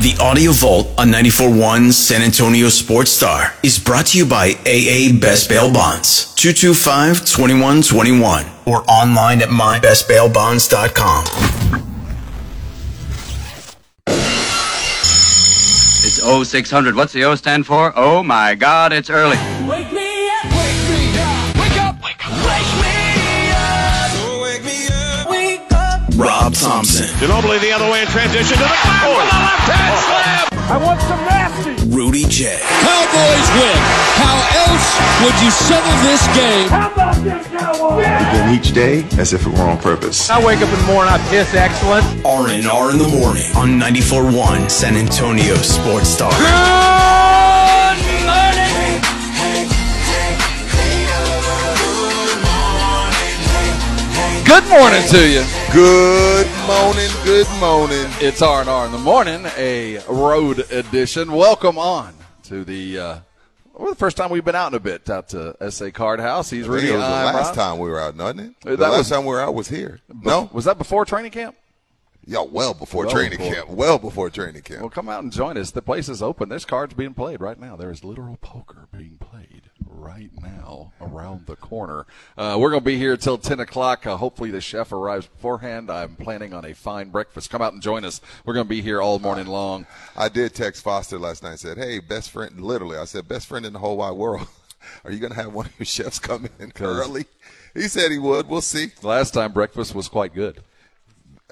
The Audio Vault on 94.1 San Antonio Sports Star is brought to you by AA Best Bail Bonds, 225-2121, or online at mybestbailbonds.com. It's 0600. What's the O stand for? Oh my God, it's early. Wake Rob Thompson, Ginobili the other way in transition to the back oh. with a left hand oh. slam. I want some nasty. Rudy J, Cowboys win. How else would you settle this game? How about them Cowboys? begin each day as if it were on purpose. I wake up in the morning, I piss excellent. R&R in the morning on 94.1 San Antonio Sports Star. Good morning to you. Good morning, good morning. It's R and R in the morning, a road edition. Welcome on to the. Uh, well, the first time we've been out in a bit, out to SA Card House. He's really it was the last time we were out, wasn't it? The that last was- time we were out was here. No? Was that before training camp? Yeah, well before Well training before. camp. Well before training camp. Well, come out and join us. The place is open. There's cards being played right now. There is literal poker being played right now around the corner. Uh, we're going to be here till 10 o'clock. Uh, hopefully, the chef arrives beforehand. I'm planning on a fine breakfast. Come out and join us. We're going to be here all morning long. I did text Foster last night and said, Hey, best friend literally, I said, best friend in the whole wide world. Are you gonna have one of your chefs come in early? He said he would. We'll see. Last time breakfast was quite good.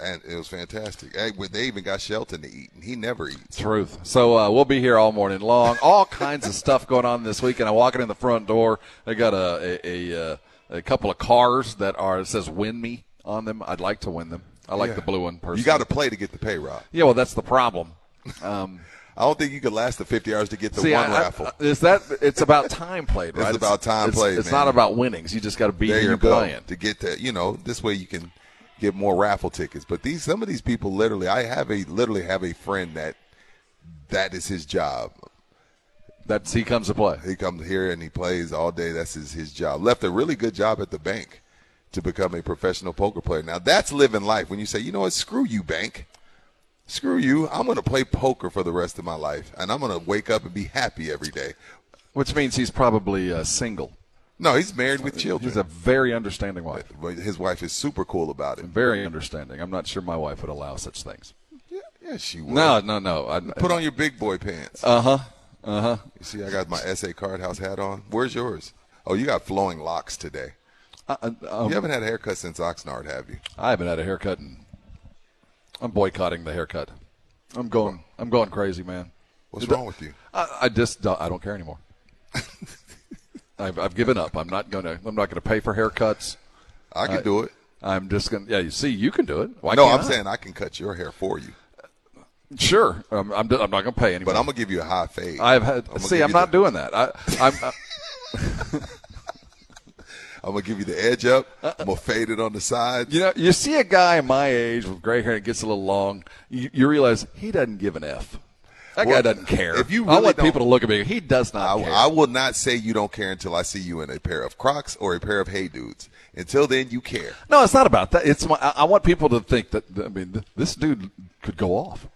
And it was fantastic. They even got Shelton to eat, and he never eats. Truth. So uh, we'll be here all morning long. All kinds of stuff going on this weekend. I'm walking in the front door. They got a a, a, uh, a couple of cars that are it says "Win Me" on them. I'd like to win them. I like Yeah. the blue one personally. You got to play to get the pay, Rob. Yeah, well, that's the problem. Um, I don't think you could last the 50 hours to get the see, one I- I- raffle. is that it's about time played, It's right? about time it's, played, It's man. not about winnings. You just got to be there here you and go playing. to get that. you know this way you can get more raffle tickets. But these some of these people literally i have a literally have a friend that that is his job. That's he comes to play. he comes here and he plays all day. That's his, his job. Left a really good job at the bank to become a professional poker player. Now that's living life. When you say you know what? Screw you bank. Screw you. I'm going to play poker for the rest of my life and i'm going to wake up and be happy every day. Which means he's probably uh, single. No he's married with children He's a very understanding wife. his wife is super cool about it Very understanding. I'm not sure my wife would allow such things. yeah, yeah she would No, no, no. I, Put on your big boy pants. Uh huh. Uh huh. You see, I got my SA Card House hat on. Where's yours? Oh, you got flowing locks today. Uh, um, You haven't had a haircut since Oxnard, have you? I haven't had a haircut. In, I'm boycotting the haircut. I'm going. I'm going crazy, man. What's wrong with you? I, I just. don't- I don't care anymore. I've, I've given up. I'm not gonna. I'm not gonna pay for haircuts. I can I- do it. I'm just gonna. Yeah, you see, you can do it. Why no, I'm I? saying I can cut your hair for you, sure. Um, I'm. I'm not gonna pay anymore. but I'm gonna give you a high fade. I've had. I'm see, I'm not the- doing that. I. I'm. I, I'm gonna give you the edge up. I'm gonna fade it on the side. You know, you see a guy my age with gray hair and it gets a little long, you, you realize he doesn't give an F. That guy Well, doesn't care. if you I really want don't- people to look at me. He does not I, care. I will not say you don't care until I see you in a pair of Crocs or a pair of Hey Dudes. Until then, you care. no, it's not about that. It's my, I I want people to think that. I mean, this dude could go off.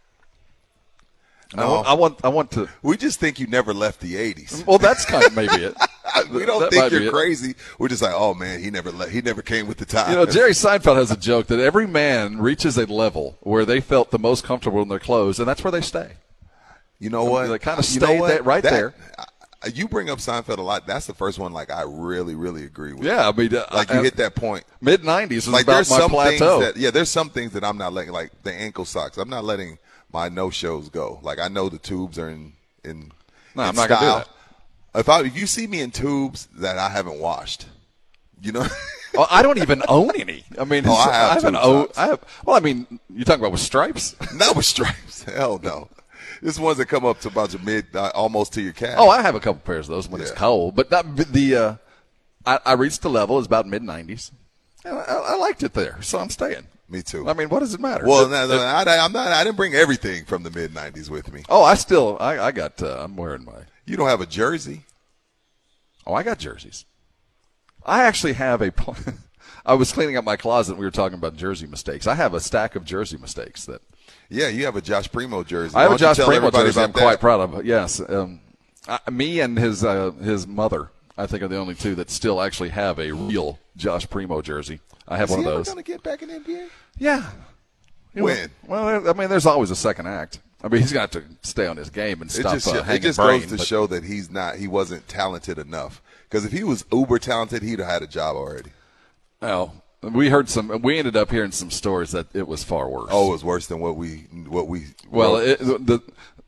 And I, No. want, I want. I want to. We just think you never left the '80s. Well, that's kind of maybe it. we don't That think you're it. crazy. We're just like, oh man, he never le- he never came with the time. You know, Jerry Seinfeld has a joke that every man reaches a level where they felt the most comfortable in their clothes, and that's where they stay. You know what? Kinda You know stayed what? that- right there. You bring up Seinfeld a lot. That's the first one. Like I really, really agree with. Yeah, I mean, uh, like you I- hit that point. Mid '90s was Like about there's my some plateau. things that yeah, there's some things that I'm not letting. Like the ankle socks. I'm not letting my no shows go. Like I know the tubes are in in. No, in I'm not gonna do style. If I if you see me in tubes that I haven't washed, you know, Well, I don't even own any. I mean, Oh, I have haven't owned. socks. I have. Well, I mean, you talking about with stripes? Not with stripes. Hell no. This ones that come up to about your mid, uh, almost to your calf. Oh, I have a couple pairs of those when it's Yeah. cold, but that, the uh, I, I reached the level is about mid nineties, I, I liked it there, so I'm staying. Me too. I mean, what does it matter? well, no, no, I, I'm not. I didn't bring everything from the mid '90s with me. oh, I still, I, I got, uh, I'm wearing my. You don't have a jersey. Oh, I got jerseys. I actually have a. I was cleaning up my closet. and We were talking about jersey mistakes. I have a stack of jersey mistakes that Yeah, you have a Josh Primo jersey. I have a Josh Primo jersey. I'm about quite proud of. Yes, um, I, me and his uh, his mother, I think, are the only two that still actually have a real Josh Primo jersey. I have Is one of those. gonna get back in the NBA? Yeah. When? Well, I mean, there's always a second act. I mean, he's got to stay on his game and It stop just, uh, it just brain. goes to but- show that he's not. He wasn't talented enough. Because if he was uber talented, he'd have had a job already. Oh, we heard some. We ended up hearing some stories that it was far worse. Oh, it was worse than what we what we. well, it, the,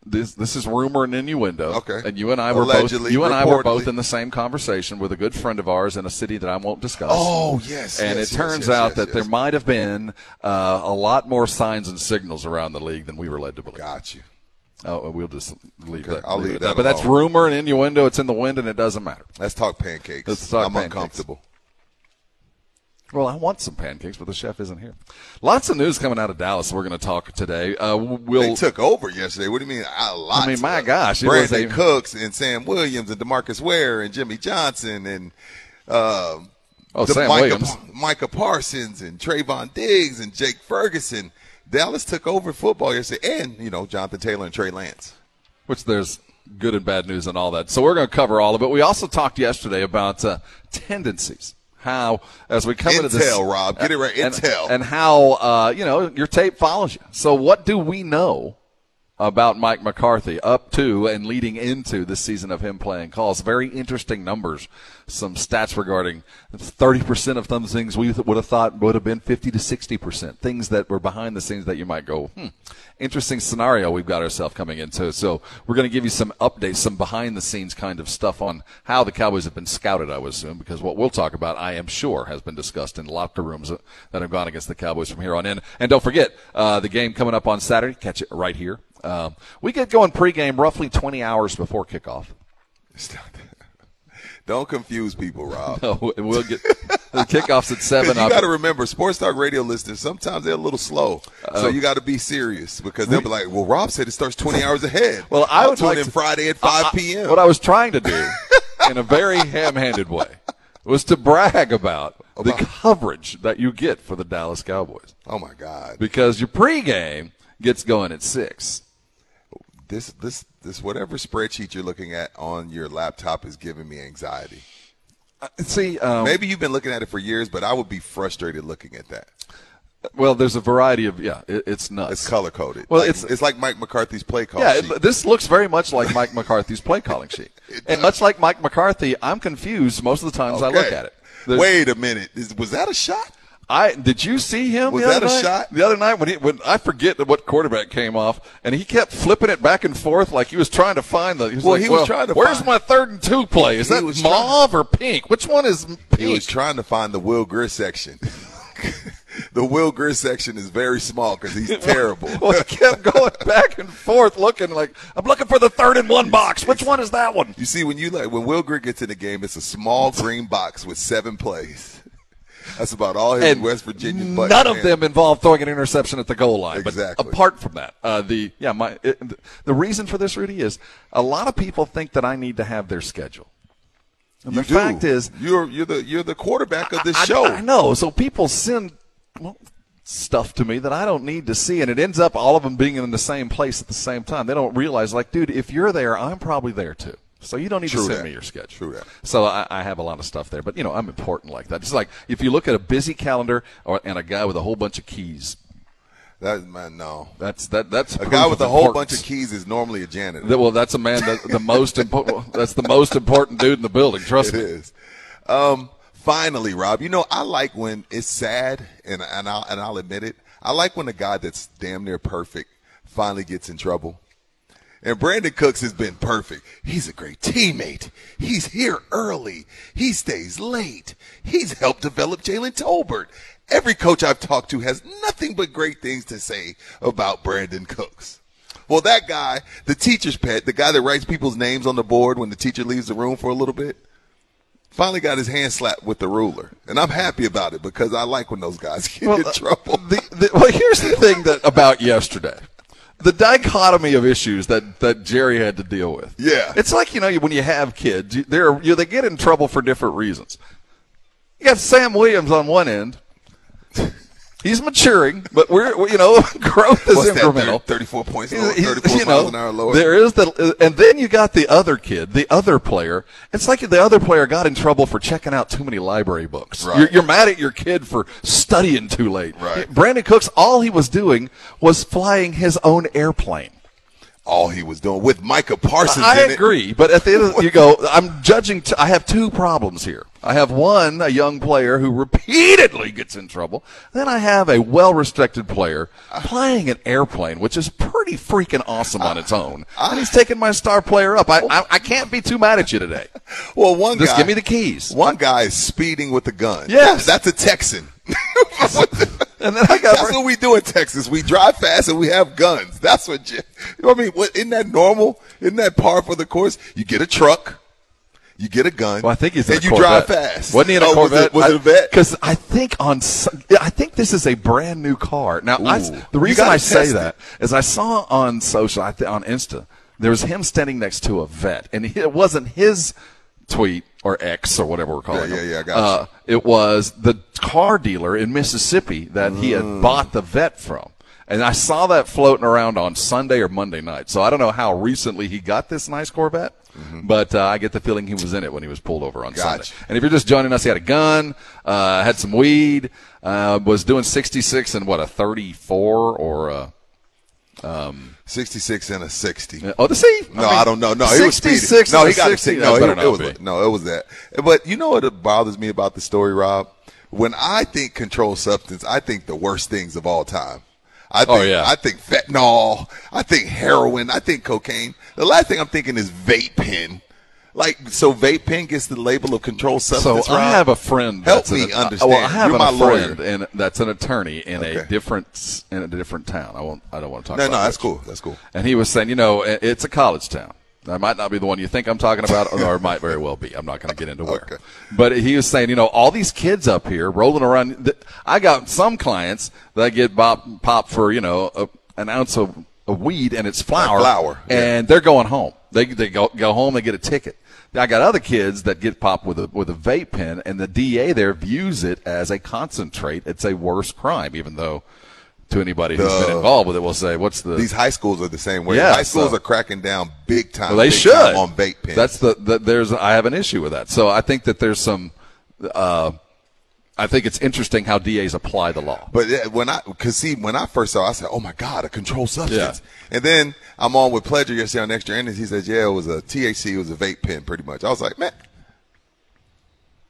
this this is rumor and innuendo. Okay. and you and I were Allegedly, both you and I were both in the same conversation with a good friend of ours in a city that I won't discuss. Oh, yes, and yes, it yes, turns yes, out that there might have been uh, a lot more signs and signals around the league than we were led to believe. got you. Oh, we'll just leave Okay, that. I'll leave it at that But that's rumor and innuendo. It's in the wind, and it doesn't matter. Let's talk pancakes. Let's talk I'm pancakes. uncomfortable. Well, I want some pancakes, but the chef isn't here. Lots of news coming out of Dallas. We're going to talk today. Uh, we'll they took over yesterday. What do you mean? A lot. I mean, my gosh, it was Brandin a- Cooks and Sam Williams and Demarcus Ware and Jimmy Johnson and um, Oh, Sam Micah, Williams. Micah Parsons and Trevon Diggs and Jake Ferguson. Dallas took over football yesterday, and you know Jonathan Taylor and Trey Lance. which there's good and bad news and all that. So we're going to cover all of it. We also talked yesterday about uh, tendencies. How, as we come into this, Intel, Rob. Get it right. and- Intel. and how uh, you know your tape follows you. So what do we know about Mike McCarthy up to and leading into this season of him playing calls? Very interesting numbers. Some stats regarding 30% of some things we would have thought would have been 50 to 60%. Things that were behind the scenes that you might go, hmm, interesting scenario we've got ourselves coming into. So we're going to give you some updates, some behind the scenes kind of stuff on how the Cowboys have been scouted, I would assume, because what we'll talk about, I am sure, has been discussed in locker rooms that have gone against the Cowboys from here on in. And don't forget, uh, the game coming up on Saturday, catch it right here. Um, we get going pregame roughly 20 hours before kickoff. Don't confuse people, Rob. No, we'll get the kickoff's at seven. you got to remember, Sports Talk Radio listeners, sometimes they're a little slow. Uh, so you got to be serious because they'll be like, well, Rob said it starts 20 hours ahead. Well, I I'll would like in to- Friday at 5 I- p.m. What I was trying to do, in a very ham-handed way, was to brag about, the coverage that you get for the Dallas Cowboys oh, my God. because your pregame gets going at six. This, this, this, whatever spreadsheet you're looking at on your laptop is giving me anxiety. See, um, Maybe you've been looking at it for years, but I would be frustrated looking at that. well, there's a variety of yeah, it, it's nuts. It's color coded. Well, Like- it's- it's like Mike McCarthy's play call Yeah, sheet. it, this looks very much like Mike McCarthy's play calling sheet, and much like Mike McCarthy, I'm confused most of the times I look at it. The- Wait a minute. Is, was that a shot? I did you see him? Was the other that a night? shot? The other night when he when I forget what quarterback came off and he kept flipping it back and forth like he was trying to find the. He was Well, like, he was well, trying to Where's find- my third and two play? Is that mauve or pink? Which one is pink? He was trying to find the Will Grier section. the Will Grier section is very small because he's terrible. well, he kept going back and forth, looking like I'm looking for the third and one box. Which one is that one? You see, when you like when Will Grier gets in the game, it's a small green box with seven plays. That's about all his And West Virginia. None of them involve throwing an interception at the goal line. Exactly. But apart from that, uh, the yeah, my it, the reason for this, Rudy, is a lot of people think that I need to have their schedule. And You the do. fact is, you're you're the you're the quarterback of this I, show. I know. So people send well, stuff to me that I don't need to see, and it ends up all of them being in the same place at the same time. They don't realize, like, dude, if you're there, I'm probably there too. So you don't need True to send that. me your sketch. True that. So I, I have a lot of stuff there, but you know I'm important like that. It's like if you look at a busy calendar or and a guy with a whole bunch of keys, That man, no. that's that that's A guy with a whole bunch of keys is normally a janitor. That, well, that's a man that the most important. That's the most important dude in the building. Trust It me. is. Um, finally, Rob, you know, I like when it's sad, and and I'll and I'll admit it. I like when a guy that's damn near perfect finally gets in trouble. And Brandin Cooks has been perfect. He's a great teammate. He's here early. He stays late. He's helped develop Jalen Tolbert. Every coach I've talked to has nothing but great things to say about Brandin Cooks. Well, that guy, the teacher's pet, the guy that writes people's names on the board when the teacher leaves the room for a little bit, finally got his hand slapped with the ruler. And I'm happy about it because I like when those guys get in uh, trouble. The, the, well, here's the thing that about yesterday. The dichotomy of issues that, that Jerry had to deal with. Yeah. It's like, you know, when you have kids, they're, you, they get in trouble for different reasons. You got Sam Williams on one end. He's maturing, but we're, we- you know, growth is What's that, incremental. 30 34 points He's- lower, he's- 34 you miles an hour lower. There is the, and then you got the other kid, the other player. It's like the other player got in trouble for checking out too many library books. Right. You're, you're mad at your kid for studying too late. Right. Brandin Cooks, all he was doing was flying his own airplane. All he was doing with Micah Parsons I in it. agree, but at the end of the, you go, I'm judging. T- I have two problems here. I have one, a young player who repeatedly gets in trouble. Then I have a well-respected player playing an airplane, which is pretty freaking awesome on its own. And he's taking my star player up. I, I, I can't be too mad at you today. Well, one guy Just guy. give me the keys. One guy is speeding with a gun. Yes. That's a Texan. And then I got That's what we do in Texas. We drive fast and we have guns. That's what you, you know what I mean? What, isn't that normal? Isn't that par for the course? You get a truck, you get a gun, Well, I think he's in and a you drive fast. Wasn't he in a oh, Corvette? Was it, was it a vet? Because I think on, I think this is a brand new car. Now, I, the reason I say that is I saw on social, I th- on Insta, there was him standing next to a vet, and he, it wasn't his tweet or X or whatever we're calling Yeah, it. yeah, yeah, I got uh, It was the car dealer in Mississippi that he Mm. had bought the vet from. And I saw that floating around on Sunday or Monday night. So I don't know how recently he got this nice Corvette, but uh, I get the feeling he was in it when he was pulled over on Mm-hmm. Gotcha. Sunday. And if you're just joining us, he had a gun, uh, had some weed, uh, was doing 66 and what, a 34 or a. Um, 66 and a 60. Oh, the C? No, I, don't know. No, he was speeding. 66 No, and he got 60. a No, he, it not was be. no, it was that. But you know what bothers me about the story, Rob? When I think controlled substance, I think the worst things of all time. I oh, think, Oh, yeah. I think fentanyl. I think heroin. I think cocaine. The last thing I'm thinking is vape pen. Like, so vape pen gets the label of controlled substance. So. I Rob? have a friend. Help that's me an, understand. Well, I have You're a my lawyer. friend, and that's an attorney in a different in a different town. I won't. I don't want to talk. No, about no, no, that's which. cool. That's cool. And he was saying, you know, it's a college town. That might not be the one you think I'm talking about, or it might very well be. I'm not going to get into where. Okay. But he was saying, you know, all these kids up here rolling around. I got some clients that get bop, pop for, you know, a, an ounce of, of weed and it's flour. flour, yeah. And they're going home. They, they go, go home, they get a ticket. I got other kids that get popped with a with a vape pen, and the DA there views it as a concentrate. It's a worse crime, even though to anybody who's been involved with it will say, "What's the These high schools are the same way. Yeah, high schools so- are cracking down big time. Well, they big should time on vape pens. That's the, the there's I have an issue with that. So I think that there's some. Uh, I think it's interesting how DAs apply the law. But when I, cause see, when I first saw, it, I said, "Oh my God, a controlled substance!" And then I'm on with Pledger yesterday on Extra Innings. He says, "Yeah, it was a THC, it was a vape pen, pretty much." I was like, "Man,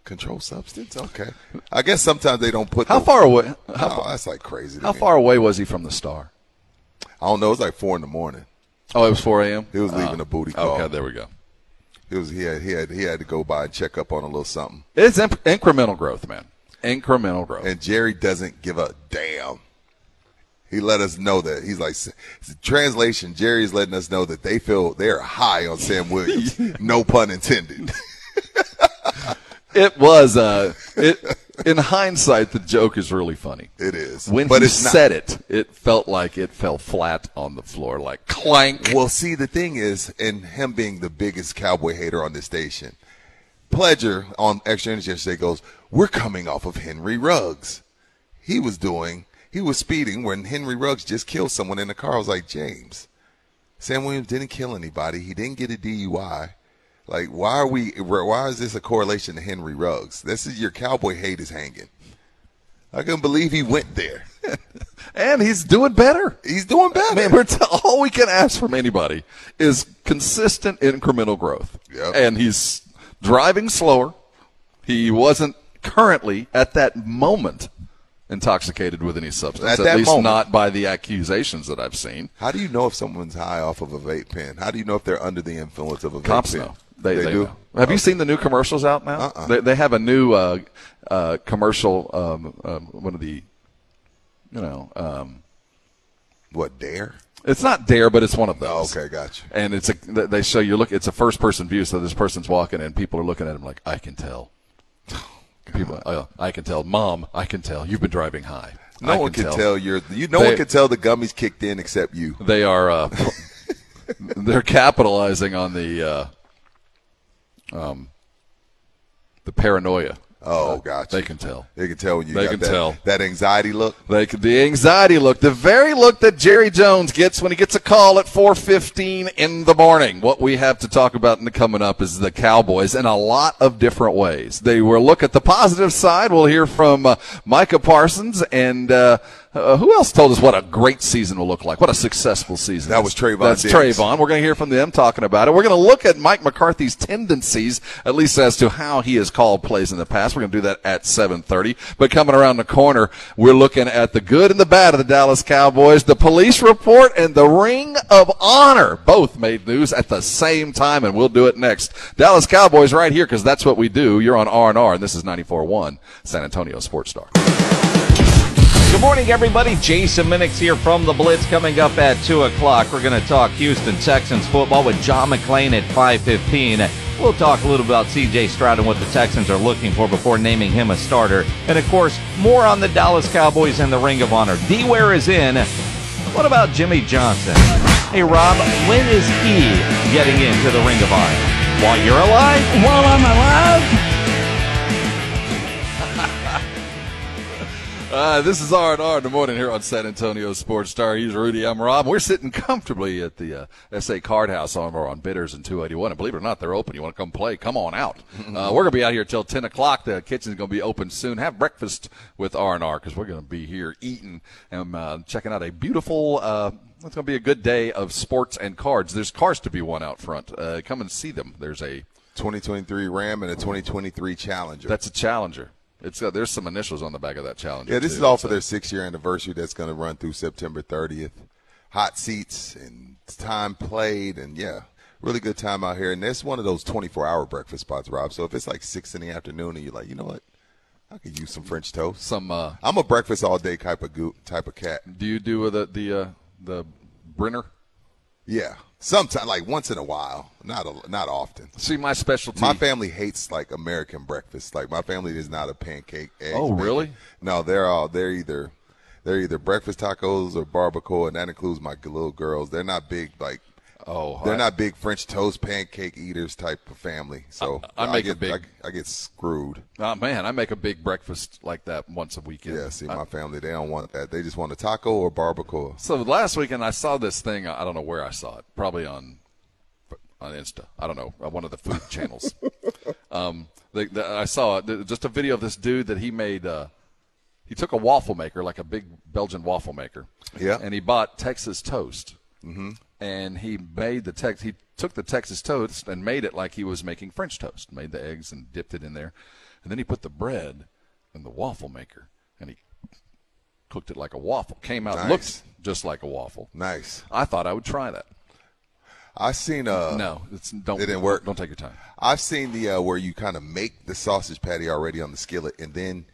controlled substance? Okay." I guess sometimes they don't put. How the- far away? How, Oh, that's like crazy. How me. far away was he from the star? I don't know. It was like four in the morning. Oh, it was 4 a.m. He was leaving uh, a booty call. Okay, there we go. He was he had he had he had to go by and check up on a little something. It's imp- incremental growth, man. Incremental growth. And Jerry doesn't give a damn. He let us know that he's like translation. Jerry's letting us know that they feel they're high on Sam Williams. no pun intended. It was uh, it in hindsight, the joke is really funny. It is, When but he it's not. said it, it felt like it fell flat on the floor, like clank. Well, see, the thing is, and him being the biggest cowboy hater on this station, Pledger on Extra Innings yesterday goes, "We're coming off of Henry Ruggs. He was doing, he was speeding when Henry Ruggs just killed someone in the car." I was like, James, Sam Williams didn't kill anybody. He didn't get a DUI. Like, why are we? Why is this a correlation to Henry Ruggs? This is your cowboy hate is hanging. I couldn't believe he went there. and he's doing better. He's doing better. Man, t- all we can ask from anybody is consistent incremental growth. Yep. And he's driving slower. He wasn't currently at that moment intoxicated with any substance. At At, least moment. not by the accusations that I've seen. How do you know if someone's high off of a vape pen? How do you know if they're under the influence of a vape Cops pen? know. They, they do. know. Have you seen the new commercials out now? Uh-uh. They, they have a new uh, uh, commercial. Um, um, one of the, you know, um, What dare? It's not Dare, but it's one of those. okay, gotcha. And it's a they show you look. It's a first person view, so this person's walking and people are looking at him like, I can tell. People, uh, I can tell. Mom, I can tell. You've been driving high. No I one can tell. you're. You. No one can tell the gummies kicked in except you. They are. Uh, they're capitalizing on the uh, um, the paranoia. Oh, gotcha. They can tell. They can tell when you They got can that, tell. that anxiety look. Like the anxiety look, the very look that Jerry Jones gets when he gets a call at 4:15 in the morning. What we have to talk about in the coming up is the Cowboys in a lot of different ways. They will look at the positive side. We'll hear from uh, Micah Parsons and uh, uh, who else told us what a great season will look like? What a successful season. That was Trevon That's Diggs. Trevon. We're going to hear from them talking about it. We're going to look at Mike McCarthy's tendencies, at least as to how he has called plays in the past. We're going to do that at 7:30. But coming around the corner, we're looking at the good and the bad of the Dallas Cowboys, the police report, and the Ring of Honor. Both made news at the same time, and we'll do it next. Dallas Cowboys right here because that's what we do. You're on R&R, and this is 94.1 San Antonio Sports Star. Good morning, everybody. Jason Minix here from the Blitz. Coming up at two o'clock, we're going to talk Houston Texans football with John McClain at five fifteen. We'll talk a little about C.J. Stroud and what the Texans are looking for before naming him a starter, and of course, more on the Dallas Cowboys and the Ring of Honor. D. Is in. What about Jimmy Johnson? Hey, Rob, when is he getting into the Ring of Honor? While you're alive? While I'm alive? Uh, this is R and R in the morning here on San Antonio Sports Star. He's Rudy. I'm Rob. We're sitting comfortably at the uh, SA Card House on on Bitters and 281. And believe it or not, they're open. You want to come play? Come on out. Uh, we're gonna be out here till 10 o'clock. The kitchen's gonna be open soon. Have breakfast with R and R because we're gonna be here eating and uh, checking out a beautiful. Uh, it's gonna be a good day of sports and cards. There's cars to be won out front. Uh, come and see them. There's a 2023 Ram and a 2023 Challenger. that's a Challenger. It's uh, there's some initials on the back of that Challenger. yeah, this too. is all for their six year anniversary that's going to run through September 30th. Hot seats and time played, and yeah, really good time out here. And it's one of those 24 hour breakfast spots, Rob. So if it's like six in the afternoon and you're like, you know what, I could use some French toast. some. Uh, I'm a breakfast all day type of goo type of cat. Do you do the the uh, the Brenner? Yeah, sometimes like once in a while, not a, not often. See, my specialty. My family hates like American breakfast. Like my family is not a pancake. Eggs, Oh, bacon. really? No, they're all they're either they're either breakfast tacos or barbacoa, and that includes my little girls. They're not big like Oh, they're I- not big French toast pancake eaters type of family. So I- I make a get, big- I, I get screwed. Oh man, I make a big breakfast like that once a weekend. Yeah, see, I- my family they don't want that. They just want a taco or barbacoa. so last weekend I saw this thing. I don't know where I saw it. Probably on on Insta. I don't know uh, one of the food channels. Um, the, the, I saw just a video of this dude that he made. Uh, he took a waffle maker, like a big Belgian waffle maker. Yeah. And he bought Texas toast. Mm-hmm. And he made the tex. He took the Texas toast and made it like he was making French toast. Made the eggs and dipped it in there, and then he put the bread in the waffle maker and he cooked it like a waffle. Came out Nice. looked just like a waffle. Nice. I thought I would try that. I've seen uh no, it's don't. it didn't work? Don't take your time. I've seen the uh, where you kind of make the sausage patty already on the skillet, and then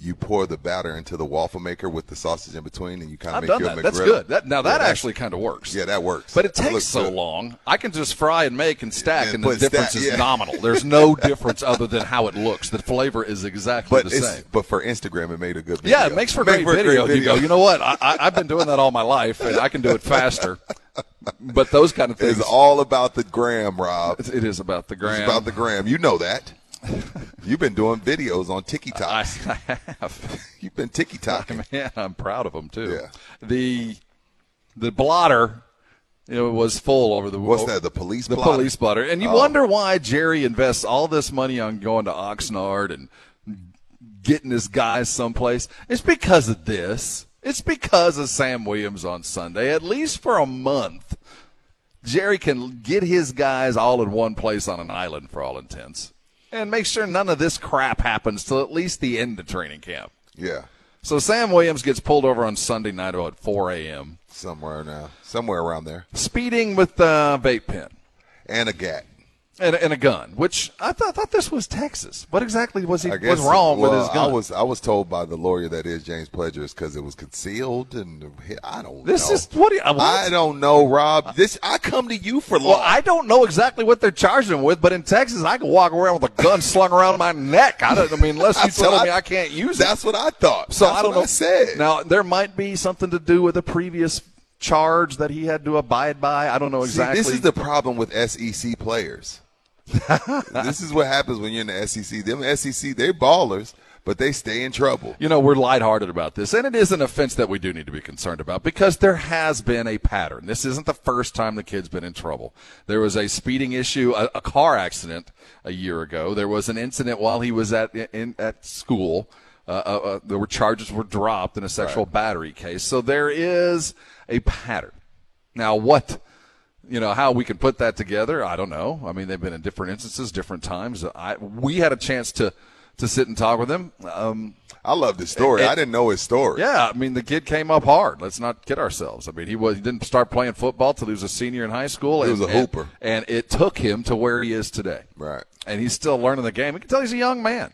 you pour the batter into the waffle maker with the sausage in between, and you kind of I've make done your that. That's good. That, now Yeah, that actually kind of works. yeah, that works. But it takes so good. long. I can just fry and make and stack, And and, the difference stack- is nominal. There's no difference other than how it looks. The flavor is exactly But the same. but for Instagram, it made a good video. Yeah, it makes for a Made great, video. You go, you know what? I, I, I've been doing that all my life, and I can do it faster. But those kind of things, It's all about the gram, Rob. It's it is about the gram. It's about the gram. You know that. You've been doing videos on TikTok. I, I have. You've been TikTok. Man, I'm proud of them too. Yeah. The the blotter, you know, was full over the. What's that? The police The blotter? police blotter, and you Oh. wonder why Jerry invests all this money on going to Oxnard and getting his guys someplace. It's because of this. It's because of Sam Williams on Sunday. At least for a month, Jerry can get his guys all in one place on an island for all intents, and make sure none of this crap happens till at least the end of training camp. Yeah. So Sam Williams gets pulled over on Sunday night about 4 a.m. Somewhere now, somewhere around there, speeding with a vape pen and a gat. And, and a gun, which I thought, thought this was Texas. What exactly was he was wrong well, with his gun? I was I was told by the lawyer that is James Pledger is because it was concealed and I don't. this know. is what, you, uh, what? I don't know, Rob. This I come to you for law. Well, I don't know exactly what they're charging him with, but in Texas, I can walk around with a gun slung around my neck. I don't. I mean, unless you That's tell me I- can't use it. That's what I thought. So That's I don't what know. I said. Now there might be something to do with a previous charge that he had to abide by. I don't know See, exactly. this is the problem with SEC players. this is what happens when you're in the SEC. Them SEC, they're ballers, but they stay in trouble. you know, we're lighthearted about this, and it is an offense that we do need to be concerned about because there has been a pattern. This isn't the first time the kid's been in trouble. There was a speeding issue, a, a car accident a year ago. There was an incident while he was at in, at school. Uh, uh, uh, there were charges were dropped in a sexual battery case. So there is a pattern. Now, what you know how we can put that together, I don't know. I mean, they've been in different instances, different times. I we had a chance to to sit and talk with him. Um, I love this story. It- I didn't know his story. yeah, I mean the kid came up hard. Let's not kid ourselves. I mean he was he didn't start playing football till he was a senior in high school. He and- was a hooper. and it took him to where he is today. Right. and he's still learning the game. We can tell he's a young man.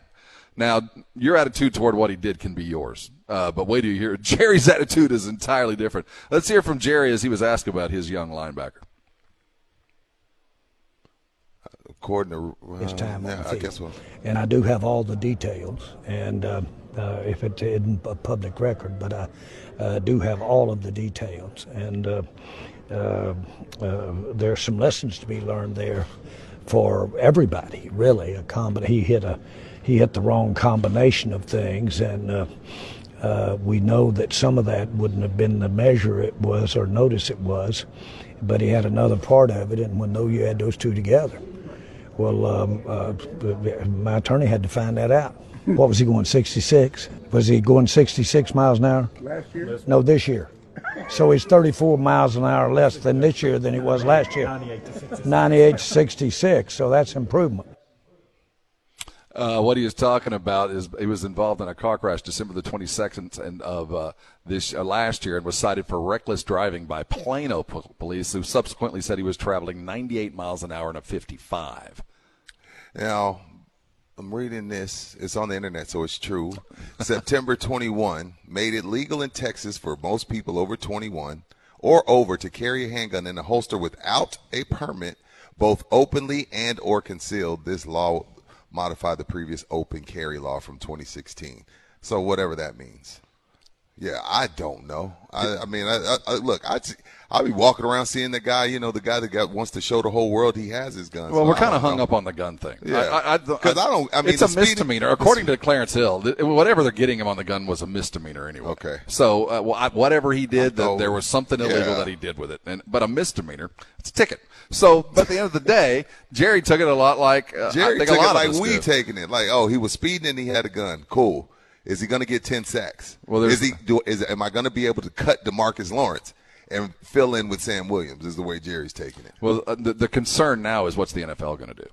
Now, your attitude toward what he did can be yours, uh, but wait till you hear Jerry's attitude is entirely different. Let's hear from Jerry as he was asked about his young linebacker. According to his uh, time yeah, I guess. And I do have all the details, and uh, uh, if it isn't a public record, but I uh, do have all of the details. And uh, uh, uh, there's some lessons to be learned there for everybody, really. A combi- he hit a he hit the wrong combination of things, and uh, uh, we know that some of that wouldn't have been the measure it was or notice it was, but he had another part of it, and we know you had those two together. Well, um, uh, my attorney had to find that out. What was he going, 66? Was he going 66 miles an hour? Last year? No, this year. So he's 34 miles an hour less than this year than he was last year. 98 to 66. So that's improvement. Uh, what he was talking about is he was involved in a car crash December the 22nd and of uh, this uh, last year and was cited for reckless driving by Plano po- police, who subsequently said he was traveling 98 miles an hour in a 55. Now, I'm reading this. It's on the internet, so it's true. September 21 made it legal in Texas for most people over 21 or over to carry a handgun in a holster without a permit, both openly and or concealed. This law modified the previous open carry law from 2016. So whatever that means. Yeah, I don't know. I, I mean, I, I, I, look, I, I'll be walking around seeing the guy, you know, the guy that got, wants to show the whole world he has his guns. Well, So we're kind of hung know. up on the gun thing. Yeah. I, I, 'Cause I don't- I mean, it's a speeding- misdemeanor. According to Clarence Hill, th- whatever they're getting him on the gun was a misdemeanor anyway. Okay. So uh, well, I- whatever he did, th- Oh, there was something illegal yeah. that he did with it, and but a misdemeanor, it's a ticket. So, but at the end of the day, Jerry took it a lot like uh, I Jerry think took a lot it like we do. taking it. Like, oh, he was speeding and he had a gun. Cool. Is he going to get ten sacks? Well, is he? Do, is am I going to be able to cut Demarcus Lawrence and fill in with Sam Williams? Is the way Jerry's taking it. Well, uh, the, the concern now is what's the NFL going to do?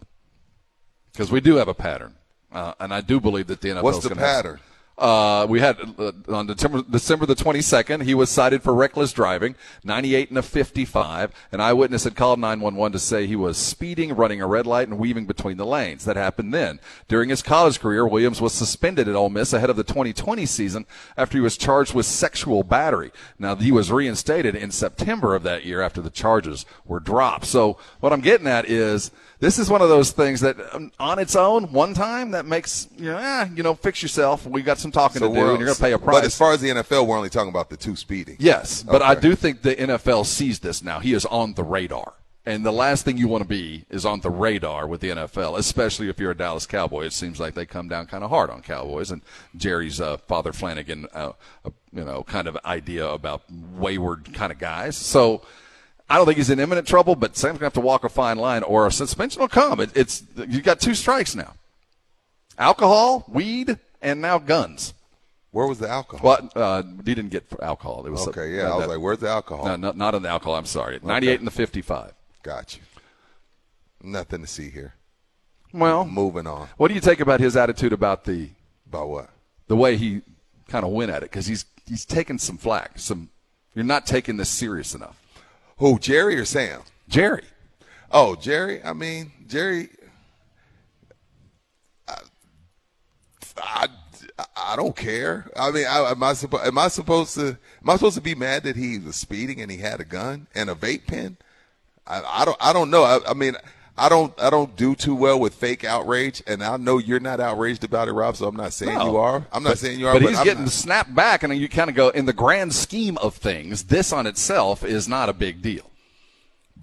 Because we do have a pattern, uh, and I do believe that the NFL. What's the pattern? Uh, we had uh, on December, December the 22nd, he was cited for reckless driving, 98 and a 55. An eyewitness had called 911 to say he was speeding, running a red light, and weaving between the lanes. That happened then. During his college career, Williams was suspended at Ole Miss ahead of the 2020 season after he was charged with sexual battery. Now, he was reinstated in September of that year after the charges were dropped. So, what I'm getting at is this is one of those things that, um, on its own, one time, that makes, you know, eh, you know, fix yourself. We got some talking to do, and you're going to pay a price. But as far as the NFL, we're only talking about the two speeding. Yes, but I do think the NFL sees this now. He is on the radar. And the last thing you want to be is on the radar with the NFL, especially if you're a Dallas Cowboy. It seems like they come down kind of hard on Cowboys. And Jerry's uh, Father Flanagan, uh, uh, you know, kind of idea about wayward kind of guys. So I don't think he's in imminent trouble, but Sam's going to have to walk a fine line or a suspension will come. It, it's You got two strikes now alcohol, weed, and now guns. Where was the alcohol? Well, uh, he didn't get alcohol. It was Okay, yeah. I was like, where's the alcohol? no, not, not on the alcohol. I'm sorry. 98 and the 55. Got you. Nothing to see here. Well, Moving on. what do you take about his attitude about the About what? the way he kind of win at it because he's he's taking some flack. Some you're not taking this serious enough. Who, Jerry or Sam? Jerry. Oh, Jerry. I mean, Jerry. I, I, I don't care. I mean, I, am I supposed am I supposed to am I supposed to be mad that he was speeding and he had a gun and a vape pen? I, I don't I don't know. I, I mean. I don't I don't do too well with fake outrage, and I know you're not outraged about it, Rob. So I'm not saying No. you are. I'm not But- saying you are. But, But, he's I'm getting not- snapped back, and you kind of go in the grand scheme of things. This on itself is not a big deal.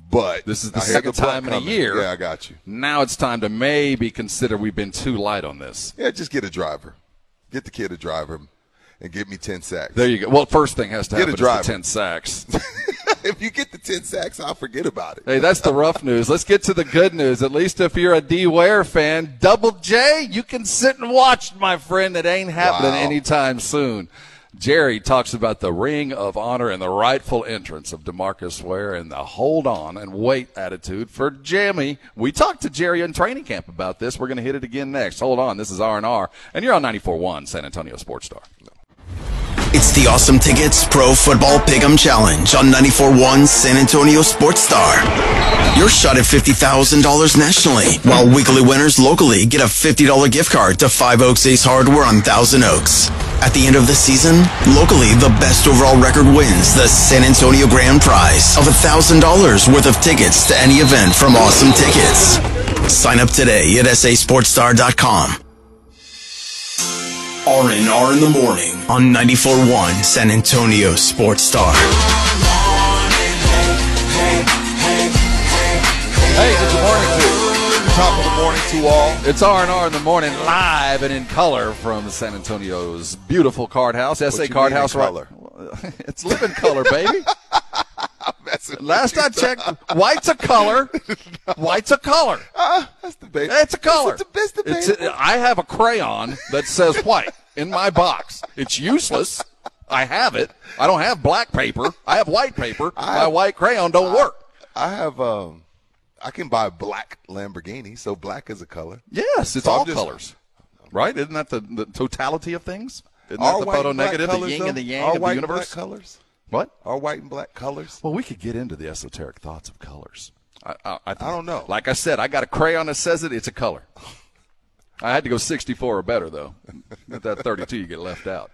But This is the I second butt time in a year. Yeah, I got you. Now it's time to maybe consider we've been too light on this. Yeah, just get a driver. Get the kid a driver, and give me ten sacks. There you go. Well, first thing has to Get a happen is driver. the ten sacks. if you get the ten sacks, I'll forget about it. hey, that's the rough news. Let's get to the good news. At least if you're a D Ware fan, Double J, you can sit and watch, my friend. It ain't happening Wow. anytime soon. Jerry talks about the ring of honor and the rightful entrance of Demarcus Ware and the hold on and wait attitude for Jamie. We talked to Jerry in training camp about this. We're going to hit it again next. Hold on. This is R&R and you're on 94.1 San Antonio Sports Star. It's the Awesome Tickets Pro Football Pick'em Challenge on 94.1 San Antonio Sports Star. Your shot at $50,000 nationally, while weekly winners locally get a $50 gift card to Five Oaks Ace Hardware on Thousand Oaks. At the end of the season, locally, the best overall record wins the San Antonio Grand Prize of $1,000 worth of tickets to any event from Awesome Tickets. Sign up today at sasportstar.com. R&R in the morning on 94.1 San Antonio Sports Star. Hey, good morning to you. Top of the morning to all. It's R&R in the morning, live and in color from San Antonio's beautiful card house. SA Card mean in House, right? color? It's living color, baby. Last. I checked, white's a color. White's a color. Ah, that's the baby. It's a color. It's, the, it's the It's baby. I have a crayon that says white in my box. It's useless. I have it. I don't have black paper. I have white paper. My white crayon don't work. I have um, I can buy black Lamborghini, so black is a color. Yes, it's So all just- colors. Right? Isn't that the, the totality of things? Isn't that the white photo negative, the colors, yin though? and the yang of white the universe? colors? What? Are white and black colors? Well, we could get into the esoteric thoughts of colors. I, I, I, I don't know. Like I said, I got a crayon that says it. It's a color. I had to go 64 or better, though. At that 32, you get left out.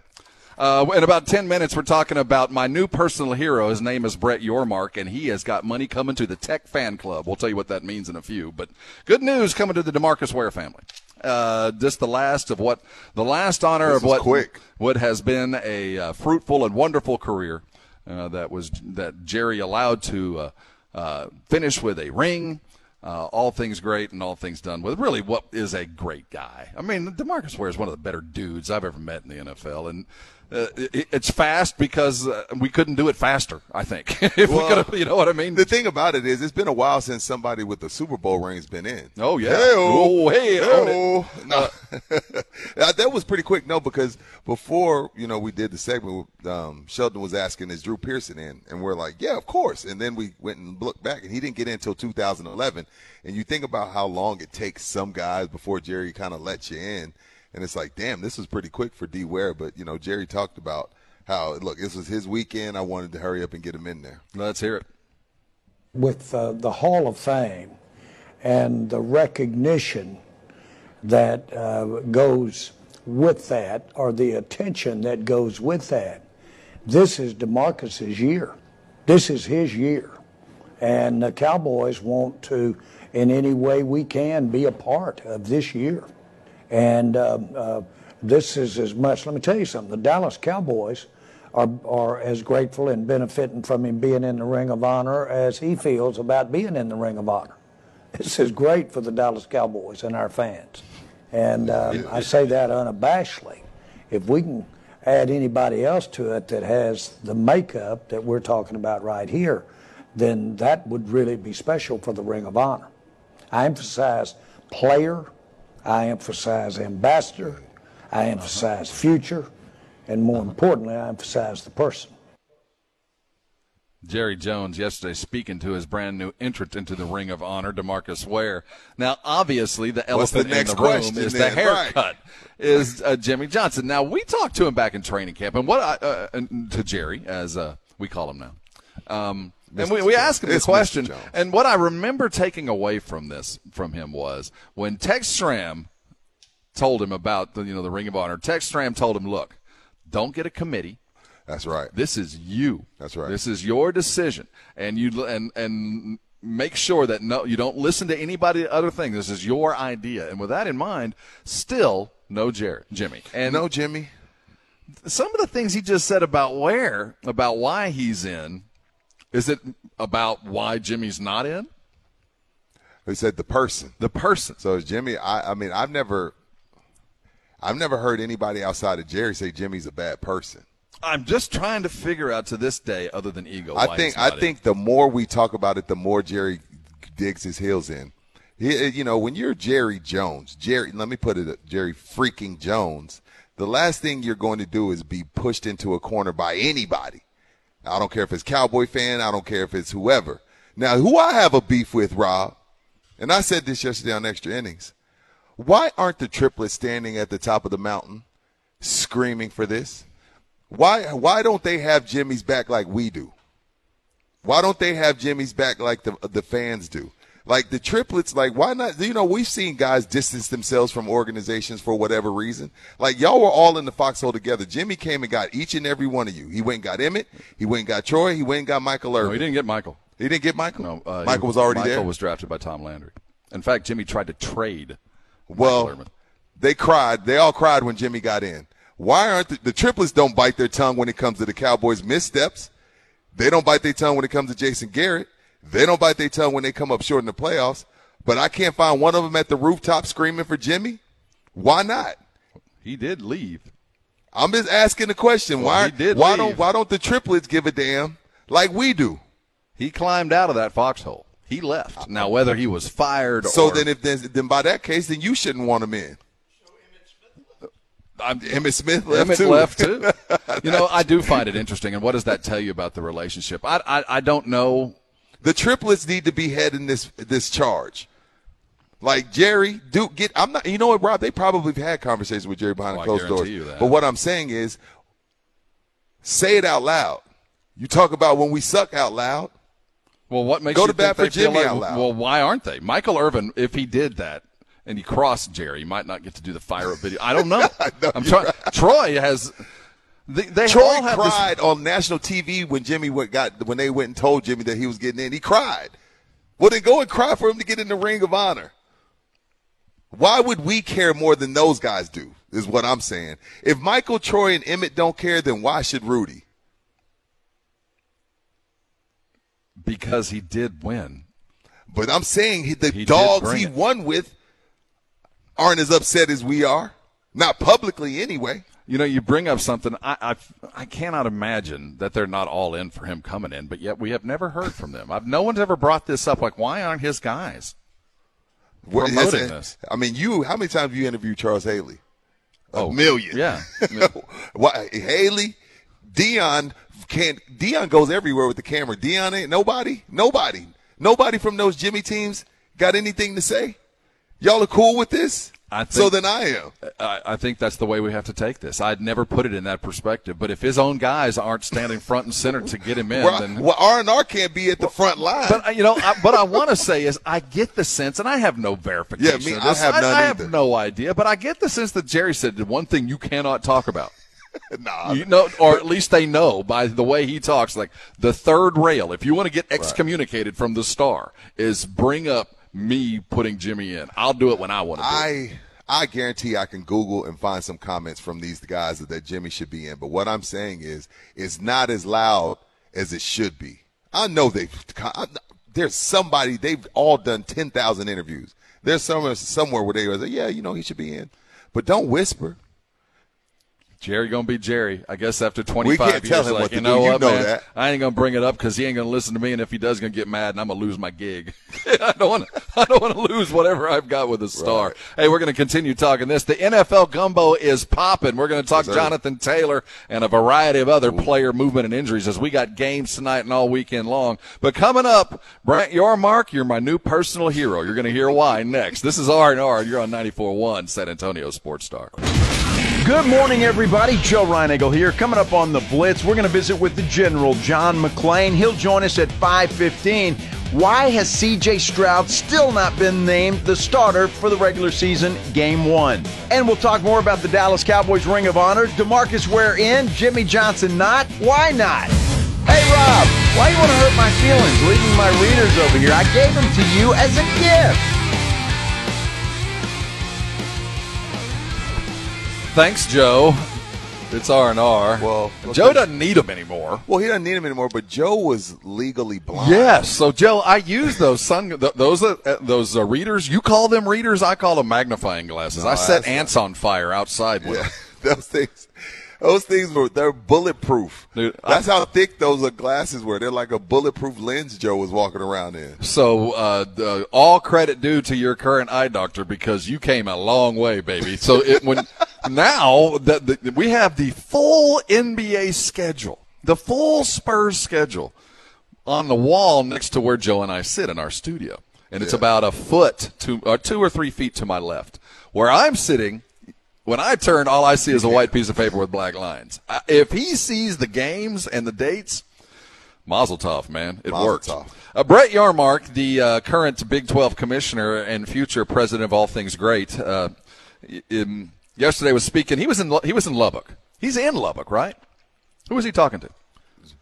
Uh, in about 10 minutes, we're talking about my new personal hero. His name is Brett Yormark, and he has got money coming to the Tech Fan Club. We'll tell you what that means in a few. But good news coming to the DeMarcus Ware family. Uh, just the last of what, the last honor This of what, quick. what has been a uh, fruitful and wonderful career uh, that was that Jerry allowed to uh, uh, finish with a ring. Uh, all things great and all things done with really what is a great guy. I mean, Demarcus Ware is one of the better dudes I've ever met in the NFL, and uh, it, it's fast because uh, we couldn't do it faster. I think if we could have, you know what I mean. The thing about it is, it's been a while since somebody with the Super Bowl ring's been in. Oh, yeah. Hey-o. Oh, hey, No, Uh, that was pretty quick. No, because before you know we did the segment, um, Sheldon was asking, "Is Drew Pearson in?" And we're like, "Yeah, of course." And then we went and looked back, and he didn't get in until 2011. And you think about how long it takes some guys before Jerry kind of lets you in, and it's like, damn, this was pretty quick for D. Ware. But you know, Jerry talked about how look, this was his weekend. I wanted to hurry up and get him in there. Let's hear it. with uh, the Hall of Fame and the recognition that uh, goes with that, or the attention that goes with that, this is Demarcus's year. This is his year, and the Cowboys want to, in any way we can, be a part of this year. And uh, uh, this is as much. Let me tell you something. The Dallas Cowboys are are as grateful and benefiting from him being in the Ring of Honor as he feels about being in the Ring of Honor. This is great for the Dallas Cowboys and our fans, and um, I say that unabashedly. If we can add anybody else to it that has the makeup that we're talking about right here, then that would really be special for the Ring of Honor. I emphasize player, I emphasize ambassador, I emphasize future, and more importantly, I emphasize the person. Jerry Jones yesterday speaking to his brand new entrant into the Ring of Honor, Demarcus Ware. Now, obviously, the What's the elephant next in the room is then? the haircut. Is uh, Jimmy Johnson? Now, we talked to him back in training camp, and what I, uh, and to Jerry, as uh, we call him now. Um, and we, we asked him the question, and what I remember taking away from this from him was when Tex Schramm told him about the you know the Ring of Honor. Tex Schramm told him, "Look, don't get a committee. That's right. This is you. That's right. This is your decision, and you and and make sure that no, you don't listen to anybody other thing. This is your idea, and with that in mind, still no Jared, Jimmy, and no Jimmy. Some of the things he just said about where, about why he's in, is it about why Jimmy's not in? He said the person. The person. So is Jimmy. I, I mean, I've never, I've never heard anybody outside of Jerry say Jimmy's a bad person. I'm just trying to figure out to this day, other than ego. I think I in. think the more we talk about it, the more Jerry digs his heels in. He, you know, when you're Jerry Jones, Jerry, let me put it, Jerry freaking Jones. The last thing you're going to do is be pushed into a corner by anybody. I don't care if it's Cowboy fan. I don't care if it's whoever. Now, who I have a beef with, Rob, and I said this yesterday on Extra Innings. Why aren't the triplets standing at the top of the mountain screaming for this? Why why don't they have Jimmy's back like we do? Why don't they have Jimmy's back like the the fans do? Like the triplets, like why not? You know, we've seen guys distance themselves from organizations for whatever reason. Like y'all were all in the foxhole together. Jimmy came and got each and every one of you. He went and got Emmitt. He went and got Troy. He went and got Michael Irvin. No, he didn't get Michael. He didn't get Michael. No, uh, Michael he- was already Michael there. Michael was drafted by Tom Landry. In fact, Jimmy tried to trade. Well, they cried. They all cried when Jimmy got in. Why aren't the, the triplets don't bite their tongue when it comes to the Cowboys' missteps? They don't bite their tongue when it comes to Jason Garrett. They don't bite their tongue when they come up short in the playoffs. But I can't find one of them at the rooftop screaming for Jimmy. Why not? He did leave. I'm just asking the question. Well, why? he did why leave. don't Why don't the triplets give a damn like we do? He climbed out of that foxhole. He left. Uh, now, whether he was fired So or then, if then, then by that case, then you shouldn't want him in. I'm, Emmitt Smith left Emmitt too. left too. you know, I do find it interesting. And what does that tell you about the relationship? I, I, I don't know. The triplets need to be heading this this charge. Like Jerry, Duke, get. I'm not. You know what, Rob? They probably have had conversations with Jerry behind Oh, closed doors. But what I'm saying is, say it out loud. You talk about when we suck out loud. Well, what makes Go you to bat for Jimmy like- out loud. Well, why aren't they? Michael Irvin, if he did that and he crossed Jerry, he might not get to do the fire up video. I don't know. know, I'm trying. right. Troy has. They, they Troy all have this- cried on national TV when Jimmy went, got when they went and told Jimmy that he was getting in. He cried. Well, then go and cry for him to get in the Ring of Honor. Why would we care more than those guys do? Is what I'm saying. If Michael, Troy, and Emmitt don't care, then why should Rudy? because he did win. But I'm saying he, the He dogs he it. won with aren't as upset as we are. Not publicly, anyway. You know, you bring up something. I, I I cannot imagine that they're not all in for him coming in, but yet we have never heard from them. I've, no one's ever brought this up. Like, why aren't his guys What- promoting this? I mean, you. How many times have you interviewed Charles Haley? A Oh, million. yeah. Why Haley, Dion can't. Dion goes everywhere with the camera. Dion ain't nobody. Nobody. Nobody from those Jimmy teams got anything to say. Y'all are cool with this. I think, so then I am. I, I think that's the way we have to take this. I'd never put it in that perspective. But if his own guys aren't standing front and center to get him in, Well, then well, R and R can't be at the front line. But uh, you know, I, what I want to say is, I get the sense, and I have no verification. Yeah, me- I have none I, have no idea, but I get the sense that Jerry said the one thing you cannot talk about. nah, You know, or at least they know by the way he talks. Like the third rail, if you want to get excommunicated from the star, is bring up me putting Jimmy in. I'll do it when I want to. I I guarantee I can Google and find some comments from these guys that, that Jimmy should be in. But what I'm saying is, it's not as loud as it should be. I know they've. There's somebody they've all done ten thousand interviews. There's somewhere somewhere where they were like, yeah, you know, he should be in, but don't whisper. Jerry gonna be Jerry. I guess after 25 can't years, tell him like, what you know do. You what, know man? that. I ain't gonna bring it up because he ain't gonna listen to me, and if he does, gonna get mad, and I'm gonna lose my gig. I don't want to. I don't want to lose whatever I've got with a star. Hey, we're gonna continue talking this. The NFL gumbo is popping. We're gonna talk Yes. Jonathan Taylor and a variety of other player movement and injuries as we got games tonight and all weekend long. But coming up, Brett Yormark, you're my new personal hero. You're gonna hear why next. This is R and R. You're on 94.1 San Antonio Sports Star. Good morning, everybody. Joe Reinagle here. Coming up on the Blitz, we're going to visit with the General, John McClain. He'll join us at 5:15. Why has C.J. Stroud still not been named the starter for the regular season Game One? And we'll talk more about the Dallas Cowboys Ring of Honor. Demarcus Ware in, Jimmy Johnson not. Why not? Hey, Rob, why you want to hurt my feelings leaving my readers over here? I gave them to you as a gift. Thanks, Joe. It's R and R. Well, Joe doesn't need them anymore. Well, he doesn't need them anymore, but Joe was legally blind. Yes. So, Joe, I use those sun th- those uh, uh, those uh, readers. You call them readers. I call them magnifying glasses. No, I set ants on fire outside with Yeah, them. those things. Those things were they're bulletproof. Dude, That's how thick those uh, glasses were. They're like a bulletproof lens Joe was walking around in. So, uh, the, all credit due to your current eye doctor because you came a long way, baby. So, it when now that we have the full NBA schedule, the full Spurs schedule on the wall next to where Joe and I sit in our studio, and it's Yeah. about a foot to or two or three feet to my left, where I'm sitting. When I turn, all I see is a white piece of paper with black lines. I- If he sees the games and the dates, Mazel tov, man. It tov. Uh, Brett Yormark, the uh, current Big 12 commissioner and future president of All Things Great, uh, i- um, yesterday was speaking. He was in he was in Lubbock. He's in Lubbock, right? Who was he talking to?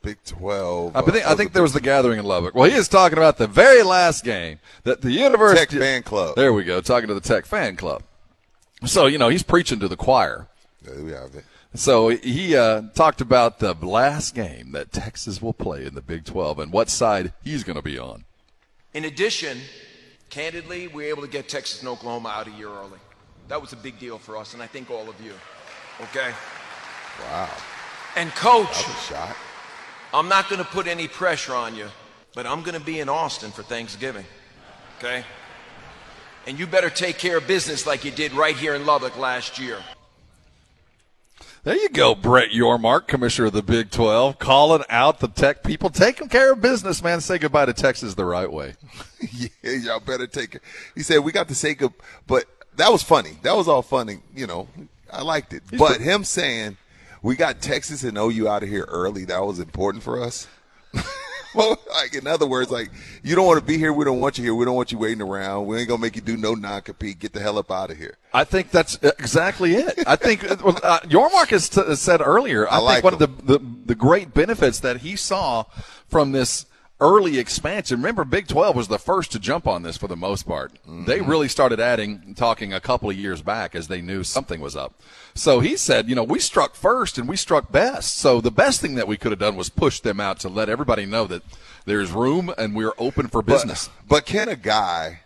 Big Twelve. I uh, think, I think there was the gathering in Lubbock. Well, he is talking about the very last game that the university Tech fan club. There we go, talking to the Tech fan club. So you know he's preaching to the choir. There we have it. So he uh, talked about the last game that Texas will play in the Big 12 and what side he's going to be on. In addition, candidly, we were able to get Texas and Oklahoma out a year early. That was a big deal for us, and I think all of you. Okay? Wow. And, coach, That was a shot. I'm not going to put any pressure on you, but I'm going to be in Austin for Thanksgiving. Okay? And you better take care of business like you did right here in Lubbock last year. There you go, Brett Yormark, commissioner of the Big 12, calling out the Tech people. Taking care of business, man. Say goodbye to Texas the right way. yeah, y'all better take it. He said we got to say good, but that was funny. That was all funny. You know, I liked it. but him saying we got Texas and OU out of here early, that was important for us. Well, like in other words, like you don't want to be here. We don't want you here. We don't want you waiting around. We ain't gonna make you do no non compete. Get the hell up out of here. I think that's exactly it. I think uh, Yormark has t- said earlier. I, I like think one of the, the the great benefits that he saw from this early expansion. Remember, Big Twelve was the first to jump on this for the most part. They mm-hmm. really started adding, talking a couple of years back as they knew something was up. So he said, you know, we struck first and we struck best. So the best thing that we could have done was push them out to let everybody know that there's room and we're open for business. But, but can a guy?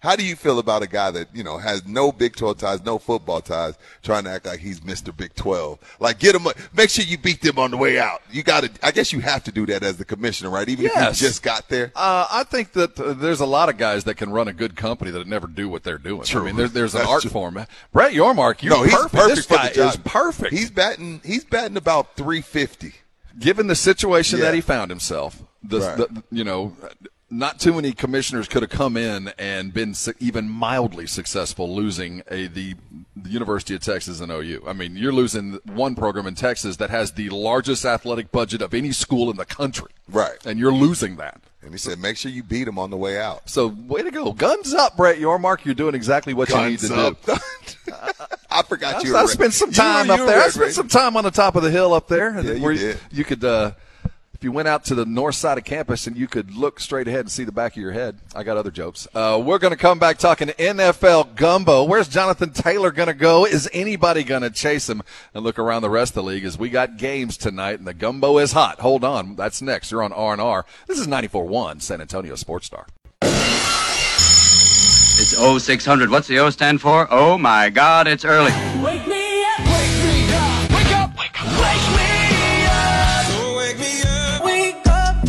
How do you feel about a guy that you know has no Big Twelve ties, no football ties, trying to act like he's Mister Big Twelve? Like, get him. Make sure you beat them on the way out. You got to. I guess you have to do that as the commissioner, right? Even Yes. if you just got there. Uh, I think that uh, there's a lot of guys that can run a good company that never do what they're doing. True. I mean, there, there's an That's art true. form. Brett Yormark, you're no, he's perfect. perfect This for guy the job. is perfect. He's batting. He's batting about three fifty. given the situation Yeah. that he found himself. The, Right. the, you know, not too many commissioners could have come in and been even mildly successful losing a the, the University of Texas and OU. I mean, you're losing one program in Texas that has the largest athletic budget of any school in the country, Right. and you're losing that. And he said, make sure you beat them on the way out. So, way to go, guns up, Brett Yormark. You're doing exactly what you need Guns to up. do. I forgot I, you. were I spent some you time were- up you there. I spent some time on the top of the hill up there. Yeah, you did. you could, uh, if you went out to the north side of campus and you could look straight ahead and see the back of your head. I got other jokes. Uh, we're going to come back talking NFL gumbo. Where's Jonathan Taylor going to go? Is anybody going to chase him? And look around the rest of the league as we got games tonight and the gumbo is hot. Hold on, that's next. You're on R and R. This is 94.1 San Antonio Sports Star. It's 0600. What's the O stand for? Oh my God, it's early.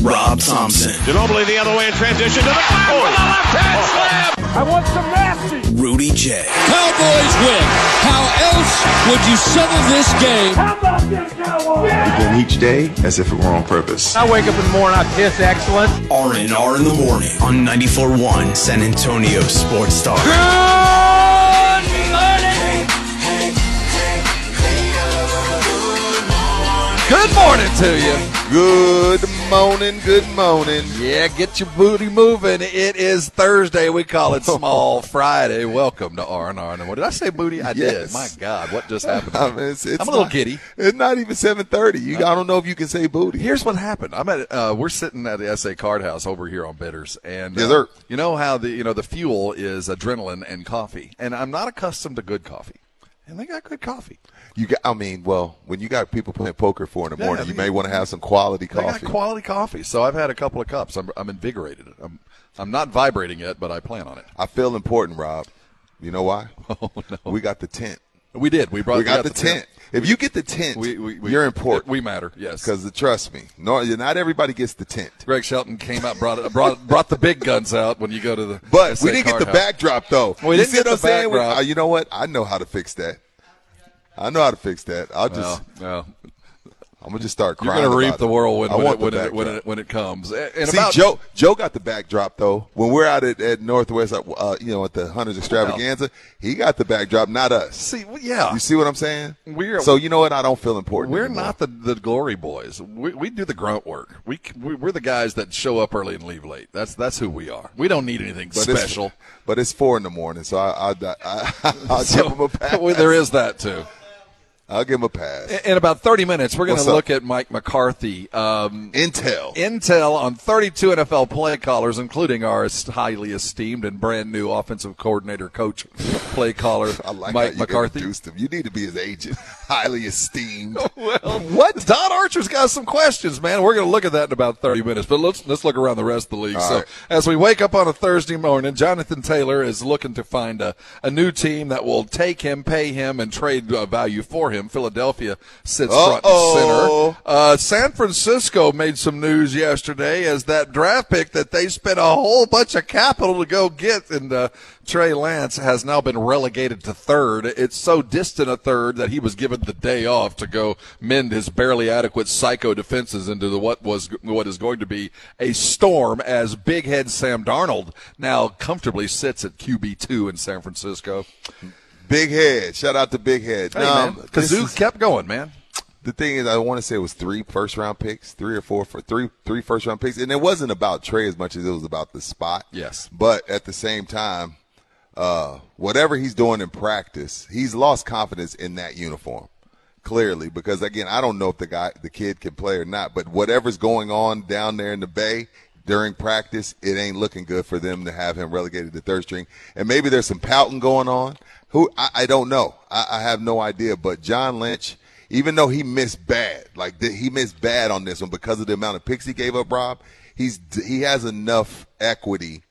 Rob Thompson, Ginobili the other way in transition to the back with a left hand slam. I want some nasty. Rudy J, Cowboys win. How else would you settle this game? How about this, Cowboys? Begin each day as if it were on purpose. I wake up in the morning, I piss excellent. R&R in the morning on 94.1 San Antonio Sports Star. Good morning. Good morning to you. Good morning, good morning. Yeah, get your booty moving. It is Thursday. We call it Small Friday. Welcome to R and R. And what Did I say booty? I Yes. did. My God, what just happened? I mean, it's, it's I'm a little not- giddy. It's not even seven thirty. You, I don't know if you can say booty. Here's what happened. I'm at uh, we're sitting at the SA Card House over here on Bitters, and Yes, uh, you know how the you know the fuel is adrenaline and coffee, and I'm not accustomed to good coffee, and they got good coffee. You got. I mean, well, when you got people playing poker four in the Yeah, morning, you may want to have some quality They coffee. got quality coffee, so I've had a couple of cups. I'm, I'm invigorated. I'm I'm not vibrating yet, but I plan on it. I feel important, Rob. You know why? Oh no, We got the tent. we did. We brought. we got, the, tent. If you get the tent, We, we, we, you're important. We matter. Yes. Because trust me, no, not everybody gets the tent. Greg Shelton came out, brought brought brought the big guns out when you go to the. But SA we didn't get the House. backdrop though. We you didn't get the backdrop. Uh, you know what? I know how to fix that. I know how to fix that. I'll just. No, no. I'm gonna just start crying. You're to reap the whirlwind I when it, when, it, when, it, when it comes. And See, about Joe, Joe got the backdrop though. When we're out at, at Northwest, uh, you know, at the Hunters Extravaganza, he got the backdrop, not us. See, yeah. You see what I'm saying? We're- so you know what? I don't feel important. We're anymore. not the, the glory boys. We, we do the grunt work. We, we we're the guys that show up early and leave late. That's that's who we are. We don't need anything But it's- special. but it's four in the morning, so I, I, I, I'll So, give him a pass. well, there is that too. I'll give him a pass. In about 30 minutes, we're going to look at Mike McCarthy. Um, Intel. Intel on 32 NFL play callers, including our highly esteemed and brand new offensive coordinator, coach, play caller, I like Mike McCarthy. introduced him. You need to be his agent. Highly esteemed. Well, what? Don Archer's got some questions, man. We're going to look at that in about 30 minutes, but let's let's look around the rest of the league. All so, right. as we wake up on a Thursday morning, Jonathan Taylor is looking to find a, a new team that will take him, pay him, and trade uh, value for him. Philadelphia sits front and Uh-oh. center. Uh, San Francisco made some news yesterday as that draft pick that they spent a whole bunch of capital to go get, and uh, Trey Lance has now been relegated to third. It's so distant a third that he was given the day off to go mend his barely adequate psycho defenses into the, what was what is going to be a storm as big head Sam Darnold now comfortably sits at QB two in San Francisco. Big head. Shout out to Big Head. Hey, No, man, Kazoo is- kept going, man. the thing is, I want to say it was three first round picks, three or four for three three first round picks, and it wasn't about Trey as much as it was about the spot. Yes. but at the same time, uh, whatever he's doing in practice, he's lost confidence in that uniform. Clearly, because again, I don't know if the guy, the kid, can play or not. But whatever's going on down there in the Bay during practice, it ain't looking good for them to have him relegated to third string. And maybe there's some pouting going on. Who I, I don't know. I, I have no idea. But John Lynch, even though he missed bad, like he missed bad on this one because of the amount of picks he gave up, Rob, he's he has enough equity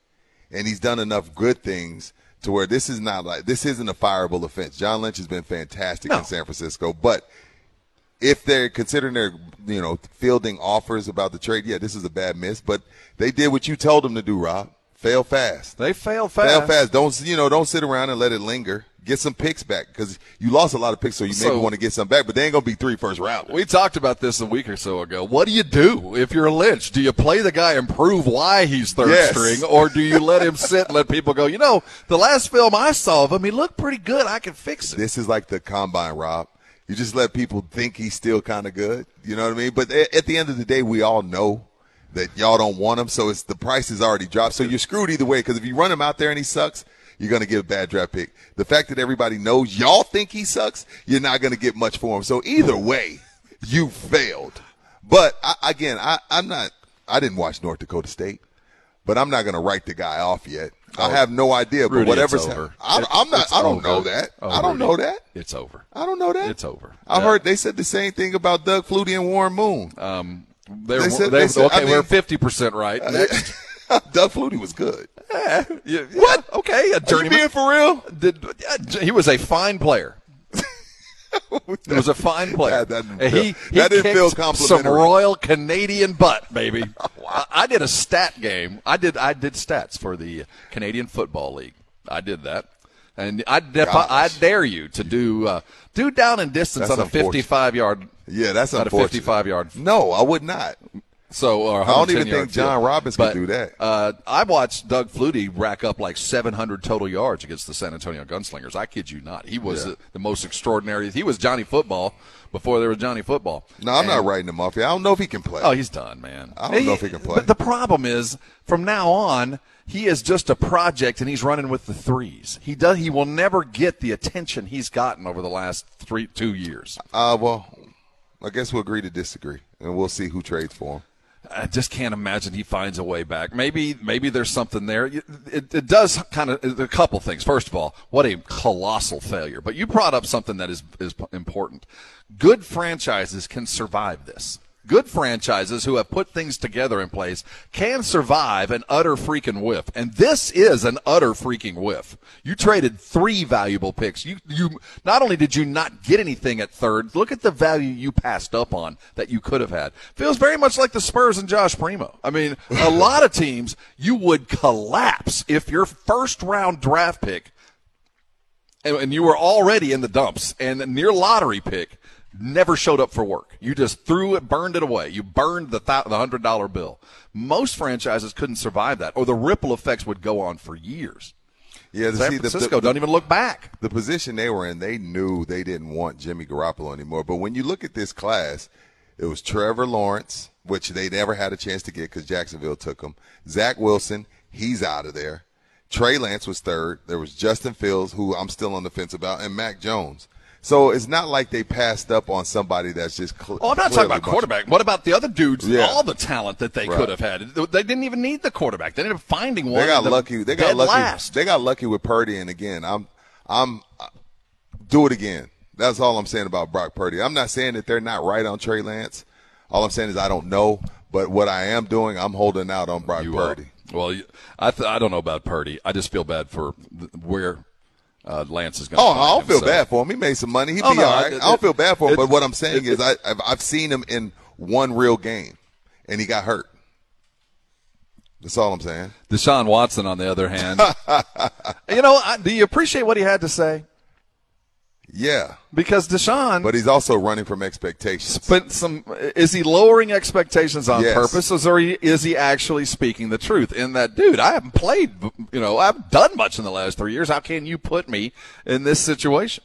and he's done enough good things to where this is not like this isn't a fireable offense. John Lynch has been fantastic in San Francisco, but if they're considering they're you know fielding offers about the trade, yeah, this is a bad miss. But they did what you told them to do, Rob. Fail fast. They failed fast. Fail fast. Don't you know? Don't sit around and let it linger. Get some picks back because you lost a lot of picks, so you maybe want to get some back. But they ain't gonna be three first round. We talked about this a week or so ago. What do you do if you're a Lynch? Do you play the guy and prove why he's third Yes. string, or do you let him sit and let people go? You know, the last film I saw of him, he looked pretty good. I can fix it. This is like the combine, Rob. You just let people think he's still kind of good. You know what I mean? But at the end of the day, we all know that y'all don't want him. So it's the price is already dropped. So you're screwed either way. Because if you run him out there and he sucks, you're going to get a bad draft pick. The fact that everybody knows y'all think he sucks, you're not going to get much for him. So either way, you failed. But I, again, I, I'm not. I didn't watch North Dakota State, but I'm not going to write the guy off yet. I Oh, have no idea. But Rudy, whatever's over. I, I'm not. it's I don't over. know that. Oh, I don't Rudy, know that. It's over. I don't know that. It's over. I Yeah. heard they said the same thing about Doug Flutie and Warren Moon. Um, they're, They said- they they said- okay, I mean- we're fifty percent right. Next, Doug Flutie was good. Yeah, yeah, what? Okay, a Are you journeyman. being for real? Did, he was a fine player. It was a fine play. That doesn't he, he that didn't feel some royal Canadian butt, baby. I, I did a stat game. I did I did stats for the Canadian Football League. I did that, and I def- I dare you to do uh, do down and distance That's on a 55 yard. Yeah, that's on a 55 yard. No, I would not. So I don't even think John field. Robbins But, do that. Uh, I watched Doug Flutie rack up like 700 total yards against the San Antonio Gunslingers. I kid you not. He was Yeah. the, the most extraordinary. He was Johnny Football before there was Johnny Football. No, I'm not writing him off. I don't know if he can play. Oh, he's done, man. I don't know if he can play. But the problem is, from now on, he is just a project, and he's running with the threes. He does. He will never get the attention he's gotten over the last three two years. Uh, well, I guess we'll agree to disagree, and we'll see who trades for him. I just can't imagine he finds a way back. Maybe, maybe there's something there. It, it, does kind of a couple things. First of all, what a colossal failure. But you brought up something that is is important. Good franchises can survive this. Good franchises who have put things together in place can survive an utter freaking whiff. And this is an utter freaking whiff. You traded three valuable picks. You, you, not only did you not get anything at third, look at the value you passed up on that you could have had. Feels very much like the Spurs and Josh Primo. I mean, a lot of teams, you would collapse if your first round draft pick and, and you were already in the dumps and near lottery pick never showed up for work. You just threw it, burned it away. You burned the th- the hundred dollar bill. Most franchises couldn't survive that, or the ripple effects would go on for years. Yeah, San see the- Francisco the- don't even look back. The position they were in, they knew they didn't want Jimmy Garoppolo anymore. But when you look at this class, it was Trevor Lawrence, which they never had a chance to get because Jacksonville took him. Zach Wilson, he's out of there. Trey Lance was third. There was Justin Fields, who I'm still on the fence about, and Mac Jones. So it's not like they passed up on somebody that's just. Cl- Oh, I'm not talking about quarterback. What about the other dudes? Yeah. All the talent that they Right. could have had. They didn't even need the quarterback. They ended up finding one. They got the lucky. They got lucky. Last. They got lucky with Purdy. And again, I'm, I'm, uh, do it again. That's all I'm saying about Brock Purdy. I'm not saying that they're not right on Trey Lance. All I'm saying is I don't know. But what I am doing, I'm holding out on Brock You are. Purdy. Well, I th- I don't know about Purdy. I just feel bad for where uh, Lance is going. To Oh, I don't feel bad for him. He made some money. He'd Oh, be no, all right. it- I don't feel bad for him. it- but what I'm saying it- is, I, I've, I've seen him in one real game, and he got hurt. That's all I'm saying. Deshaun Watson, on the other hand, you know, I, do you appreciate what he had to say? Yeah, Because Deshaun, but he's also running from expectations. But some is he lowering expectations on Yes. purpose, or is he, actually speaking the truth? In that, dude, I haven't played, you know, I've done much in the last three years. How can you put me in this situation?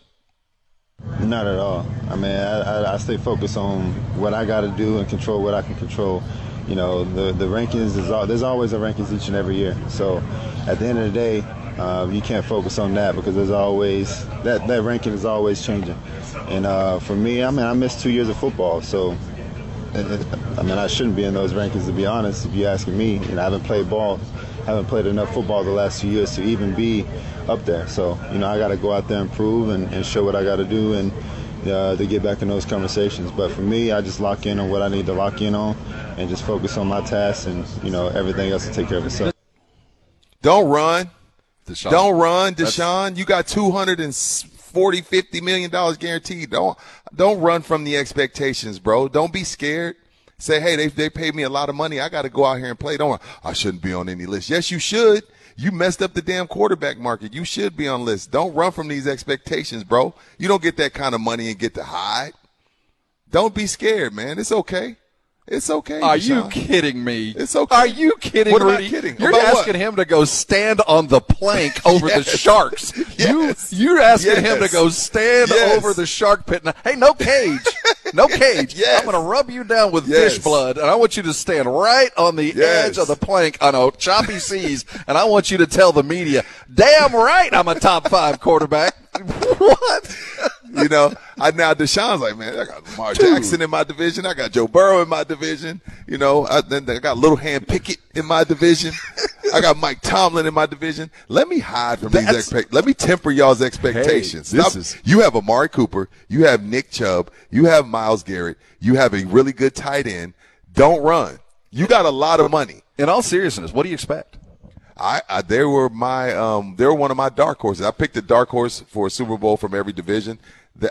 Not at all. I mean, I, I, I stay focused on what I got to do and control what I can control. You know, the the rankings is all, there's always a rankings each and every year. So, at the end of the day, um, you can't focus on that because there's always that that ranking is always changing. And uh, for me, I mean, I missed two years of football, so. I mean, I shouldn't be in those rankings to be honest. If you're asking me, and I haven't played ball, haven't played enough football the last two years to even be up there. So, you know, I got to go out there and prove and, and show what I got to do and uh, to get back in those conversations. But for me, I just lock in on what I need to lock in on and just focus on my tasks and, you know, everything else will take care of itself. Don't run. Deshaun. Don't run, That's- Deshaun. You got 240, 50 million dollars guaranteed. Don't don't run from the expectations, bro. Don't be scared. Say, hey, they they paid me a lot of money. I got to go out here and play. Don't. I shouldn't be on any list. Yes, you should. You messed up the damn quarterback market. You should be on lists. Don't run from these expectations, bro. You don't get that kind of money and get to hide. Don't be scared, man. It's okay. It's okay. Are you kidding me? It's okay. Are you kidding, What am I kidding? You're About what? asking him to go stand on the plank over the sharks. Yes. You, you're asking him to go stand Yes. over the shark pit. Now, hey, no cage, no cage. Yes. I'm going to rub you down with Yes. fish blood, and I want you to stand right on the Yes. edge of the plank on a choppy seas, and I want you to tell the media, "Damn right, I'm a top five quarterback." what? You know, I now Deshaun's like, man, I got Lamar Jackson in my division. I got Joe Burrow in my division. You know, I, then I got Little Hand Pickett in my division. I got Mike Tomlin in my division. Let me hide from these expectations. Let me temper y'all's expectations. Hey, this is- you have Amari Cooper. You have Nick Chubb. You have Myles Garrett. You have a really good tight end. Don't run. You got a lot of money. In all seriousness, what do you expect? I, I they were my um they were one of my dark horses. I picked a dark horse for a Super Bowl from every division.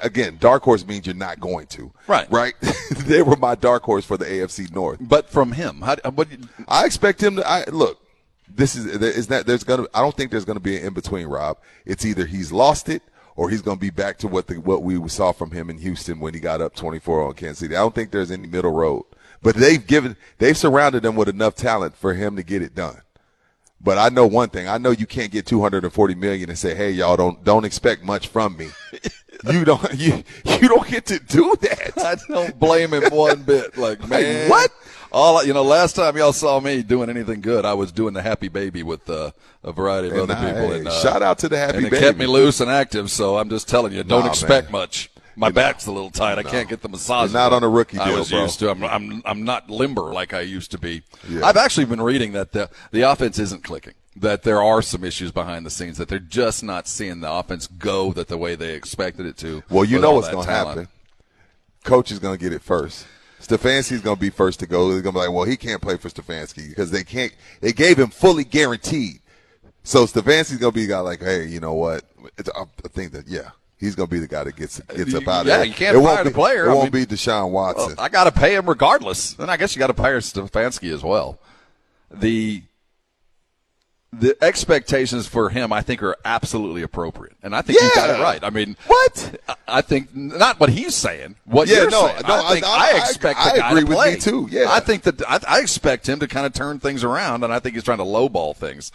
Again, dark horse means you're not going to. Right. Right. they were my dark horse for the AFC North. But from him, how, uh, what, I expect him to. I look. This is is that there's gonna. I don't think there's gonna be an in between. Rob. It's either he's lost it or he's gonna be back to what the what we saw from him in Houston when he got up 24 on Kansas City. I don't think there's any middle road. But they've given they've surrounded him with enough talent for him to get it done. But I know one thing. I know you can't get 240 million and say, "Hey, y'all don't don't expect much from me." you don't you you don't get to do that. I don't blame him one bit. Like, man, what? All you know, last time y'all saw me doing anything good, I was doing the Happy Baby with uh, a variety of And other people. I- and, uh, shout out to the Happy baby. and it kept me loose and active. So I'm just telling you, don't Nah, expect man. much. My back's a little tight. I can't get the massage. You're not on a rookie deal, I was bro. used to. I'm, I'm I'm not limber like I used to be. Yeah. I've actually been reading that the the offense isn't clicking. That there are some issues behind the scenes. That they're just not seeing the offense go that the way they expected it to. Well, you know what's going to happen. Coach is going to get it first. Stefanski's going to be first to go. They're going to be like, well, he can't play for Stefanski because they can't. They gave him fully guaranteed. So Stefanski's going to be the guy like, hey, you know what? It's, I think that yeah, he's going to be the guy that gets gets up out of Yeah, you can't it fire the be- player. It I won't mean- be Deshaun Watson. Well, I got to pay him regardless. Then I guess you got to pay Stefanski as well. The the expectations for him, I think, are absolutely appropriate, and I think you got it right. I mean, what? I- think not what he's saying. What Yeah, you're no, saying. no, I think I- I, expect I the guy agree to with play me too, yeah. I think that I, I expect him to kind of turn things around, and I think he's trying to lowball things.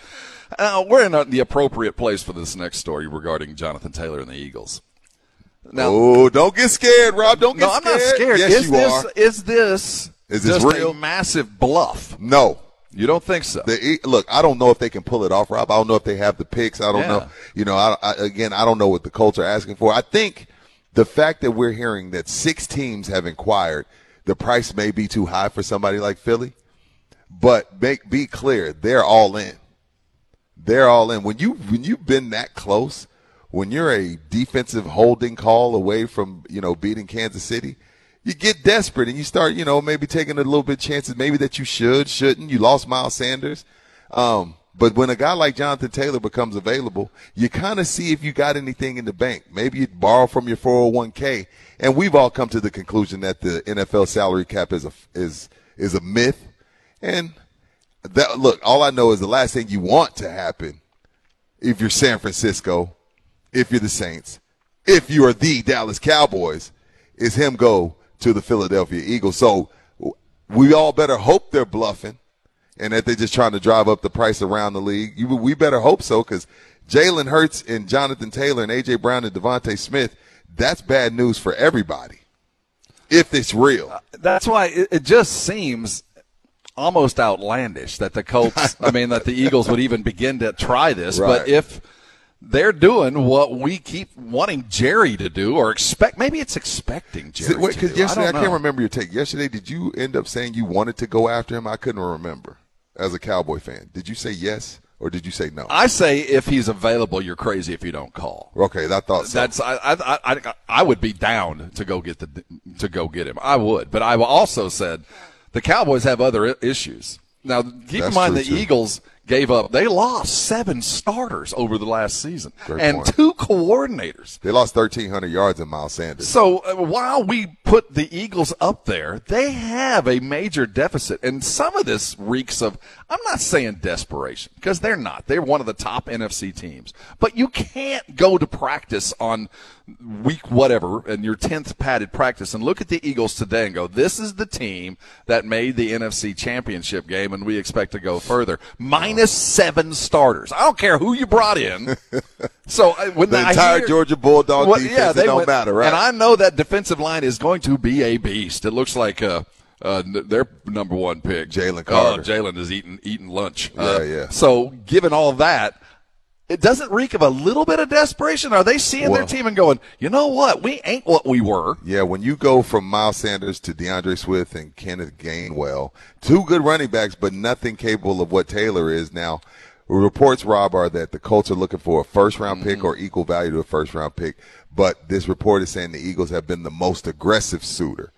Uh, we're in a, the appropriate place for this next story regarding Jonathan Taylor and the Eagles. Now, oh, don't get scared, Rob. Don't get scared. no, I'm not scared. Yes, is you this, are. Is this Is this just real? a massive bluff? No. You don't think so? The, E- look, I don't know if they can pull it off, Rob. I don't know if they have the picks. I don't Yeah. know. You know, I, I, again, I don't know what the Colts are asking for. I think the fact that we're hearing that six teams have inquired, the price may be too high for somebody like Philly. But make be clear, they're all in. They're all in. When you when you've been that close, when you're a defensive holding call away from you know beating Kansas City, you get desperate and you start you know maybe taking a little bit chances maybe that you should shouldn't. You lost Miles Sanders, um, but when a guy like Jonathan Taylor becomes available, you kind of see if you got anything in the bank. Maybe you borrow from your 401k, and we've all come to the conclusion that the NFL salary cap is a is is a myth, and that look, all I know is the last thing you want to happen if you're San Francisco, if you're the Saints, if you are the Dallas Cowboys, is him go to the Philadelphia Eagles. So we all better hope they're bluffing and that they're just trying to drive up the price around the league. You, we better hope so because Jalen Hurts and Jonathan Taylor and A.J. Brown and DeVonta Smith, that's bad news for everybody if it's real. Uh, that's why it, it just seems almost outlandish that the Colts, I mean, that the Eagles would even begin to try this. Right. But if they're doing what we keep wanting Jerry to do, or expect, maybe it's expecting Jerry to Because do. yesterday, I, I, can't remember your take. Yesterday, did you end up saying you wanted to go after him? I couldn't remember as a Cowboy fan. Did you say yes or did you say no? I say if he's available, you're crazy if you don't call. okay, I thought so. That's I, I I I would be down to go get the to go get him. I would, but I also said the Cowboys have other issues. Now keep That's in mind the too. Eagles gave up. They lost seven starters over the last season Great and point. two coordinators. they lost 1,300 yards in Miles Sanders. So uh, while we put the Eagles up there, they have a major deficit, and some of this reeks of. I'm not saying desperation because they're not. They're one of the top NFC teams, but you can't go to practice on week whatever and your 10th padded practice and look at the Eagles today and go, "This is the team that made the NFC Championship game, and we expect to go further." Minus seven starters. I don't care who you brought in. So uh, when The I entire hear- Georgia Bulldog defense, it don't matter, right? And I know that defensive line is going to be a beast. It looks like uh, uh, their number one pick, Jalen Oh, Carter. Jalen is eating eating lunch. Yeah, Uh, yeah. So given all that. It doesn't reek of a little bit of desperation. Are they seeing their team and going, you know what? We ain't what we were. Yeah, when you go from Miles Sanders to D'Andre Swift and Kenneth Gainwell, two good running backs, but nothing capable of what Taylor is now. Reports, Rob, are that the Colts are looking for a first round pick mm-hmm. or equal value to a first round pick. But this report is saying the Eagles have been the most aggressive suitor.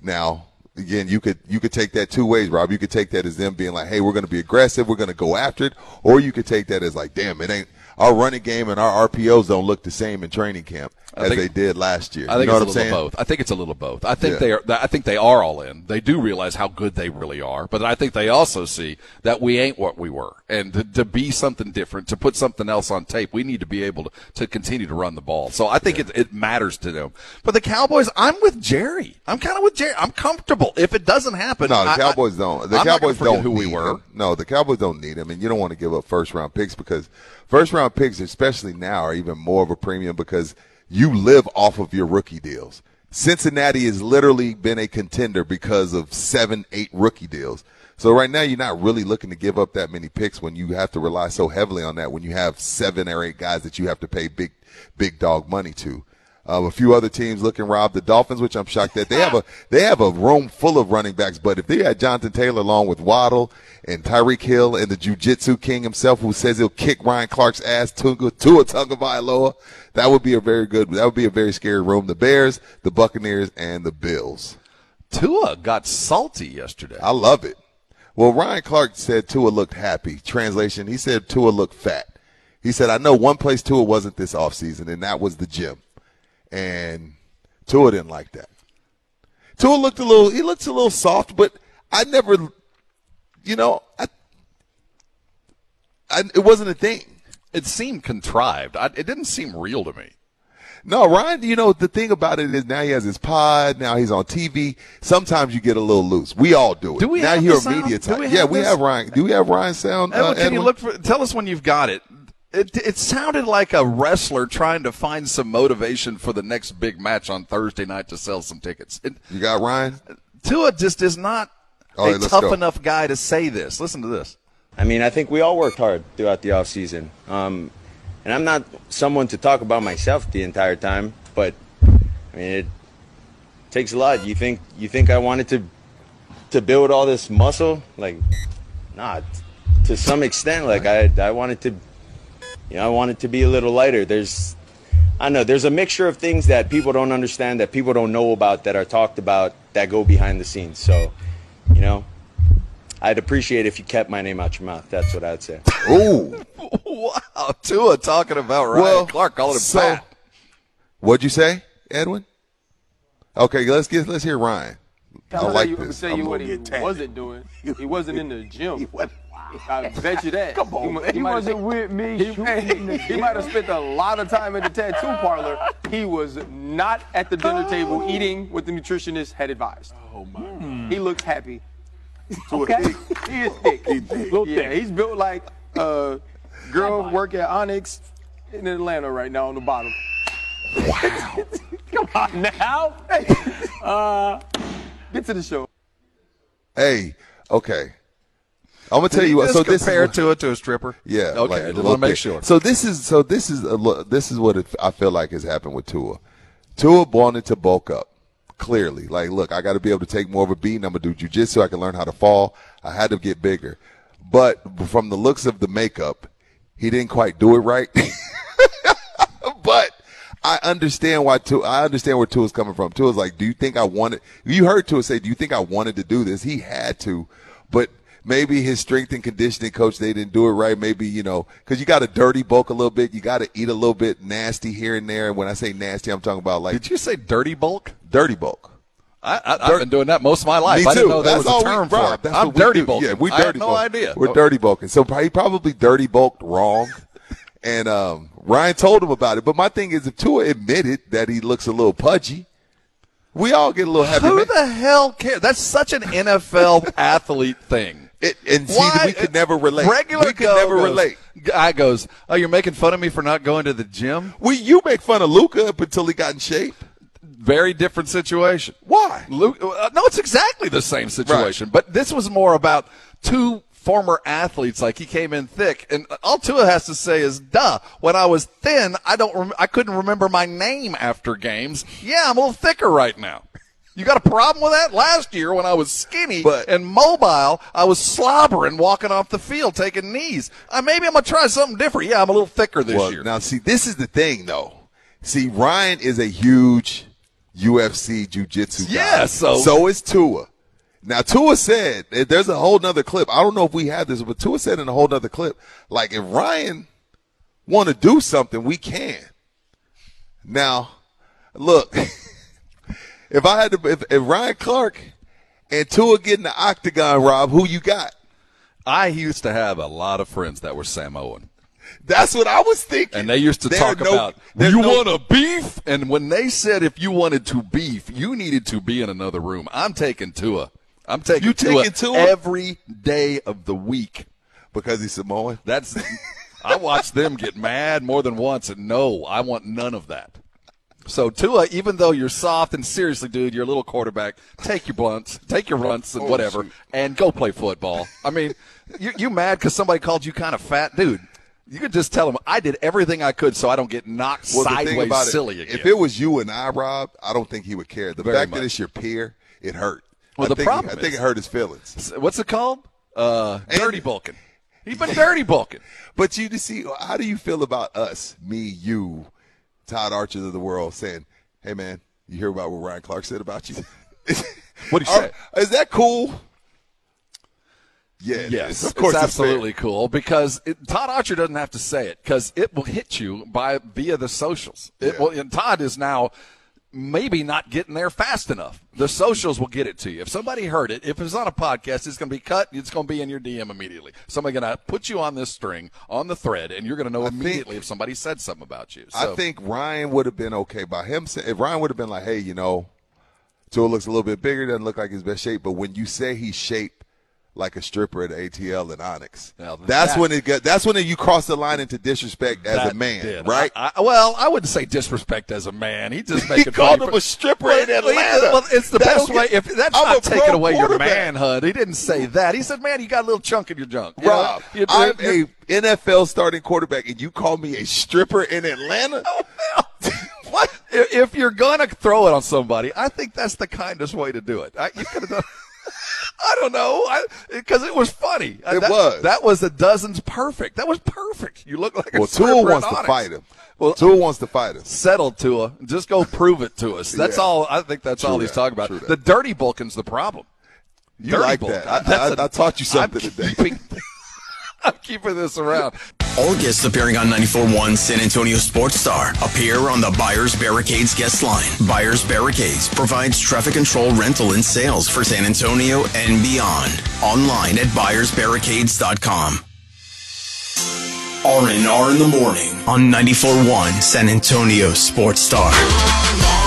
Now, again, you could you could take that two ways, Rob. You could take that as them being like, "Hey, we're going to be aggressive, we're going to go after it," or you could take that as like, "Damn, it ain't our running game and our RPOs don't look the same in training camp I as think- they did last year." I think you know it's a little both. I think it's a little both. I think Yeah. they are. I think they are all in. They do realize how good they really are, but I think they also see that we ain't what we were, and to, to be something different, to put something else on tape, we need to be able to, to continue to run the ball. So I think it, it matters to them. But the Cowboys, I'm with Jerry. I'm kind of with Jerry. I'm comfortable. If it doesn't happen, No, the I- I- Cowboys don't. The I'm Cowboys don't who we were. him. No, the Cowboys don't need him, and you don't want to give up first round picks because first round picks, especially now, are even more of a premium because you live off of your rookie deals. Cincinnati has literally been a contender because of seven, eight rookie deals. So right now, you're not really looking to give up that many picks when you have to rely so heavily on that. When you have seven or eight guys that you have to pay big, big dog money to. Um, a few other teams looking robbed. The Dolphins, which I'm shocked that they have a they have a room full of running backs. But if they had Jonathan Taylor along with Waddle and Tyreek Hill and the Jiu-Jitsu King himself, who says he'll kick Ryan Clark's ass, to a Tua Tua Tagovailoa, that would be a very good. That would be a very scary room. The Bears, the Buccaneers, and the Bills. Tua got salty yesterday. I love it. Well, Ryan Clark said Tua looked happy. Translation: He said Tua looked fat. He said, "I know one place Tua wasn't this offseason, and that was the gym." And Tua didn't like that. Tua looked a little. He looked a little soft, but I never, you know, I, I it wasn't a thing. It seemed contrived. I, it didn't seem real to me. No, Ryan, you know, the thing about it is now he has his pod, now he's on TV. Sometimes you get a little loose. We all do it. Do we now have you're the a sound? media type. yeah, have we this? have Ryan. Do we have Ryan sound? Edwin, uh, can you look for? Tell us when you've got it. It, it sounded like a wrestler trying to find some motivation for the next big match on Thursday night to sell some tickets. It, You got Ryan? Tua just is not All right, a let's tough go. enough guy to say this. Listen to this. I mean, I think we all worked hard throughout the offseason. Um, and I'm not someone to talk about myself the entire time, but I mean, it takes a lot. You think you think I wanted to to build all this muscle? Like, nah. To some extent, like I I wanted to, you know, I wanted to be a little lighter. There's, I know. There's a mixture of things that people don't understand, that people don't know about, that are talked about, that go behind the scenes. So, you know, I'd appreciate if you kept my name out your mouth. That's what I'd say. Ooh. wow, Tua talking about Ryan Well, Clark calling him so- fat. What'd you say, Edwin? Okay, let's get let's hear Ryan. I I'll like tell you, this. tell you what he wasn't doing. He wasn't in the gym. I bet you that. Come on, he, mu- he, He wasn't have, with me He, shooting in the he might have spent a lot of time in the tattoo parlor. He was not at the dinner table eating what the nutritionist had advised. Oh my! He looks happy. Okay, he is thick. Little yeah, thick. he's built like a girl work at Onyx in Atlanta right now on the bottom. Wow! Come on now. Hey, uh, get to the show. Hey, okay. I'm gonna tell you what. So this compare is, Tua to a stripper. Yeah. Okay, like, I just want to make sure. So this is so this is a, lo- this is what it, I feel like has happened with Tua. Tua wanted to bulk up. Clearly, like, look, I got to be able to take more of a beating. I'm gonna do jujitsu. I can learn how to fall. I had to get bigger, but from the looks of the makeup, he didn't quite do it right. but I understand why Tua. I understand where Tua's coming from. Tua's like, do you think I wanted? You heard Tua say, do you think I wanted to do this? He had to, but maybe his strength and conditioning coach they didn't do it right. Maybe you know because you got to dirty bulk a little bit. You got to eat a little bit nasty here and there. And when I say nasty, I'm talking about like Did you say dirty bulk? dirty bulk. I, I, I've been doing that most of my life. I didn't know there That's was a term for it. that's I'm dirty do. bulking. Yeah, we I dirty had no bulk. idea. We're Oh. dirty bulking. So he probably dirty bulked wrong. And um, Ryan told him about it. But my thing is, if Tua admitted that he looks a little pudgy, we all get a little happy. Who man. the hell cares? That's such an NFL athlete thing. It, and see, Why- we could never relate. Regular we could Go never goes- relate. Guy goes, "Oh, you're making fun of me for not going to the gym." We, you make fun of Luka up until he got in shape. Very different situation. Why? Luke, uh, no, it's exactly the same situation. But this was more about two former athletes. Like he came in thick, and all Tua has to say is, "Duh." When I was thin, I don't, rem- I couldn't remember my name after games. Yeah, I'm a little thicker right now. You got a problem with that? Last year, when I was skinny but, and mobile, I was slobbering walking off the field, taking knees. Uh, maybe I'm gonna try something different. Yeah, I'm a little thicker this well, year. Now, see, this is the thing, though. See, Ryan is a huge UFC jiu-jitsu guy. Yeah, so- so is Tua. Now Tua said there's a whole nother clip. I don't know if we have this, but Tua said in a whole nother clip, like if Ryan want to do something, we can. Now, look, if I had to, if, if Ryan Clark and Tua get in the octagon, Rob, who you got? I used to have a lot of friends that were Samoan. That's what I was thinking. And they used to There talk no- about you no- want a beef, and when they said if you wanted to beef, you needed to be in another room. I'm taking Tua. I'm taking You Tua, taking Tua? every day of the week because he's Samoan. That's I watched them get mad more than once, and no, I want none of that. So Tua, even though you're soft and seriously, dude, you're a little quarterback. Take your blunts, take your runts, and whatever, and go play football. I mean, you you mad because somebody called you kind of fat, dude? You could just tell them I did everything I could so I don't get knocked Well, sideways it, silly again. if it was you and I, Rob, I don't think he would care. The Very fact much. that it's your peer, it hurt. Well, I the think, problem I think it hurt his feelings. what's it called? Uh, dirty bulking. He's been dirty bulking. But you to see, how do you feel about us, me, you, Todd Archer of the world, saying, "Hey, man, you hear about what Ryan Clark said about you? What you say? Is that cool? Yeah, it yes. Of course, it's it's absolutely cool because it, Todd Archer doesn't have to say it because it will hit you by via the socials. It will, and Todd is now maybe not getting there fast enough. The socials will get it to you. If somebody heard it, if it's on a podcast, it's going to be cut. It's going to be in your DM immediately. Somebody's going to put you on this string on the thread, and you're going to know think- immediately if somebody said something about you. So, I think Ryan would have been okay by him. If Ryan would have been like, "Hey, you know, Tua looks a little bit bigger, doesn't look like his best shape," but when you say he's shaped like a stripper at ATL and Onyx, Now, that's that- when it got. That's when you cross the line into disrespect as a man, did. right? I, I, well, I wouldn't say disrespect as a man. He just He called him a stripper in Well, Atlanta. Well, it's the That best way. If that's I'm not taking away your manhood, he didn't say that. He said, "Man, you got a little chunk in your junk." You know? Rob, You- I'm a NFL starting quarterback, and you call me a stripper in Atlanta? what? If if you're gonna throw it on somebody, I think that's the kindest way to do it. I, you could have done. I don't know, because it was funny. It that, was. That was the dozens perfect. That was perfect. You look like a Well, stripper Tua wants to fight him. Well, Tua wants to fight him. settle Tua. Just go prove it to us. That's Yeah. all. I think that's all True he's talking about. True that. The dirty bulking's the problem. You Dirty like bulking. that? I, I, a- I taught you something I'm today. keeping- I'm keeping this around. All guests appearing on 94.1 San Antonio Sports Star appear on the Buyers Barricades guest line. Buyers Barricades provides traffic control rental and sales for San Antonio and beyond. Online at buyersbarricades.com. R&R in the morning on 94.1 San Antonio Sports Star. Oh,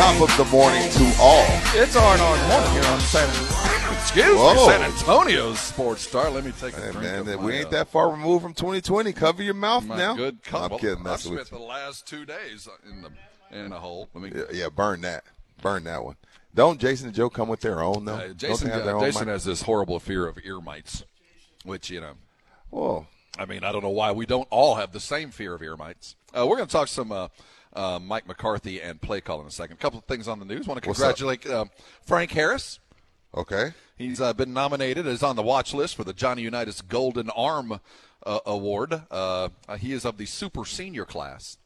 Top of the morning to all. It's R and R morning here on San. Excuse Whoa. me, San Antonio's Sports Star. Let me take a Hey, drink. man, that my, we ain't uh, that far removed from 2020. Cover your mouth now. good. I'm couple. kidding, I spent the last two days in the in a hole. Let me. Yeah, yeah, burn that. Burn that one. Don't Jason and Joe come with their own though? Uh, Jason, have their uh, own Jason mic? has this horrible fear of ear mites, which you know. Whoa. I mean, I don't know why we don't all have the same fear of ear mites. Uh, we're going to talk some uh, Mike McCarthy and play call in a second. A couple of things on the news. want to congratulate uh, Frank Harris. Okay. He's uh, been nominated as on the watch list for the Johnny Unitas Golden Arm uh, Award. Uh, he is of the super senior class.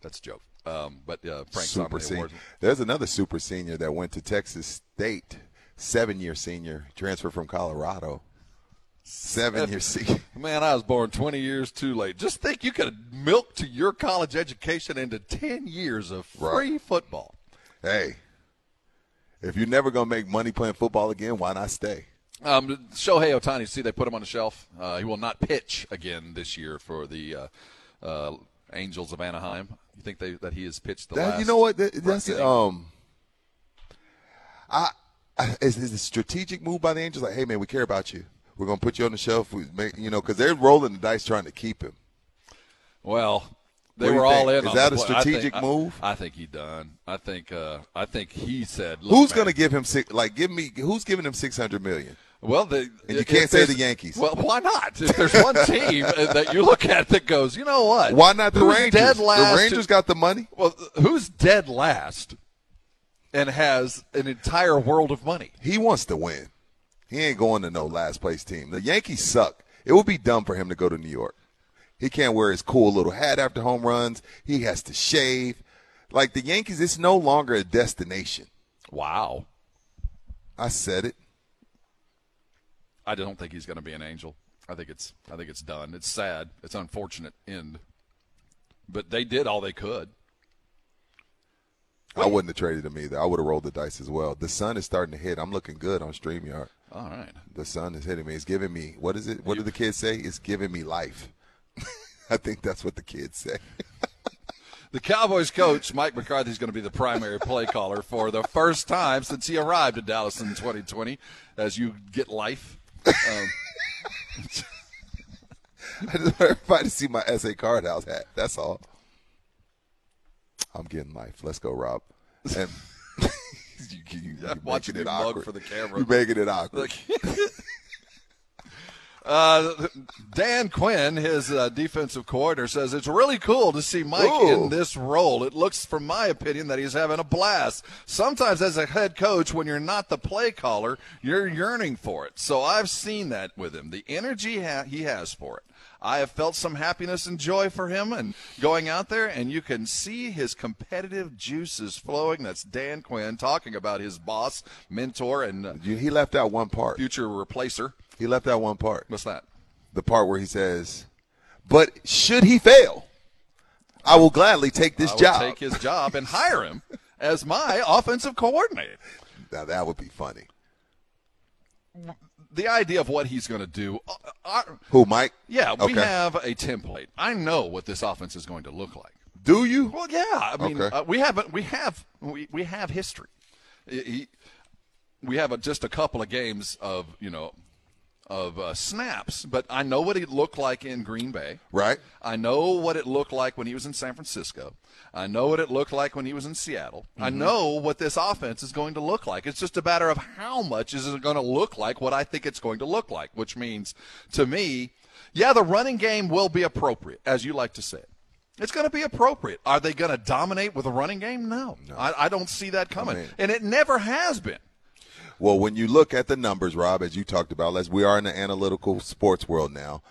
That's a joke. Um, but uh, Frank's on super the senior. award. There's another super senior that went to Texas State. Seven year senior, transfer from Colorado. Seven years. Man, I was born 20 years too late. Just think you could have milked your college education into 10 years of free football. Hey, if you're never gonna make money playing football again, why not stay? Um, Shohei Ohtani, see, they put him on the shelf. Uh, he will not pitch again this year for the uh, uh, Angels of Anaheim. You think they, that he has pitched the That- last? you know what? That- that's inning? um. I, I is, is a strategic move by the Angels like, hey man, we care about you. We're gonna put you on the shelf. We make, you know, because they're rolling the dice trying to keep him. Well, they What do you were all think? in. Is on that the a play. I think- strategic I- move? I, think he done. I think. Uh, I think he said, Look, who's gonna give him six? Like, give me who's giving him six hundred million? Well, the, And you can't say the Yankees. Well, why not? If there's one team that you look at that goes, you know what? Why not the Who's Rangers? Dead last the Rangers got the money. Well, who's dead last and has an entire world of money? He wants to win. He ain't going to no last place team. The Yankees suck. It would be dumb for him to go to New York. He can't wear his cool little hat after home runs. He has to shave. Like the Yankees, it's no longer a destination. Wow. I said it. I don't think he's going to be an angel. I think it's I think it's done. It's sad. It's unfortunate end. But they did all they could. I wouldn't have traded him either. I would have rolled the dice as well. The sun is starting to hit. I'm looking good on StreamYard. All right. The sun is hitting me. It's giving me what is it? What do the kids say? It's giving me life. I think that's what the kids say. The Cowboys coach, Mike McCarthy, is going to be the primary play caller for the first time since he arrived in Dallas in 2020 as you get life. Um, I just want everybody to see my SA Card House hat. That's all. I'm getting life. Let's go, Rob. And you, you, you're watching making it awkward for the camera. You're making it awkward. Uh, Dan Quinn, his uh, defensive coordinator, says it's really cool to see Mike Ooh. in this role. It looks, from my opinion, that he's having a blast. Sometimes, as a head coach, when you're not the play caller, you're yearning for it. So I've seen that with him. The energy ha- he has for it. I have felt some happiness and joy for him and going out there, and you can see his competitive juices flowing. That's Dan Quinn talking about his boss, mentor, and uh, he left out one part. future replacer. He left out one part. What's that? The part where he says, "But should he fail, I will gladly take this I job." take his job and hire him as my offensive coordinator. now that would be funny. The idea of what he's going to do. uh, uh, Who, Mike? yeah, we Okay. have a template. I know what this offense is going to look like. Do you? Well, yeah. I mean, Okay. uh, we haven't. We have. We, we have history. He- we have a, just a couple of games of you know of uh, snaps, but I know what it looked like in Green Bay. Right. I know what it looked like when he was in San Francisco. I know what it looked like when he was in Seattle. I Mm-hmm. know what this offense is going to look like. It's just a matter of how much is it going to look like what I think it's going to look like, which means to me, yeah, the running game will be appropriate, as you like to say. It's going to be appropriate. Are they going to dominate with a running game? No. I, I don't see that coming. mean- and it never has been. Well, when you look at the numbers, Rob, as you talked about, as we are in the analytical sports world now,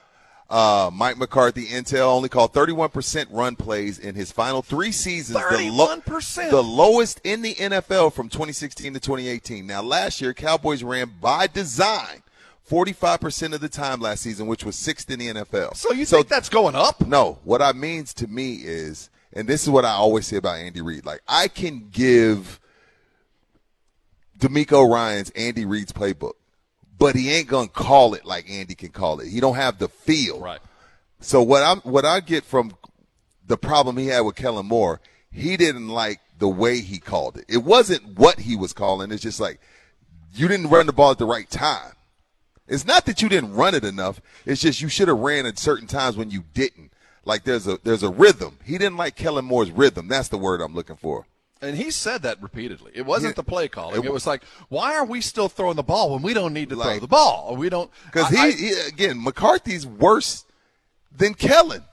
uh, Mike McCarthy, Intel only called 31% run plays in his final three seasons. The, 31%? the lowest in the NFL from 2016 to 2018. Now, last year, Cowboys ran by design 45% of the time last season, which was sixth in the NFL. So you think that's going up? No, what I means to me is, and this is what I always say about Andy Reid. Like I can give DeMeco Ryans Andy Reid's playbook, but he ain't gonna call it like Andy can call it. He don't have the feel. Right. So what I'm what I get from the problem he had with Kellen Moore, he didn't like the way he called it. It wasn't what he was calling. It's just like you didn't run the ball at the right time. It's not that you didn't run it enough. It's just you should have ran at certain times when you didn't. Like there's a there's a rhythm. He didn't like Kellen Moore's rhythm. That's the word I'm looking for. And he said that repeatedly. It wasn't the play calling. It was like, why are we still throwing the ball when we don't need to throw Like- the ball? We don't Because he, I- he again McCarthy's worse than Kellen.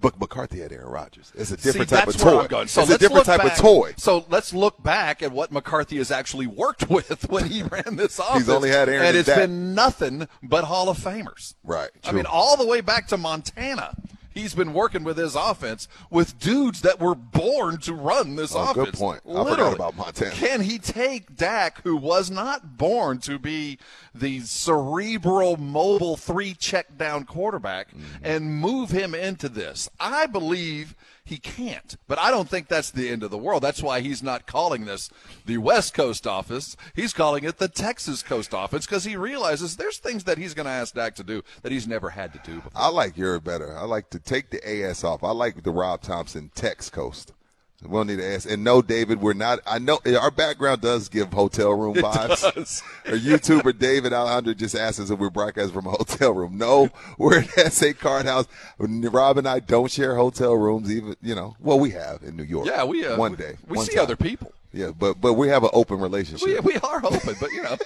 But McCarthy had Aaron Rodgers. It's a different See, type that's of where toy. I'm going. So it's a let's different look type back- of toy. So let's look back at what McCarthy has actually worked with when he ran this offense. He's only had Aaron and and it's Dak. been nothing but Hall of Famers. Right. I mean, all the way back to Montana. He's been working with his offense with dudes that were born to run this Oh, offense. good point. I forgot about Montana. Can he take Dak, who was not born to be the cerebral, mobile, three check down quarterback, Mm-hmm. and move him into this? I believe he can't, but I don't think that's the end of the world. That's why he's not calling this the West Coast office. He's calling it the Texas Coast office because he realizes there's things that he's going to ask Dak to do that he's never had to do before. I like your better. I like to take the AS off. I like the Rob Thompson Tex Coast. We don't need to ask. And no, David, we're not. I know our background does give hotel room vibes. Our YouTuber David Alejandro just asked us if we're broadcasting from a hotel room. No, we're at SA Card House. Rob and I don't share hotel rooms. Even you know, well, we have in New York. Yeah, we uh, one day we one see time. other people. Yeah, but but we have an open relationship. We, we are open, but you know,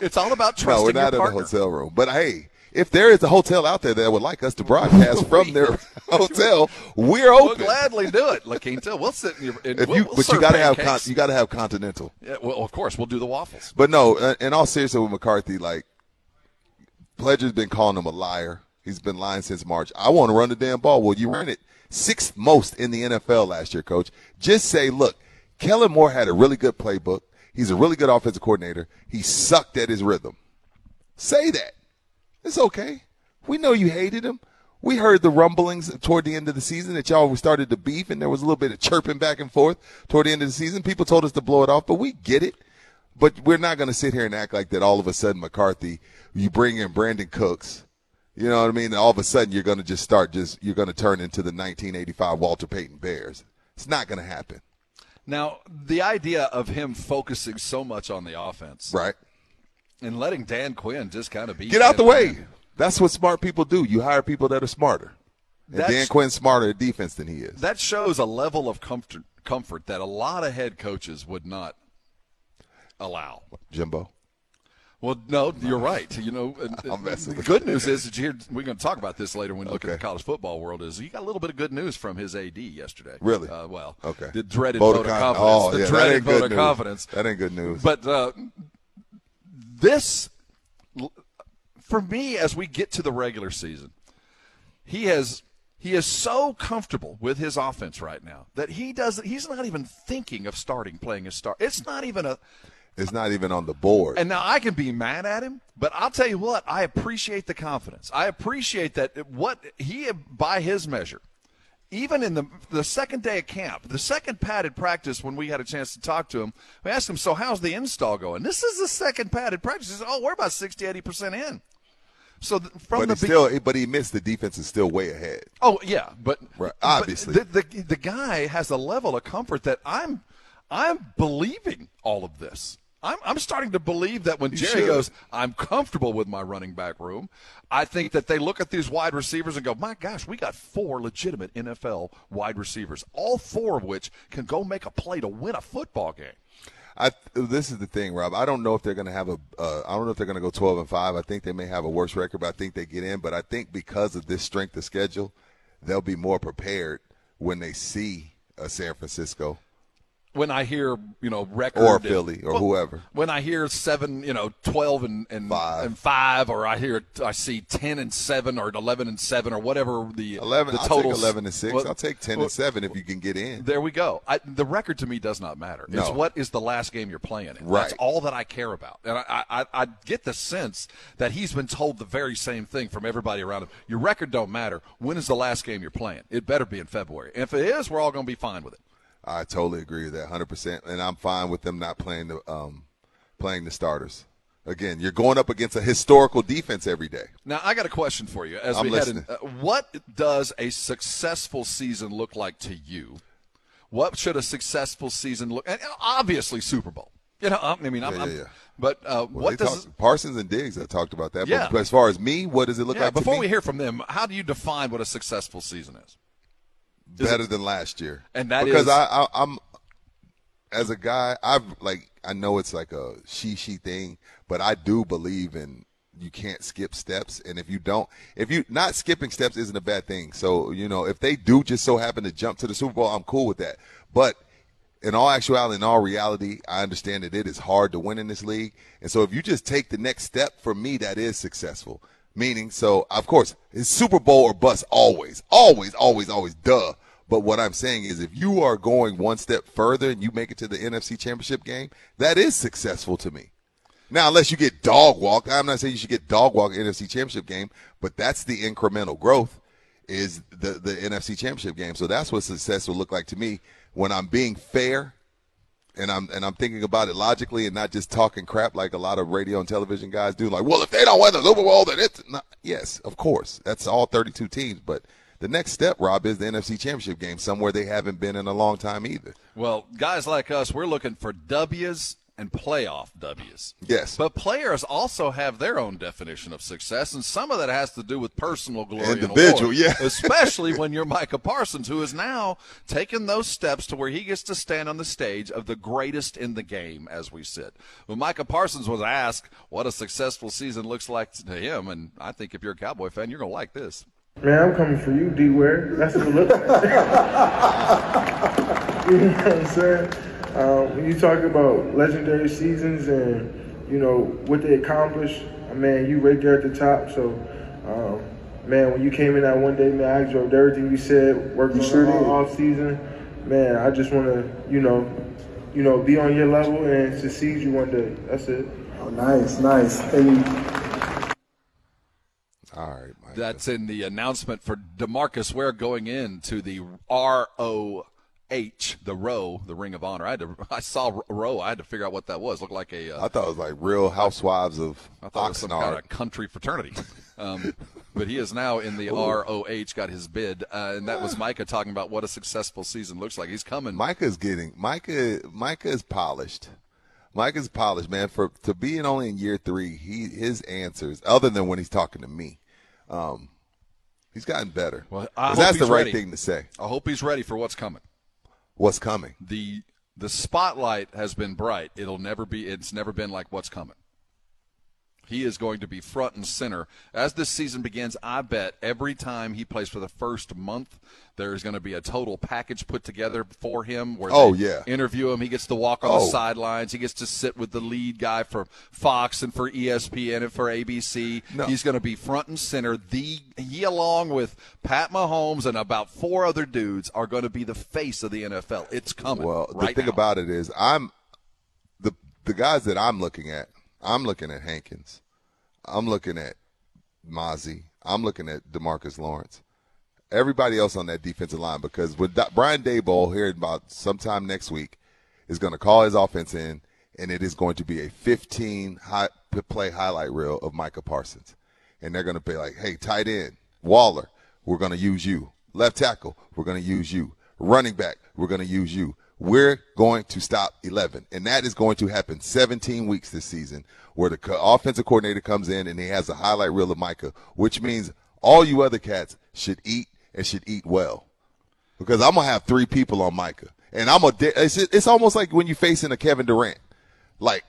it's all about no, we're not in a hotel room. But hey, if there is a hotel out there that would like us to broadcast from their hotel, we're open. We'll gladly do it, La Quinta. We'll sit in your. In, If we'll, you, we'll but you got to have con- you got to have continental. Yeah, well, of course, we'll do the waffles. But no, uh, in all seriousness, with McCarthy, like Pledger's been calling him a liar. He's been lying since March. I want to run the damn ball. Well, you ran it sixth most in the NFL last year, coach. Just say, look, Kellen Moore had a really good playbook. He's a really good offensive coordinator. He sucked at his rhythm. Say that. It's okay. We know you hated him. We heard the rumblings toward the end of the season that y'all started to beef and there was a little bit of chirping back and forth toward the end of the season. People told us to blow it off, but we get it. But we're not going to sit here and act like that all of a sudden McCarthy, you bring in Brandin Cooks. You know what I mean? And all of a sudden you're going to just start just, you're going to turn into the 1985 Walter Payton Bears. It's not going to happen. Now, the idea of him focusing so much on the offense. Right. And letting Dan Quinn just kind of be. Get out the way. Quinn. That's what smart people do. You hire people that are smarter. And That's- Dan Quinn's smarter at defense than he is. That shows a level of comfort, comfort that a lot of head coaches would not allow. Jimbo. Well, no, you're right. You know, the good news is that you hear, we're going to talk about this later when we look at the college football world. Is he got a little bit of good news from his AD yesterday? Really? Uh, well, Okay. The dreaded Vote vote, of confidence. oh, the yeah, dreaded vote of news. confidence. That ain't good news. But uh, this, for me, as we get to the regular season, he has he is so comfortable with his offense right now that he doesn't. He's not even thinking of starting playing a star. It's not even a. It's not even on the board. And now I can be mad at him, but I'll tell you what, I appreciate the confidence. I appreciate that what he, by his measure, even in the the second day of camp, the second padded practice when we had a chance to talk to him, we asked him, "So how's the install going?" This is the second padded practice. He said, "Oh, we're about 60, 80 percent in." So th- from but the he be- still, but he missed. The defense is still way ahead. Oh yeah, but Right, but obviously. the, the the guy has a level of comfort that I'm I'm believing all of this. I'm I'm starting to believe that when You Jerry should. goes, I'm comfortable with my running back room. I think that they look at these wide receivers and go, my gosh, we got four legitimate NFL wide receivers, all four of which can go make a play to win a football game. I this is the thing, Rob. I don't know if they're going to have a. Uh, I don't know if they're going to go twelve and five. I think they may have a worse record, but I think they get in. But I think because of this strength of schedule, they'll be more prepared when they see a San Francisco When I hear, you know, record or and- Philly or Well, whoever. when I hear seven, you know, twelve and and Five. and five, or I hear I see ten and seven or eleven and seven or whatever the Eleven. the I'll totals. take eleven and six. Well, I'll take ten well, and seven if you can get in. There we go. I, the record to me does not matter. It's what is the last game you're playing in. Right. That's all that I care about. And I, I, I get the sense that he's been told the very same thing from everybody around him. Your record don't matter. When is the last game you're playing? It better be in February. And if it is, we're all going to be fine with it. I totally agree with that, hundred percent, and I'm fine with them not playing the um, playing the starters. Again, you're going up against a historical defense every day. Now, I got a question for you. As I'm we head in, uh, what does a successful season look like to you? What should a successful season look? And uh, obviously, Super Bowl. You know, I mean, I'm, Yeah, yeah, yeah. but uh, Well, what does? talked- Parsons and Diggs? I talked about that. Yeah. But as far as me, what does it look yeah, like? to before we hear from them, how do you define what a successful season is? Better than last year. And that because is- I, I, I'm as a guy, I've like I know it's like a she she thing, but I do believe in you can't skip steps, and if you don't, if you not skipping steps isn't a bad thing. So you know if they do just so happen to jump to the Super Bowl, I'm cool with that. But in all actuality, in all reality, I understand that it is hard to win in this league, and so if you just take the next step, for me, that is successful. Meaning, so of course, it's Super Bowl or bust always, always, always, always, duh. But what I'm saying is, if you are going one step further and you make it to the NFC Championship game, that is successful to me. Now, unless you get dog walked, I'm not saying you should get dog walked NFC Championship game, but that's the incremental growth is the the NFC Championship game. So that's what success will look like to me when I'm being fair and I'm and I'm thinking about it logically and not just talking crap like a lot of radio and television guys do. Like, well, if they don't win the Super Bowl, then it's not. Yes, of course, that's all 32 teams. But the next step, Rob, is the NFC Championship game, somewhere they haven't been in a long time either. Well, guys like us, we're looking for W's and playoff W's. Yes. But players also have their own definition of success, and some of that has to do with personal glory and Individual, award. yeah. Especially when you're Micah Parsons, who is now taking those steps to where he gets to stand on the stage of the greatest in the game, as we sit. When Micah Parsons was asked what a successful season looks like to him, and I think if you're a Cowboy fan, you're going to like this. Man, I'm coming for you, D Ware. That's what it looks like. you know what I'm saying? Uh, when you talk about legendary seasons and, you know, what they accomplished, uh, man, you right there at the top. So, um, man, when you came in that one day, man, I absorbed everything you said, worked You on sure it all did. off season. Man, I just want to, you know, you know, be on your level and succeed you one day. That's it. Oh, nice, nice. And All right, Mike. That's in the announcement for Demarcus Ware going into the ROH, the row, the Ring of Honor. I had to, I saw row. I had to figure out what that was. Looked like a. Uh, I thought it was like Real Housewives of I thought it was some kind of country fraternity. Um, but he is now in the ROH, got his bid, uh, and that was Micah talking about what a successful season looks like. He's coming. Micah's getting Micah. Micah is polished. Micah's polished, man. For to being only in year three, he his answers, other than when he's talking to me, um, he's gotten better. Well, 'Cause I hope that's the right ready. thing to say. I hope he's ready for what's coming. What's coming? the The spotlight has been bright. It'll never be. It's never been like what's coming. He is going to be front and center as this season begins. I bet every time he plays for the first month, there is going to be a total package put together for him. Where Oh, they yeah. interview him. He gets to walk on the Oh. sidelines. He gets to sit with the lead guy for Fox and for ESPN and for ABC. No. He's going to be front and center. The he, along with Pat Mahomes and about four other dudes, are going to be the face of the NFL. It's coming. Well, right the thing now. about it is, I'm the the guys that I'm looking at. I'm looking at Hankins. I'm looking at Mazi. I'm looking at Demarcus Lawrence. Everybody else on that defensive line, because with Brian Daboll here about sometime next week is going to call his offense in, and it is going to be a 15 high, play highlight reel of Micah Parsons, and they're going to be like, "Hey, tight end Waller, we're going to use you. Left tackle, we're going to use you. Running back, we're going to use you. We're going to stop 11. And that is going to happen 17 weeks this season where the offensive coordinator comes in and he has a highlight reel of Micah, which means all you other cats should eat and should eat well. Because I'm going to have three people on Micah. And I'm a, it's, it's almost like when you're facing a Kevin Durant. Like,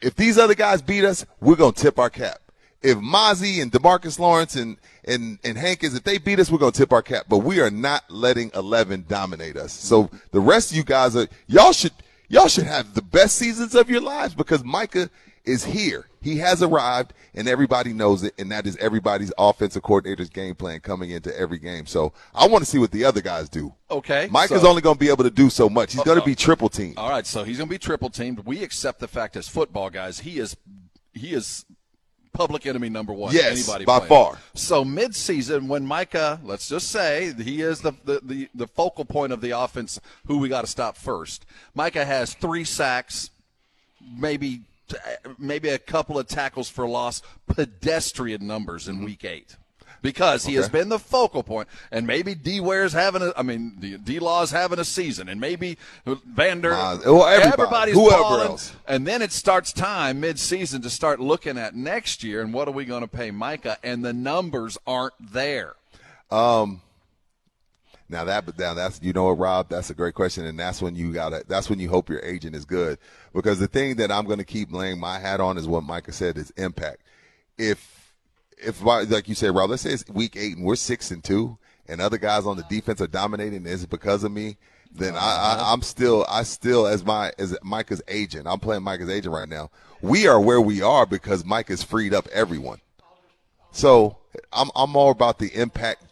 if these other guys beat us, we're going to tip our cap. If Mazi and Demarcus Lawrence and, and, and Hankins, if they beat us, we're going to tip our cap. But we are not letting 11 dominate us. So the rest of you guys are, y'all should, y'all should have the best seasons of your lives because Micah is here. He has arrived and everybody knows it. And that is everybody's offensive coordinator's game plan coming into every game. So I want to see what the other guys do. Okay. Micah's so- only going to be able to do so much. He's going to be triple teamed. All right, so he's going to be triple teamed. We accept the fact as football guys, he is he is public enemy number one. Yes, anybody by playing. far. So midseason, when Micah, let's just say he is the the, the, the focal point of the offense, who we got to stop first. Micah has three sacks, maybe maybe a couple of tackles for loss, pedestrian numbers in week eight. Because he has been the focal point, and maybe D. Ware's having a, I mean, D. Law's having a season, and maybe Vander, Miles- well, everybody, everybody's whoever balling. else. And then it starts time mid-season to start looking at next year and what are we going to pay Micah? And the numbers aren't there. Um, now that, but now that's you know what, Rob, that's a great question, and that's when you gotta, that's when you hope your agent is good, because the thing that I'm going to keep laying my hat on is what Micah said is impact. If, if like you said, Rob, let's say it's week eight and we're six and two, and other guys on the uh-huh. defense are dominating, and it's because of me. Then I, I, uh-huh. I'm still, I still, as my, as Micah's agent, I'm playing Micah's agent right now. We are where we are because Mike has freed up everyone. So I'm I'm more about the impact,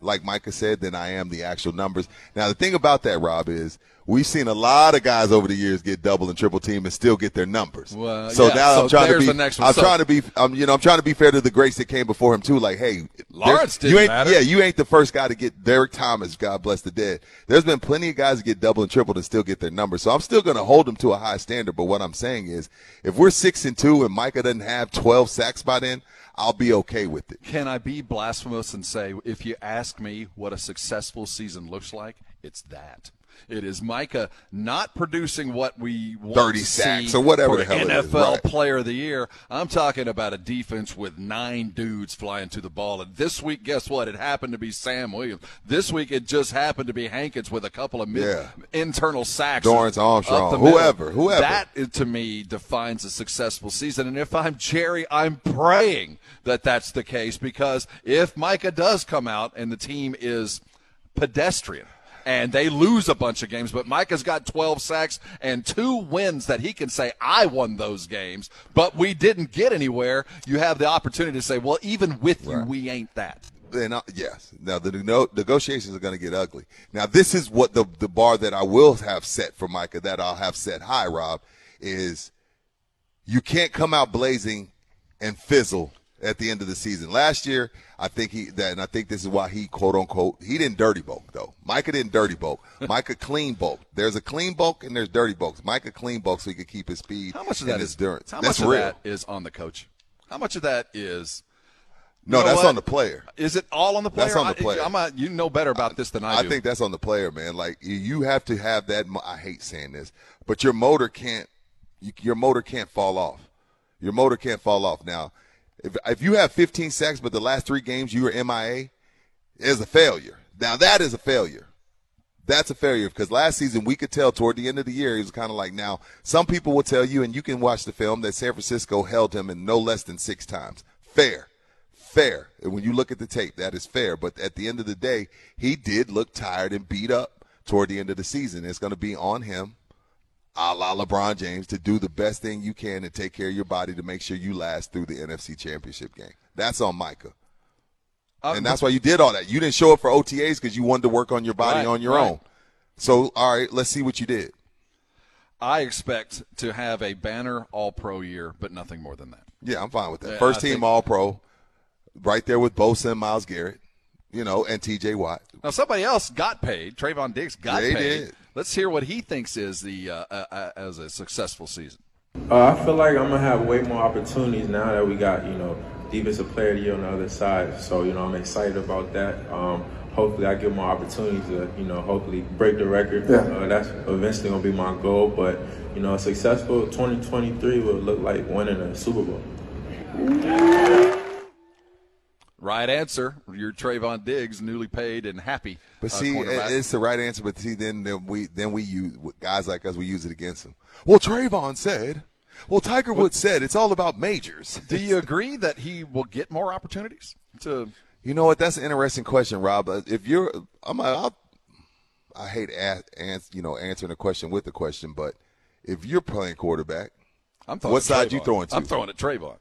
like Micah said, than I am the actual numbers. Now the thing about that, Rob, is we've seen a lot of guys over the years get double and triple team and still get their numbers. Well, so yeah, now so I'm trying to be. I'm So- trying to be I'm you know I'm trying to be fair to the greats that came before him too. Like, hey, Lawrence didn't ain't matter. yeah you ain't the first guy to get Derrick Thomas. God bless the dead. There's been plenty of guys that get double and triple and still get their numbers. So I'm still going to hold them to a high standard. But what I'm saying is, if we're six and two and Micah doesn't have 12 sacks by then, I'll be okay with it. Can I be blasphemous and say, if you ask me what a successful season looks like, it's that. It is Micah not producing what we want 30 to sacks or whatever the hell it is, NFL right. Player of the Year. I'm talking about a defense with nine dudes flying to the ball. And this week, guess what? It happened to be Sam Williams. This week, it just happened to be Hankins with a couple of mid- Yeah. internal sacks. Dorance Armstrong, whoever, whoever. That uh, to me defines a successful season. And if I'm Jerry, I'm praying that that's the case because if Micah does come out and the team is pedestrian, and they lose a bunch of games. But Micah's got 12 sacks and two wins that he can say, I won those games, but we didn't get anywhere. You have the opportunity to say, well, even with you, we ain't that. Then uh, yes. Now the no, negotiations are going to get ugly. Now this is what the the bar that I will have set for Micah that I'll have set high. Rob is you can't come out blazing and fizzle at the end of the season. Last year, I think he that, and I think this is why he quote unquote he didn't dirty bulk though. Micah didn't dirty bulk. Micah clean bulk. There's a clean bulk and there's dirty bulks. Micah clean bulk so he could keep his speed. How much of and that his endurance? How That's much of that is on the coach? How much of that is? No, that's what? on the player. Is it all on the player? That's on the I- player. You know better about this than I, I do. think that's on the player, man. Like you- you have to have that. I hate saying this, but your motor can't. You, your motor can't fall off. Your motor can't fall off. Now, if if you have 15 sacks, but the last three games you were MIA, is a failure. Now that is a failure. That's a failure because last season we could tell toward the end of the year he was kind of like now. Some people will tell you, and you can watch the film that San Francisco held him in no less than six times. Fair, fair. And when you look at the tape, that is fair. But at the end of the day, he did look tired and beat up toward the end of the season. It's going to be on him, a la LeBron James, to do the best thing you can to take care of your body to make sure you last through the NFC Championship game. That's on Micah. Um, and that's why you did all that. You didn't show up for OTAs because you wanted to work on your body Right, on your right. own. So, all right, let's see what you did. I expect to have a banner All Pro year, but nothing more than that. Yeah, I'm fine with that. Yeah, First I team think- All Pro, right there with Bosa and Myles Garrett, you know, and T.J. Watt. Now somebody else got paid. Trevon Diggs got They paid. did. Let's hear what he thinks is the uh, uh, uh, as a successful season. Uh, I feel like I'm gonna have way more opportunities now that we got you know defensive player of the year on the other side. So you know I'm excited about that. Um, hopefully I get more opportunities to you know hopefully break the record. Yeah. Uh, that's eventually gonna be my goal. But you know a successful 2023 will look like winning a Super Bowl. Right answer. You're Trevon Diggs, newly paid and happy. But uh, see, cornerback. it's the right answer. But see, then, then we then we use guys like us. We use it against them. Well, Trevon said. Well, Tiger Woods said it's all about majors. Do you agree that he will get more opportunities to? You know what? That's an interesting question, Rob. Uh, If you're, I'm, I'll, I hate a, ans, you know answering a question with a question, but if you're playing quarterback, I'm what at side you throwing to? I'm throwing at Trevon.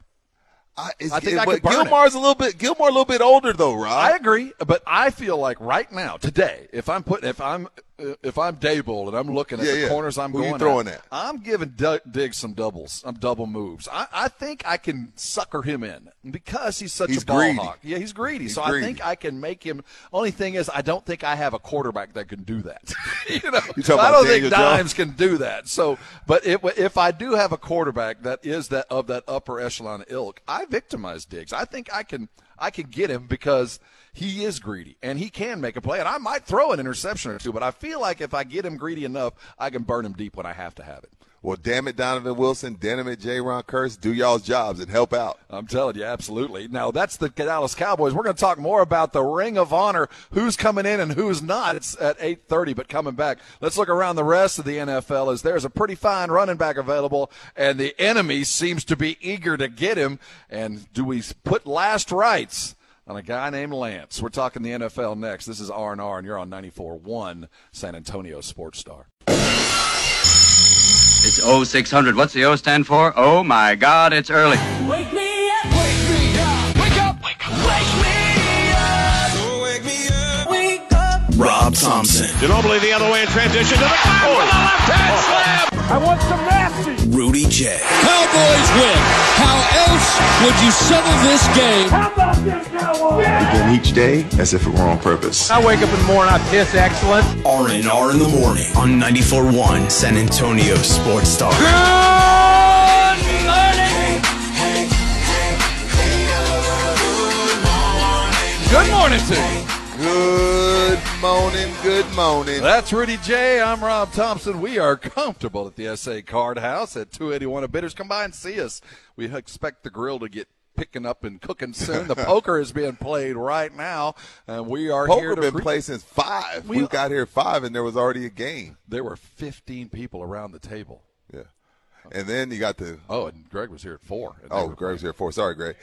I, I think it- I could burn it. Gilmore's a little bit. Gilmore a little bit older though, Rob. I agree, but I feel like right now, today, if I'm putting, if I'm, if I'm Daboll and I'm looking at Yeah, the yeah. corners I'm Who you going throwing at, at? I'm giving D- Diggs some doubles, some double moves. I, I think I can sucker him in because he's such He's a ball greedy. hawk. Yeah, he's greedy. He's so I think I can make him. Only thing is, I don't think I have a quarterback that can do that. you know, You I don't Daniel think Dimes can do that. So, but if if I do have a quarterback that is that of that upper echelon ilk, I victimize Diggs. I think I can I can get him because he is greedy and he can make a play. And I might throw an interception or two, but I feel like if I get him greedy enough, I can burn him deep when I have to have it. Well, damn it, Donovan Wilson, damn it, Jayron Kearse, do y'all's jobs and help out. I'm telling you, absolutely. Now that's the Dallas Cowboys. We're going to talk more about the Ring of Honor, who's coming in and who's not. It's at 8:30, but coming back. Let's look around the rest of the NFL as there's a pretty fine running back available, and the enemy seems to be eager to get him. And do we put last rites? On a guy named Lance. We're talking the NFL next. This is R and R, and you're on 94.1 San Antonio Sports Star. It's 0600. What's the O stand for? Oh my God, it's early. Up. Rob Thompson, Ginobili the other way in transition to the back oh. oh, with a left hand oh. slam. I want some nasty. Rudy J, Cowboys win. How else would you settle this game? How about this, Cowboys? Begin each day as if it were on purpose. I wake up in the morning, I piss excellent. R and R in the morning on 94.1 San Antonio Sports Star. Good morning. Good morning to you. Good morning, good morning. That's Rudy J. I'm Rob Thompson. We are comfortable at the SA Card House at 281 of Bitters. Come by and see us. We expect the grill to get picking up and cooking soon. The poker is being played right now, and we are here Poker to been re- played since five. We- We, got here five, and there was already a game. There were 15 people around the table. Yeah, and then you got the Oh, and Greg was here at four. oh, were Greg's here for. Sorry, Greg.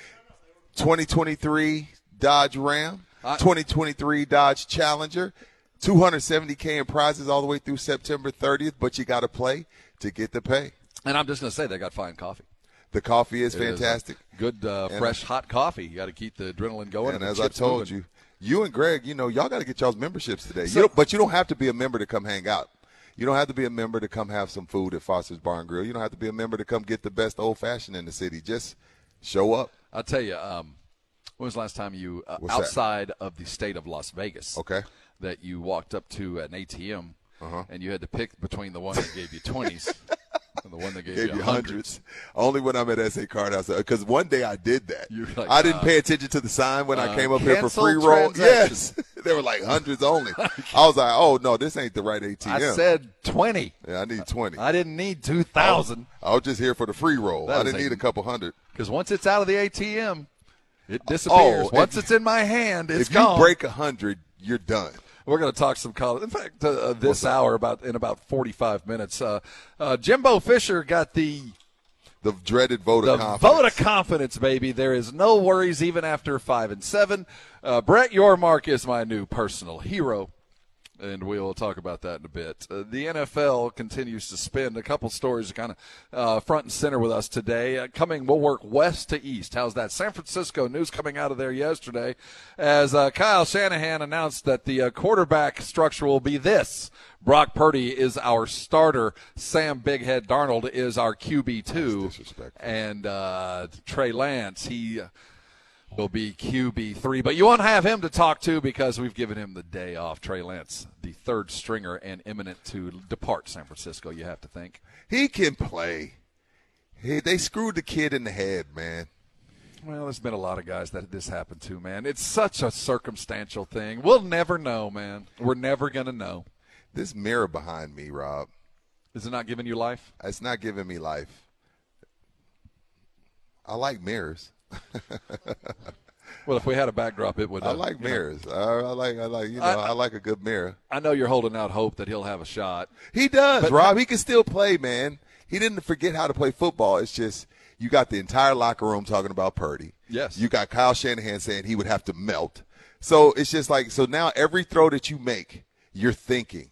2023 Dodge Ram, 2023 Dodge Challenger, 270k in prizes all the way through September 30th, but you got to play to get the pay. And I'm just going to say they got fine coffee. The coffee is It is a fantastic. good, uh, fresh, hot coffee. You got to keep the adrenaline going. And the as I told moving. you, you and Greg, you know, y'all got to get y'all's memberships today. So- you but you don't have to be a member to come hang out. You don't have to be a member to come have some food at Foster's Bar and Grill. You don't have to be a member to come get the best old fashioned in the city. Just show up. I'll tell you, um, when was the last time you, uh, What's that? outside of the state of Las Vegas, Okay. that you walked up to an ATM Uh-huh. and you had to pick between the one that gave you 20s and the one that gave, Gave you you 100s? Only when I'm at SA Card House. Because one day I did that. You're like, I didn't uh, pay attention to the sign when I uh, came up here for cancel free roll. transaction. Yes. they were like hundreds only. I was like, oh, no, this ain't the right ATM. I said 20. Yeah, I need 20. I didn't need 2,000 I was just here for the free roll. That I is didn't a- need a couple hundred. because once it's out of the ATM, it disappears. Oh, once it's in my hand, it's if gone. If you break a hundred, you're done. We're going to talk some college. In fact, uh, uh, this hour about in about 45 minutes, uh, uh, Jimbo Fisher got the The dreaded vote of confidence. vote of confidence, baby. There is no worries even after five and seven. Uh, Brett Yormark is my new personal hero. And we'll talk about that in a bit. Uh, the NFL continues to spin. A couple stories kind of uh, front and center with us today. Uh, coming, we'll work west to east. How's that? San Francisco news coming out of there yesterday as uh, Kyle Shanahan announced that the uh, quarterback structure will be this. Brock Purdy is our starter. Sam Bighead Darnold is our QB two, and uh, Trey Lance he uh, will be QB three. But you won't have him to talk to because we've given him the day off. Trey Lance, the third stringer and imminent to depart San Francisco. You have to think. He can play. He, they screwed the kid in the head, man. Well, there's been a lot of guys that this happened to, man. It's such a circumstantial thing. We'll never know, man. We're never gonna know. This mirror behind me, Rob. Is it not giving you life? It's not giving me life. I like mirrors. Well, if we had a backdrop, it would. I uh, like you know. mirrors. I, I like. I like. You know. I- I, like a good mirror. I know you're holding out hope that he'll have a shot. He does, Rob. He can still play, man. He didn't forget how to play football. It's just you got the entire locker room talking about Purdy. Yes. You got Kyle Shanahan saying he would have to melt. So it's just like so now every throw that you make, you're thinking.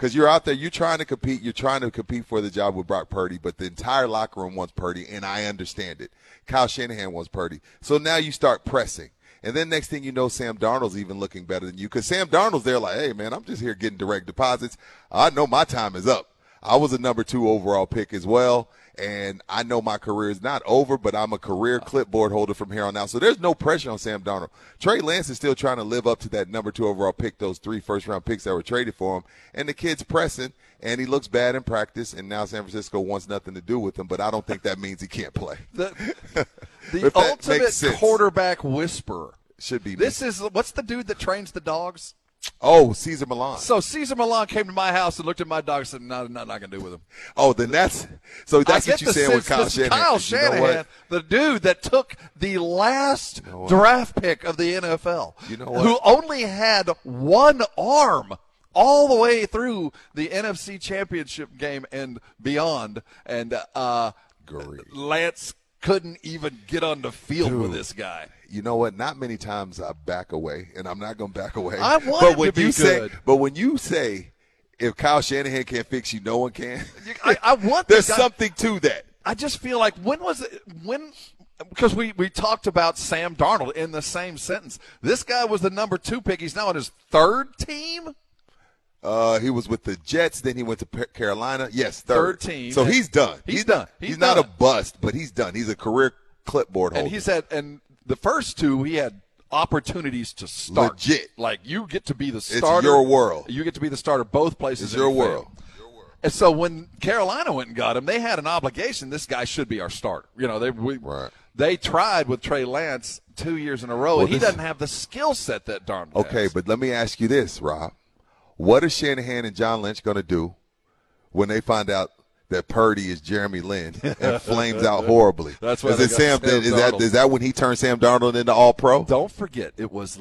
Because you're out there, you're trying to compete. You're trying to compete for the job with Brock Purdy, but the entire locker room wants Purdy, and I understand it. Kyle Shanahan wants Purdy. So now you start pressing. And then next thing you know, Sam Darnold's even looking better than you. Because Sam Darnold's there like, hey, man, I'm just here getting direct deposits. I know my time is up. I was a number two overall pick as well. And I know my career is not over, but I'm a career oh. clipboard holder from here on out. So there's no pressure on Sam Darnold. Trey Lance is still trying to live up to that number two overall pick, those three first round picks that were traded for him. And the kid's pressing, and he looks bad in practice. And now San Francisco wants nothing to do with him, but I don't think that means he can't play. The, the ultimate quarterback whisperer. Should be. This is what's the dude that trains the dogs? Oh, Cesar Millan. So Cesar Millan came to my house and looked at my dog and said, "No, nothing I can do with him." Oh, then that's so. That's what you're the saying with Kyle Shanahan. Kyle You know the dude that took the last draft pick of the NFL, You know what? who only had one arm all the way through the NFC Championship game and beyond, and uh, Lance couldn't even get on the field with this guy. You know what? Not many times I back away, and I'm not going to back away. I want but when to be you say, good. but when you say, if Kyle Shanahan can't fix you, no one can. I, I want There's guy- something to that. I just feel like when was it when because we, we talked about Sam Darnold in the same sentence. This guy was the number two pick. He's now on his third team. Uh, he was with the Jets, then he went to Carolina. Yes, third, Third team. So he's done. He's done. He's, He's not a bust, but he's done. He's a career clipboard holder. And he's had and the first two he had opportunities to start. Legit. Like you get to be the starter. your world. You get to be the starter both places. It's your you fail. world. And so when Carolina went and got him, they had an obligation. This guy should be our starter. You know, they we, they tried with Trey Lance two years in a row, Well, and he doesn't have the skill set that Darnold has. Okay, but let me ask you this, Rob. What is Shanahan and John Lynch going to do when they find out that Purdy is Jeremy Lin and flames out horribly? That's is it Sam? Sam is that is that when he turned Sam Darnold into All Pro? Don't forget, it was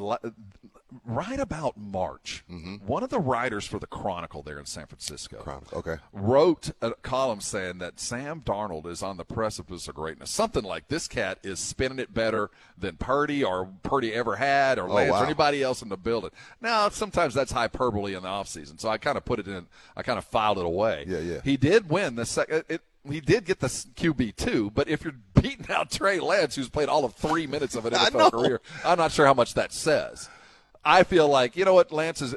right about March, mm-hmm. one of the writers for the Chronicle there in San Francisco Chronicle, okay. wrote a column saying that Sam Darnold is on the precipice of greatness. Something like this cat is spinning it better than Purdy or Purdy ever had or Oh, Lance wow. or anybody else in the building. Now, sometimes that's hyperbole in the offseason, so I kind of put it in, I kind of filed it away. Yeah, yeah. He did win the second. It, he did get the QB two, but if you're beating out Trey Lance, who's played all of three minutes of an I NFL know. career, I'm not sure how much that says. I feel like you know what Lance is.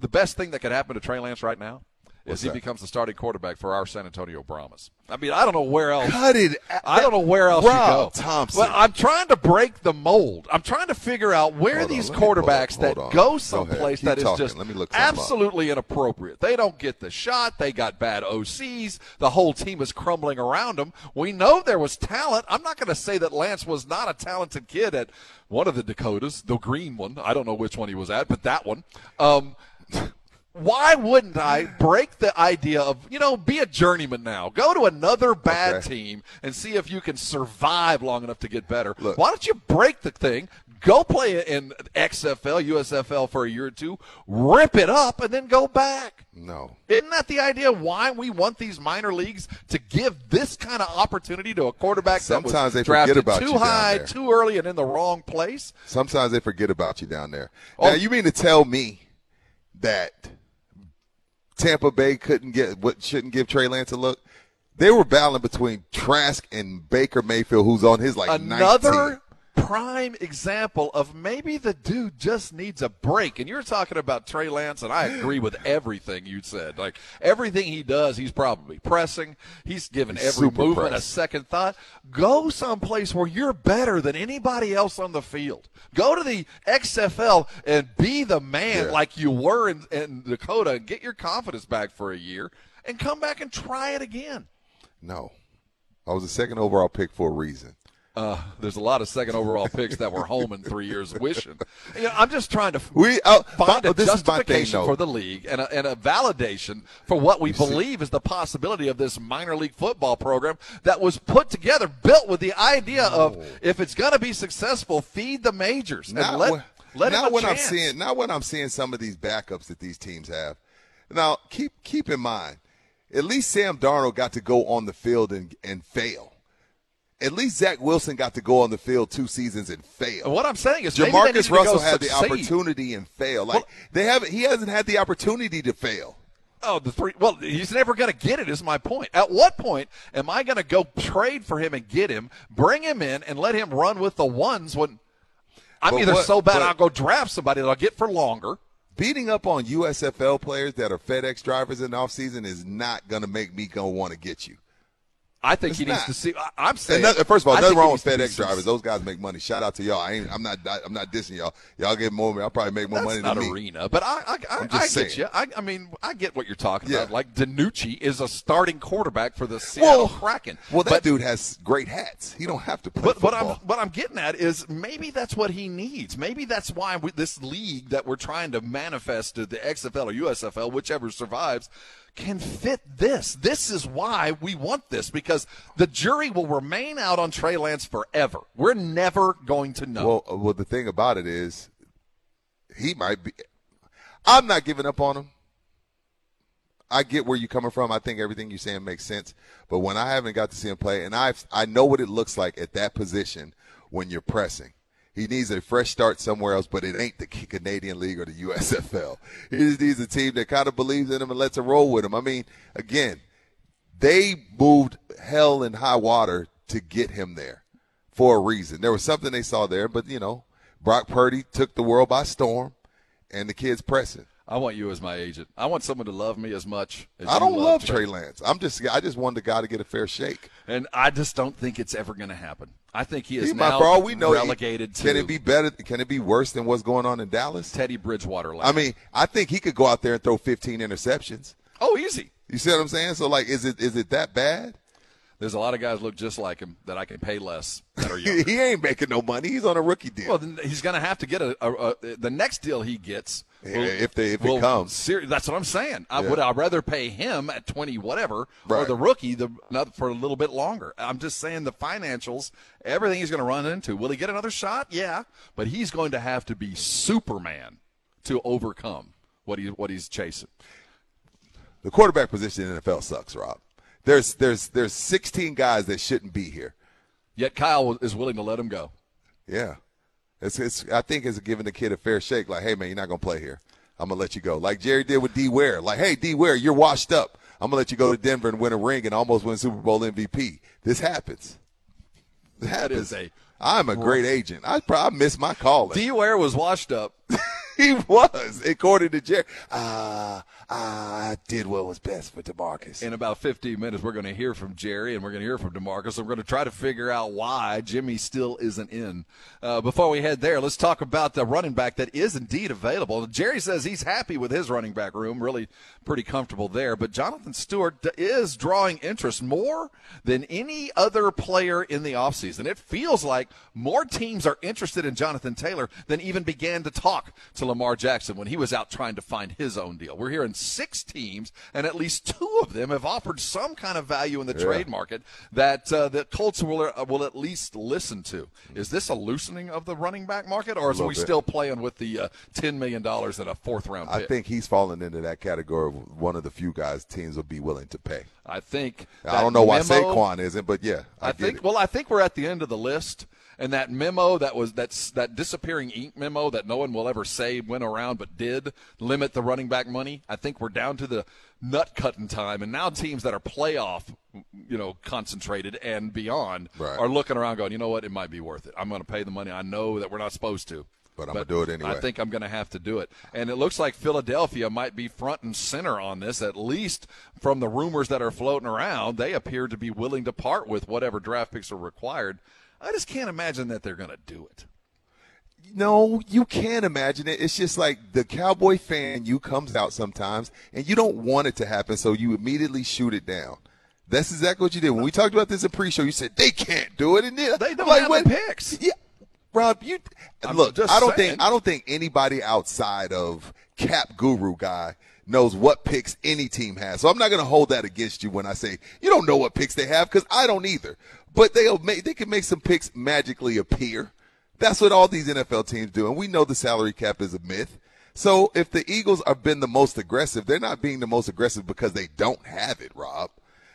The best thing that could happen to Trey Lance right now What's is he that? becomes the starting quarterback for our San Antonio Brahmas. I mean, I don't know where else. Cut it. I don't know where else Rob you go. Thompson. But I'm trying to break the mold. I'm trying to figure out where Hold these let me pull up. quarterbacks that on. go Go someplace Keep that is talking. just Let me look something up. absolutely inappropriate. They don't get the shot. They got bad OCs. The whole team is crumbling around them. We know there was talent. I'm not going to say that Lance was not a talented kid at one of the Dakotas, the green one. I don't know which one he was at, but that one. Um, why wouldn't I break the idea of, you know, be a journeyman now? Go to another bad Okay. team and see if you can survive long enough to get better. Look. Why don't you break the thing? Go play in XFL, USFL for a year or two, rip it up, and then go back. No. Isn't that the idea why we want these minor leagues to give this kind of opportunity to a quarterback that Sometimes they forget about too you down high, there. too early, and in the wrong place? Sometimes they forget about you down there. Oh. Now, you mean to tell me that Tampa Bay couldn't get what shouldn't give Trey Lance a look? They were battling between Trask and Baker Mayfield, who's on his like another 19. Prime example of maybe the dude just needs a break. And you're talking about Trey Lance, and I agree with everything you said. Like everything he does, he's probably pressing. He's giving He's every movement a second thought. Go someplace where you're better than anybody else on the field. Go to the XFL and be the man Yeah. like you were in, in Dakota and get your confidence back for a year and come back and try it again. No. I was the second overall pick for a reason. Uh, there's a lot of second overall picks that were home in three years wishing. You know, I'm just trying to We uh, find a my thing, justification for the league and a, and a validation for what we believe is the possibility of this minor league football program that was put together, built with the idea of if it's going to be successful, feed the majors and Not let when, let not when I'm seeing not when I'm seeing some of these backups that these teams have. Now keep keep in mind, at least Sam Darnold got to go on the field and and fail. At least Zach Wilson got to go on the field two seasons and fail. What I'm saying is maybe they need JaMarcus Russell had the opportunity and fail. Like they haven't. He hasn't had the opportunity to fail. Oh, the three. Well, he's never going to get it. Is my point. At what point am I going to go trade for him and get him, bring him in, and let him run with the ones when I'm But either what- so bad but- I'll go draft somebody that I'll get for longer. Beating up on USFL players that are FedEx drivers in the offseason is not going to make me go want to get you. I think It's he needs to see. I, I'm saying. nothing- first of all, nothing wrong with needs to be FedEx drivers. Those guys make money. Shout out to y'all. I ain't, I'm not. I'm not dissing y'all. Y'all get more. I'll probably make more That's money not than me. arena, but I, I, I, I'm just I get you. I, I mean, I get what you're talking Yeah. about. Like DiNucci is a starting quarterback for the Seattle Kraken. Well, that But- dude has great hats. He don't have to play But what football. I'm what I'm getting at is maybe that's what he needs. Maybe that's why we, this league that we're trying to manifest to the XFL or USFL, whichever survives, can fit this. This is why we want this because the jury will remain out on Trey Lance forever. We're never going to know. Well, uh, well, the thing about it is, he might be. I'm not giving up on him. I get where you're coming from. I think everything you're saying makes sense. But when I haven't got to see him play, and I I know what it looks like at that position when you're pressing. He needs a fresh start somewhere else, but it ain't the Canadian League or the USFL. He just needs a team that kind of believes in him and lets him roll with him. I mean, again, they moved hell and high water to get him there for a reason. There was something they saw there, but you know, Brock Purdy took the world by storm, and the kids pressing. I want you as my agent. I want someone to love me as much as I don't love Trey. Trey Lance. I'm just, I just want the guy to get a fair shake. And I just don't think it's ever going to happen. I think he is He now for all we know, relegated to Can it be better? Can it be worse than what's going on in Dallas? Teddy Bridgewater. I mean, I think he could go out there and throw 15 interceptions. Oh, easy. You see what I'm saying? So, like, is it is it that bad? There's a lot of guys look just like him that I can pay less that are he ain't making no money. He's on a rookie deal. well, then he's going to have to get a, a, a the next deal he gets. Yeah, if they- if it comes. ser- that's what I'm saying. I Yeah. would I'd rather pay him at 20 whatever or the rookie the for a little bit longer. I'm just saying the financials, everything he's going to run into. Will he get another shot? Yeah, but he's going to have to be Superman to overcome what he what he's chasing. The quarterback position in the NFL sucks, Rob. There's there's there's 16 guys that shouldn't be here. Yet Kyle is willing to let him go. Yeah, it's it's. I think it's giving the kid a fair shake. Like, hey man, you're not gonna play here. I'm gonna let you go. Like Jerry did with D Ware. Like, hey D Ware, you're washed up. I'm gonna let you go to Denver and win a ring and almost win Super Bowl MVP. This happens. It happens. is a I'm a great agent. I probably missed my calling. D Ware was washed up. he was, according to Jerry. Ah, I did what was best for Demarcus. In about 15 minutes, we're going to hear from Jerry and we're going to hear from Demarcus. We're going to try to figure out why Jimmy still isn't in. Uh, before we head there, let's talk about the running back that is indeed available. Jerry says he's happy with his running back room, really pretty comfortable there. But Jonathan Stewart is drawing interest more than any other player in the offseason. It feels like more teams are interested in Jonathan Taylor than even began to talk to Lamar Jackson when he was out trying to find his own deal. We're hearing six teams, and at least two of them have offered some kind of value in the Yeah. trade market that uh, the Colts will uh, will at least listen to. Is this a loosening of the running back market, or are we bit. still playing with the uh, ten million dollars and a fourth round pick? I think he's fallen into that category of one of the few guys teams will be willing to pay. I think I don't know why memo- Saquon isn't, but yeah, I, I, think. it. Well, I think we're at the end of the list, and that memo that was that's that disappearing ink memo that no one will ever say went around, but did limit the running back money. I think we're down to the nut cutting time, and now teams that are playoff, you know, concentrated and beyond Right. are looking around, going, you know what, it might be worth it. I'm going to pay the money. I know that we're not supposed to. But I'm gonna do it anyway. I think I'm going to have to do it. And it looks like Philadelphia might be front and center on this, at least from the rumors that are floating around. They appear to be willing to part with whatever draft picks are required. I just can't imagine that they're going to do it. No, you can't imagine it. It's just like the cowboy fan you comes out sometimes and you don't want it to happen, so you immediately shoot it down. That's exactly what you did. When we talked about this in pre-show, you said they can't do it, and then, They don't like, have the picks. Yeah, Rob, you I'm look. just I don't saying. think I don't think anybody outside of Cap Guru guy knows what picks any team has. So I'm not going to hold that against you when I say you don't know what picks they have because I don't either. But they'll make they can make some picks magically appear. That's what all these NFL teams do, and we know the salary cap is a myth. So if the Eagles have been the most aggressive, they're not being the most aggressive because they don't have it, Rob.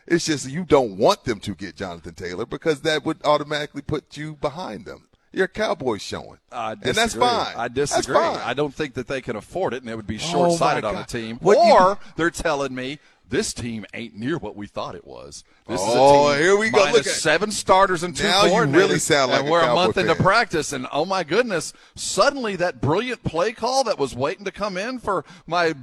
It's just you don't want them to get Jonathan Taylor because that would automatically put you behind them. You're Cowboys showing, I and that's fine. I disagree. fine. I don't think that they can afford it, and it would be Oh, short-sighted my on the team. What you- or they're telling me this team ain't near what we thought it was. This Oh, is a oh, team here we go. Look at- seven starters and two Now you really sound like and a we're a Cowboy month into practice, and oh my goodness, suddenly that brilliant play call that was waiting to come in for my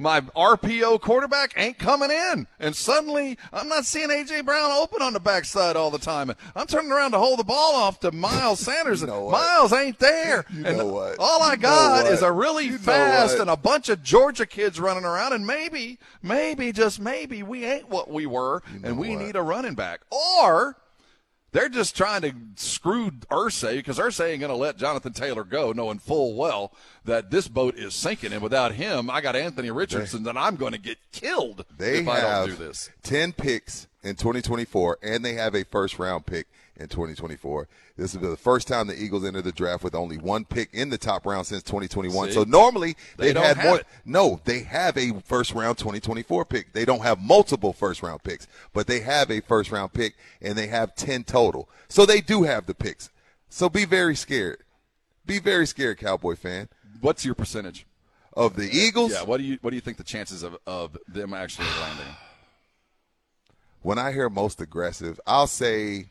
my RPO quarterback ain't coming in. And suddenly, I'm not seeing A.J. Brown open on the backside all the time. I'm turning around to hold the ball off to Miles Sanders, and Miles ain't there. You and know what? all I You got is a really You fast and a bunch of Georgia kids running around, and maybe, maybe, just maybe, we ain't what we were, and we need a running back. Or they're just trying to screw Irsay because Irsay ain't going to let Jonathan Taylor go, knowing full well that this boat is sinking, and without him, I got Anthony Richardson, and I'm going to get killed They if I don't do this. 10 picks in 2024, and they have a first round pick in 2024. This will be the first time the Eagles entered the draft with only one pick in the top round since 2021. See? So normally They had have more. it. No, they have a first round 2024 pick. They don't have multiple first round picks, but they have a first round pick, and they have 10 total. So they do have the picks. So be very scared. Be very scared, Cowboy fan. What's your percentage of the Eagles? Yeah, what do you what do you think the chances of, of them actually landing? when I hear most aggressive, I'll say,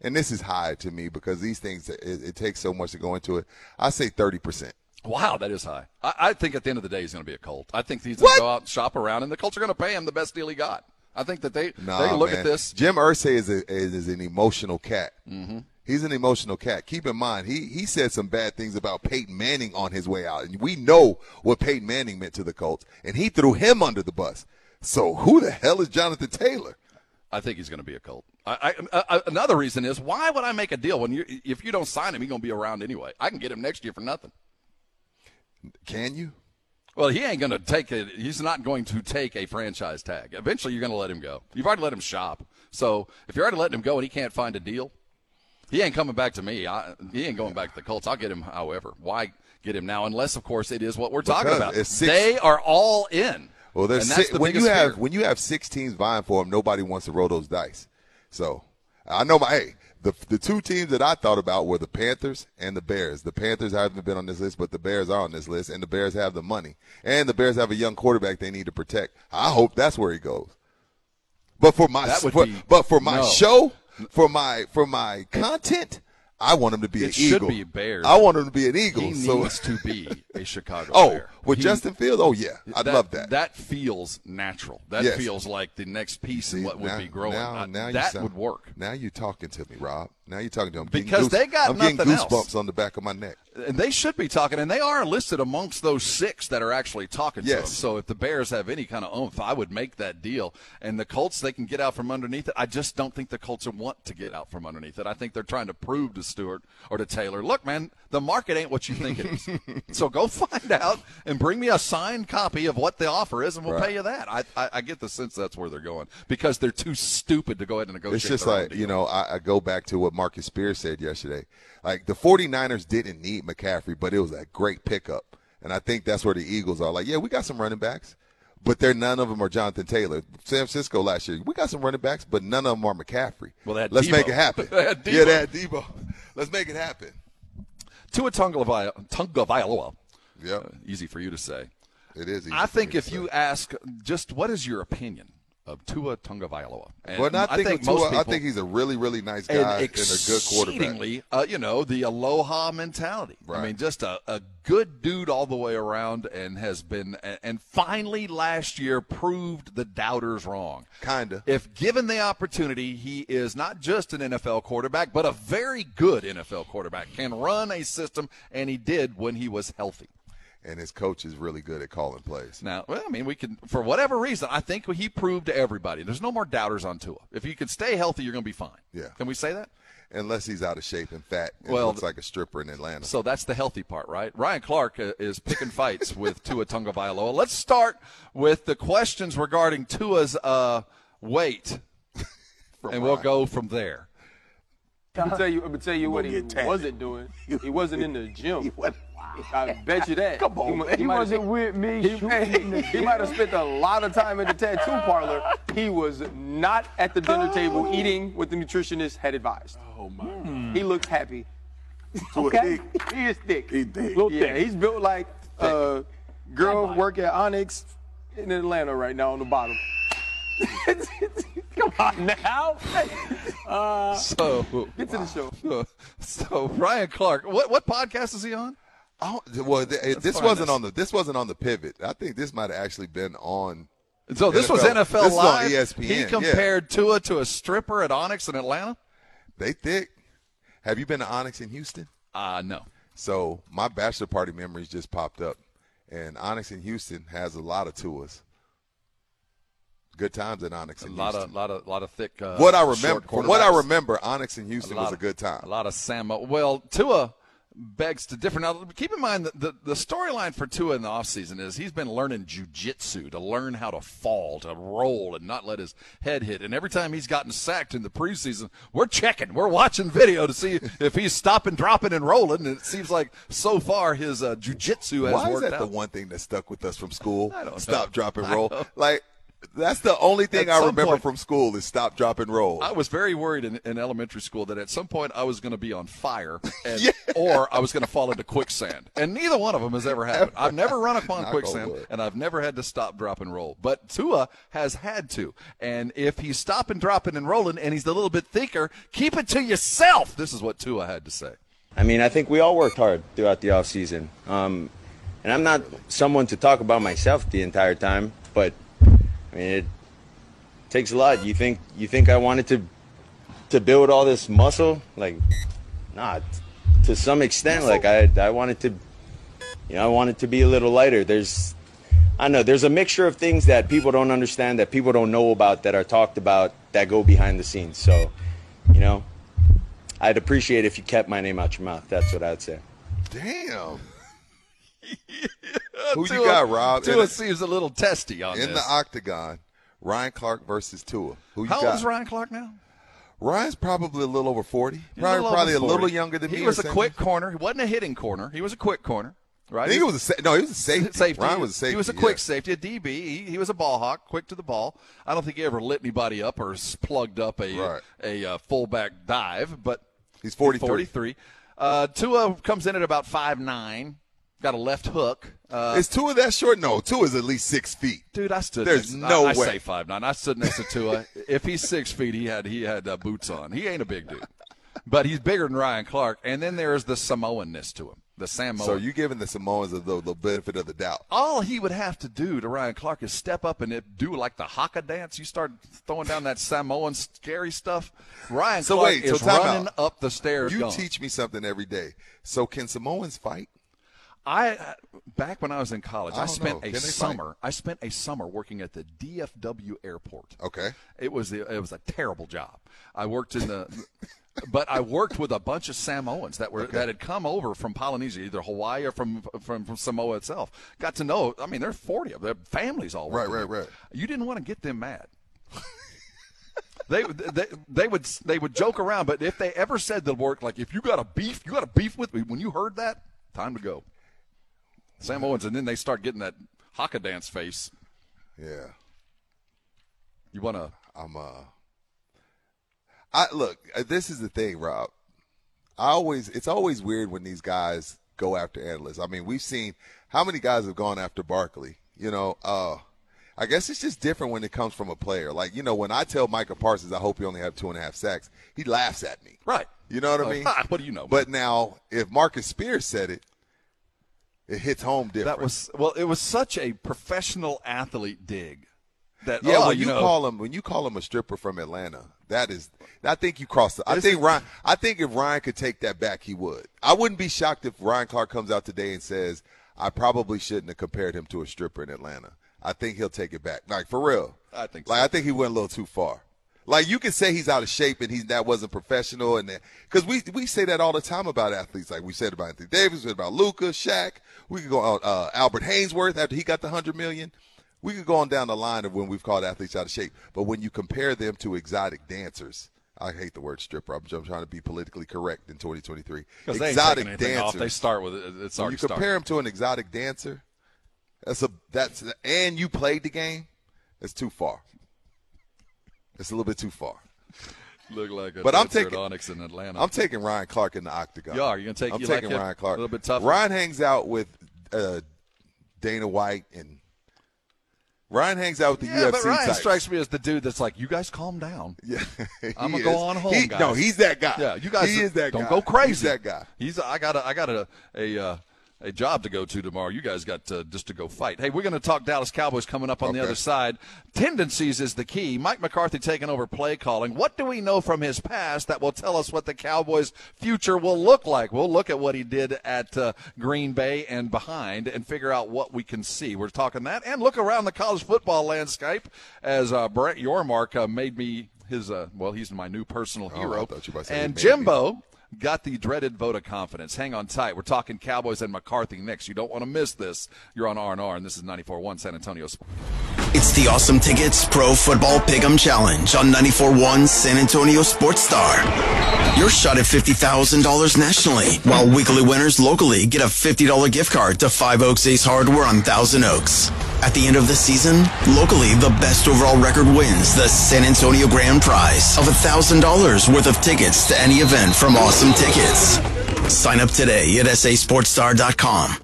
and this is high to me because these things it, it takes so much to go into it. I say thirty percent. Wow, that is high. I, I think at the end of the day, he's going to be a Colt. I think he's going to go out and shop around, and the Colts are going to pay him the best deal he got. I think that they Nah, they look man. at this. Jim Irsay is, a, is, is an emotional cat. Mm-hmm. He's an emotional cat. Keep in mind, he he said some bad things about Peyton Manning on his way out, and we know what Peyton Manning meant to the Colts, and he threw him under the bus. So who the hell is Jonathan Taylor? I think he's going to be a Colt. I, I, I, another reason is why would I make a deal when you if you don't sign him, he's going to be around anyway. I can get him next year for nothing. Can you? Well, he ain't going to take it. He's not going to take a franchise tag. Eventually, you're going to let him go. You've already let him shop. So if you're already letting him go and he can't find a deal, He ain't coming back to me. I, he ain't going back to the Colts. I'll get him however. Why get him now? Unless, of course, it is what we're talking about. six- they are all in. Well, there's six, the when you have fear. when you have six teams vying for him, nobody wants to roll those dice. So I know my hey the the two teams that I thought about were the Panthers and the Bears. The Panthers haven't been on this list, but the Bears are on this list, and the Bears have the money, and the Bears have a young quarterback they need to protect. I hope that's where he goes. But for my for, be- but for my no. show, for my for my content, I want him to be It an should Eagle. be Bears. I want him to be an Eagle. He so needs to be a Chicago Oh, Bear. with He- Justin Fields? Oh yeah, I'd love that. That feels natural. That Yes. feels like the next piece in what would be growing. Now, I- now that sound- would work. Now you're talking to me, Rob. Now you're talking to. I'm Because getting they got I'm getting nothing else. goosebumps on the back of my neck. And they should be talking, and they are listed amongst those six that are actually talking to Yes. So if the Bears have any kind of oomph, I would make that deal. And the Colts, they can get out from underneath it. I just don't think the Colts want to get out from underneath it. I think they're trying to prove to Stewart or to Taylor, look, man, the market ain't what you think it is. so go find out and bring me a signed copy of what the offer is, and we'll Right. pay you that. I, I, I get the sense that's where they're going because they're too stupid to go ahead and negotiate. It's just like, you know, I, I go back to what Marcus Spears said yesterday. Like, the 49ers didn't need McCaffrey, but it was a great pickup. And I think that's where the Eagles are like, yeah, we got some running backs, but they're none of them are Jonathan Taylor. San Francisco last year, we got some running backs, but none of them are McCaffrey. Well, had Let's Deebo. make it happen. Yeah, Deebo. they had Deebo. Let's make it happen. Tua Tagovailoa. Yep. Uh, easy for you to say. It is. Easy I think if you ask, just what is your opinion of Tua Tagovailoa? And well, not I think, think Tua, I think he's a really, really nice guy and and, a good quarterback. uh, you know, the aloha mentality. I mean, just a, a good dude all the way around, and has been, and- and finally last year proved the doubters wrong. Kinda. If given the opportunity, he is not just an NFL quarterback, but a very good NFL quarterback. Can run a system, and he did when he was healthy. And his coach is really good at calling plays. Now, well, I mean, we can, for whatever reason, I think he proved to everybody. There's no more doubters on Tua. If you can stay healthy, you're going to be fine. Yeah. Can we say that? Unless he's out of shape and fat and Well, looks like a stripper in Atlanta. So that's the healthy part, right? Ryan Clark uh, is picking fights with Tua Tagovailoa. Let's start with the questions regarding Tua's uh, weight, and we'll go from there. I'm gonna tell you. I'm gonna tell you what he wasn't doing. He wasn't in the gym. I bet you that. Come on, he, He might- wasn't with me He, shooting he might have spent a lot of time in the tattoo parlor. He was not at the dinner table eating what the nutritionist had advised. Oh my. He looks happy. Okay. He is thick. He thick. Little yeah, thick. he's built like uh, girl work at Onyx in Atlanta right now on the bottom. Come on now. Uh, So, Get to the show. so Ryan Clark, what what podcast is he on? Oh, well, th- this wasn't this. on the this wasn't on the pivot. I think this might have actually been on. So this was NFL this is on Live. ESPN. He yeah. compared Tua to a stripper at Onyx in Atlanta. They thick. Have you been to Onyx in Houston? Uh no. So my bachelor party memories just popped up, and Onyx in Houston has a lot of tours. Good times at Onyx A in lot Houston. of lot of lot of thick. Uh, what I remember, from what I remember, Onyx in Houston lot was a good time. A lot of Sam. Well, Tua begs to differ. Now, keep in mind that the, the storyline for Tua in the offseason is he's been learning jujitsu to learn how to fall, to roll, and not let his head hit. And every time he's gotten sacked in the preseason, we're checking, we're watching video to see if he's stopping, dropping, and rolling. And it seems like so far his uh, jujitsu has Why is worked that out. the one thing that stuck with us from school? I don't Stop, know. drop, and roll. Like that's the only thing At I remember point- from school is stop, drop, and roll. I was very worried in, in elementary school that at some point I was going to be on fire, and, or I was going to fall into quicksand, and neither one of them has ever happened. I've never run upon Knock quicksand, wood. and I've never had to stop, drop, and roll. But Tua has had to, and if he's stopping, dropping, and rolling, and he's a little bit thicker, keep it to yourself. This is what Tua had to say. I mean, I think we all worked hard throughout the offseason. Um, and I'm not someone to talk about myself the entire time, but I mean, it takes a lot. You think you think I wanted to to build all this muscle? Like, nah. To some extent, like I I wanted to, you know, I wanted to be a little lighter. There's, I know there's a mixture of things that people don't understand, that people don't know about, that are talked about, that go behind the scenes. So, you know, I'd appreciate if you kept my name out your mouth. That's what I'd say. Damn. Who you got, Rob? Tua In, seems a little testy on in this. the octagon, Ryan Clark versus Tua. Who you How got? old is Ryan Clark now? Ryan's probably a little over 40. He's Probably, little probably a little younger than he me. He was a quick corner. He wasn't a hitting corner. He was a quick corner. Right? I think it was a sa- no. He was a safety. safety. Ryan was a safety. He was a yeah. quick safety, a DB. He, he was a ball hawk, quick to the ball. I don't think he ever lit anybody up or plugged up a Right. a, uh fullback dive. But He's 43. 43. Uh, Tua comes in at about five nine. Got a left hook. Uh, Is Tua that short? No, Tua is at least six feet. Dude, I stood. There's next, no I, I way. say five nine. I stood next to Tua. if he's six feet, he had he had uh, boots on. He ain't a big dude, but he's bigger than Ryan Clark. And then there's the Samoanness to him, the Samoan. So you giving the Samoans the, the benefit of the doubt? all he would have to do to Ryan Clark is step up and do like the haka dance. You start throwing down that Samoan scary stuff. Ryan So Clark wait, so is running out. up the stairs. You gone. teach me something every day. So can Samoans fight? I back when I was in college, I I, spent know. a they fight? summer. I spent a summer working at the DFW airport. Okay. It was the, it was a terrible job. I worked in the, but I worked with a bunch of Samoans that were that had come over from Polynesia, either Hawaii or from from, from Samoa itself. Got to know. I mean, there's 40 of them. Their families all Right, right, them. right. You didn't want to get them mad. They, they they would they would joke around, but if they ever said the word like if you got a beef, you got a beef with me. When you heard that, time to go. Samoans, and then they start getting that haka dance face. Yeah. You want to? I'm uh. I look. uh, This is the thing, Rob. I always. It's always weird when these guys go after analysts. I mean, we've seen how many guys have gone after Barkley. You know. Uh. I guess it's just different when it comes from a player. Like you know, when I tell Micah Parsons, I hope you only have two and a half sacks, he laughs at me. Right. You know what I mean? What do you know?" But now, if Marcus Spears said it, it hits home different. That was well. It was such a professional athlete dig. That Yeah, oh, when you, know, call him when you call him a stripper from Atlanta, that is. I think you crossed. The, I think Ryan. I think if Ryan could take that back, he would. I wouldn't be shocked if Ryan Clark comes out today and says, "I probably shouldn't have compared him to a stripper in Atlanta." I think he'll take it back. Like for real. I think Like. I think he went a little too far. Like you can say he's out of shape and he's that wasn't professional and because we we say that all the time about athletes. Like we said about Anthony Davis, we said about Luka, Shaq. We could go on uh, Albert Haynesworth after he got the hundred million. We could go on down the line of when we've called athletes out of shape. But when you compare them to exotic dancers, I hate the word stripper. I'm, I'm trying to be politically correct in 2023. because they ain't exotic taking off. dancers. They start with it. It's when you compare started. him to an exotic dancer, that's a that's and you played the game. It's too far. It's a little bit too far. Look like a But I'm taking Onyx in Atlanta. I'm taking Ryan Clark in the octagon. You are? You gonna take- I'm you taking like? Ryan Clark. A little bit tougher? Ryan hangs out with uh, Dana White and Ryan hangs out with the yeah, UFC but Ryan types. strikes me as the dude that's like, you guys calm down. Yeah, I'm gonna go on home, He-. No, he's that guy. Yeah, you guys He is that don't guy. go crazy. He's that guy. He's I got a I got a a uh, a job to go to tomorrow. You guys got to, just to go fight. Hey, we're going to talk Dallas Cowboys coming up on the other side. Tendencies is the key. Mike McCarthy taking over play calling. What do we know from his past that will tell us what the Cowboys' future will look like? We'll look at what he did at uh, Green Bay and behind and figure out what we can see. We're talking that and look around the college football landscape as uh, Brett Yormark uh, made me his uh, well, he's my new personal Oh, hero. thought you were about and. Jimbo got the dreaded vote of confidence. Hang on tight. We're talking Cowboys and McCarthy next. You don't want to miss this. You're on R&R, and this is 94.1 San Antonio Sports. It's the Awesome Tickets Pro Football Pick'em Challenge on 94.1 San Antonio Sports Star. Your shot at $50,000 nationally, while weekly winners locally get a $50 gift card to Five Oaks Ace Hardware on Thousand Oaks. At the end of the season, locally, the best overall record wins the San Antonio Grand Prize of $1,000 worth of tickets to any event from Awesome Tickets. Sign up today at sasportstar.com.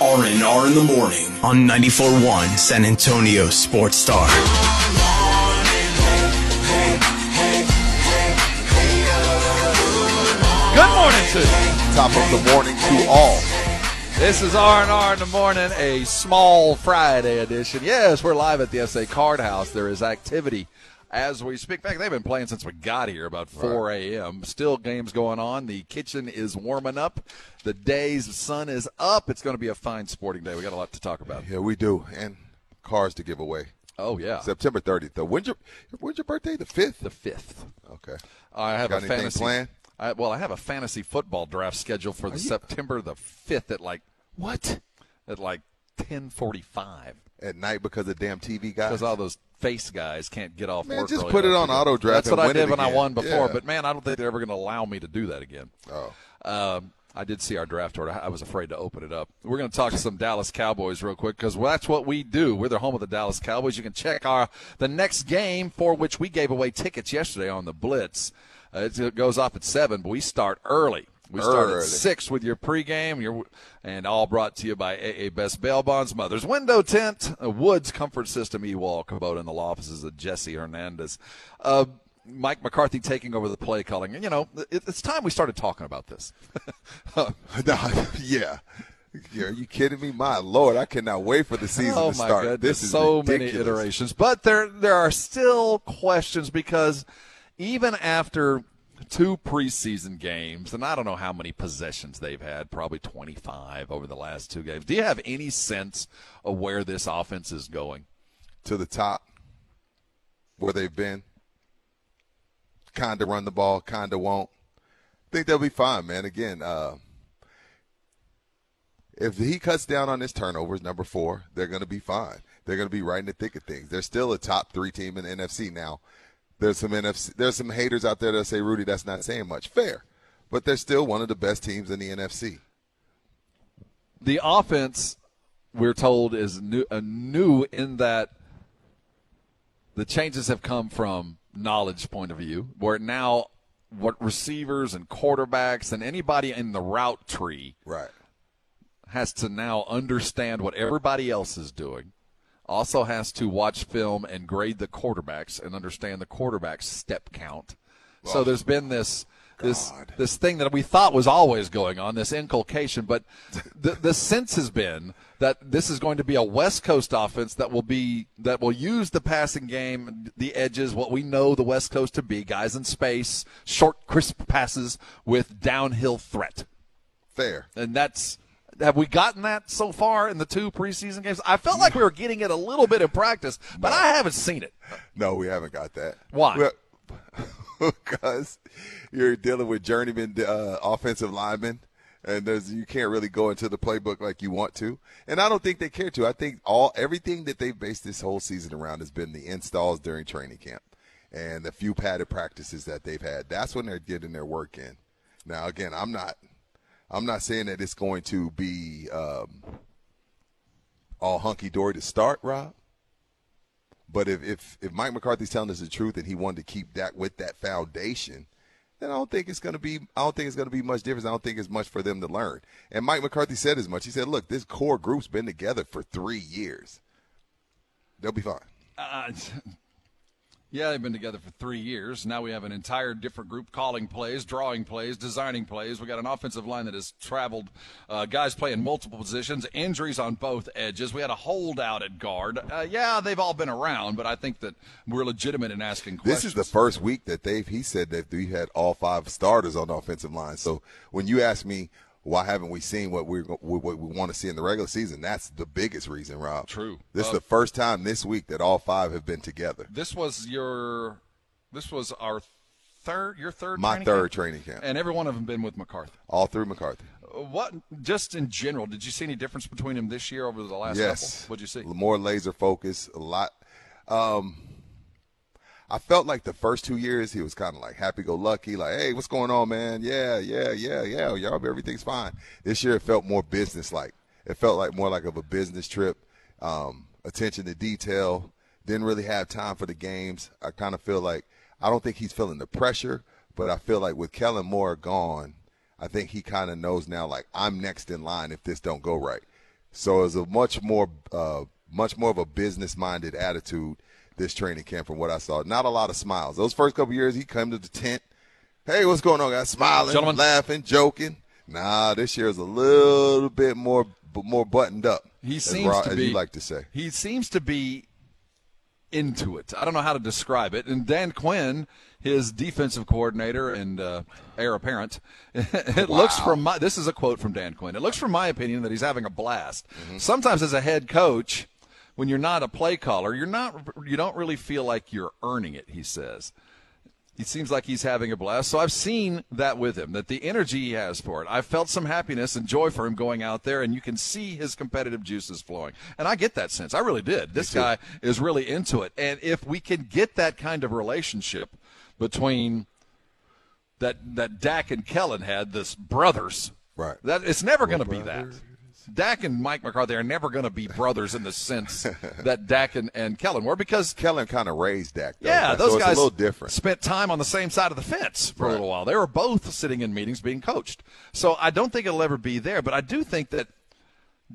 R&R in the morning on 94.1 San Antonio Sports Star. Good morning to you. Top of the morning to all. This is R&R in the morning, a small Friday edition. Yes, we're live at the SA Card House. There is activity as we speak. Back, they've been playing since we got here about 4 a.m. Still games going on. The kitchen is warming up. The day's sun is up. It's going to be a fine sporting day. We got a lot to talk about. Yeah, we do. And cars to give away. Oh yeah, September 30th. Though. When's your when's your birthday? The 5th? the fifth. Okay. I have Got a fantasy. planned? I, well, I have a fantasy football draft scheduled for the September the fifth at like What? at like ten forty five. At night because of damn TV guys? Because all those face guys can't get off Man, work. just put it on auto draft That's what I did when I won before. Yeah. But man, I don't think they're ever going to allow me to do that again. Oh. Um, I did see our draft order. I was afraid to open it up. We're going to talk to some Dallas Cowboys real quick because that's what we do. We're the home of the Dallas Cowboys. You can check our the next game for which we gave away tickets yesterday on the Blitz. Uh, it- it goes off at seven, but we start early. We start Early. at six with your pregame, your, and all brought to you by AA Best Bail Bonds, Mother's Window Tent, Woods Comfort System, E-Wall, Kubota, and the law offices of Jesse Hernandez. Uh, Mike McCarthy taking over the play calling. And, you know, it, it's time we started talking about this. yeah. Yeah, Are you kidding me? My lord, I cannot wait for the season oh to start. goodness, This is so ridiculous. many iterations, but there there are still questions because even after two preseason games, and I don't know how many possessions they've had, probably 25 over the last two games. Do you have any sense of where this offense is going? To the top, where they've been. Kind of run the ball, kind of won't. think they'll be fine, man. Again, uh, if he cuts down on his turnovers, number four, they're going to be fine. They're going to be right in the thick of things. They're still a top three team in the NFC now. There's some NFC. There's some haters out there that say, Rudy, that's not saying much. Fair, but they're still one of the best teams in the NFC. The offense, we're told, is new, uh, new in that the changes have come from knowledge point of view, where now what receivers and quarterbacks and anybody in the route tree right has to now understand what everybody else is doing. Also has to watch film and grade the quarterbacks and understand the quarterback's step count. So Oh, there's been this this this thing that we thought was always going on, this inculcation, but the the sense has been that this is going to be a West Coast offense that will be that will use the passing game, the edges, what we know the West Coast to be, guys in space, short crisp passes with downhill threat. Fair. And that's have we gotten that so far in the two preseason games? I felt like we were getting it a little bit in practice, but I haven't seen it. No, we haven't got that. Why? Well, because you're dealing with journeyman uh, offensive linemen, and there's you can't really go into the playbook like you want to. And I don't think they care to. I think all everything that they've based this whole season around has been the installs during training camp and the few padded practices that they've had. That's when they're getting their work in. Now, again, I'm not. I'm not saying that it's going to be um, all hunky dory to start, Rob. But if, if if Mike McCarthy's telling us the truth and he wanted to keep that with that foundation, then I don't think it's going to be I don't think it's going to be much difference. I don't think it's much for them to learn. And Mike McCarthy said as much. He said, "Look, this core group's been together for three years. They'll be fine." Uh, yeah, they've been together for three years. Now we have an entire different group calling plays, drawing plays, designing plays. We got an offensive line that has traveled, uh, guys playing multiple positions, injuries on both edges. We had a holdout at guard. Uh, yeah, they've all been around, but I think that we're legitimate in asking questions. This is the first week that they've. He said that we had all five starters on the offensive line. So when you ask me why haven't we seen what we're what we want to see in the regular season, that's the biggest reason, Rob. True. This is Uh, the first time this week that all five have been together. This was your, this was our third, your third. My training third camp? training camp. and every one of them been with McCarthy. All through McCarthy. Uh, What, just in general, did you see any difference between him this year over the last yes. couple? What'd you see? More laser focus, a lot. Um, I felt like the first two years he was kind of like happy go lucky, like, hey, what's going on, man? Yeah, yeah, yeah, yeah, y'all, everything's fine. This year it felt more business like. It felt like more like of a business trip, um, attention to detail. Didn't really have time for the games. I kind of feel like I don't think he's feeling the pressure, but I feel like with Kellen Moore gone, I think he kind of knows now, like I'm next in line if this don't go right. So it's a much more, uh, much more of a business-minded attitude this training camp from what I saw. Not a lot of smiles. Those first couple years, he come to the tent. Hey, what's going on, guys? Smiling, Gentlemen. laughing, joking. Nah, this year is a little bit more, more buttoned up. He seems Ra- to as be. you like to say. He seems to be into it. I don't know how to describe it. And Dan Quinn, his defensive coordinator and uh, heir apparent, it looks from my. This is a quote from Dan Quinn. It looks from my opinion that he's having a blast. Mm-hmm. Sometimes as a head coach, when you're not a play caller, you're not. You don't really feel like you're earning it. He says. He seems like he's having a blast. So I've seen that with him, that the energy he has for it. I've felt some happiness and joy for him going out there, and you can see his competitive juices flowing. And I get that sense. I really did. This guy is really into it. And if we can get that kind of relationship between that that Dak and Kellen had, this brothers, right? That it's never going to be that. Dak and Mike McCarthy are never going to be brothers in the sense that Dak and, and Kellen were because Kellen kind of raised Dak. Though, yeah, those it's guys a little different. spent time on the same side of the fence for a little while. They were both sitting in meetings being coached. So I don't think it'll ever be there, but I do think that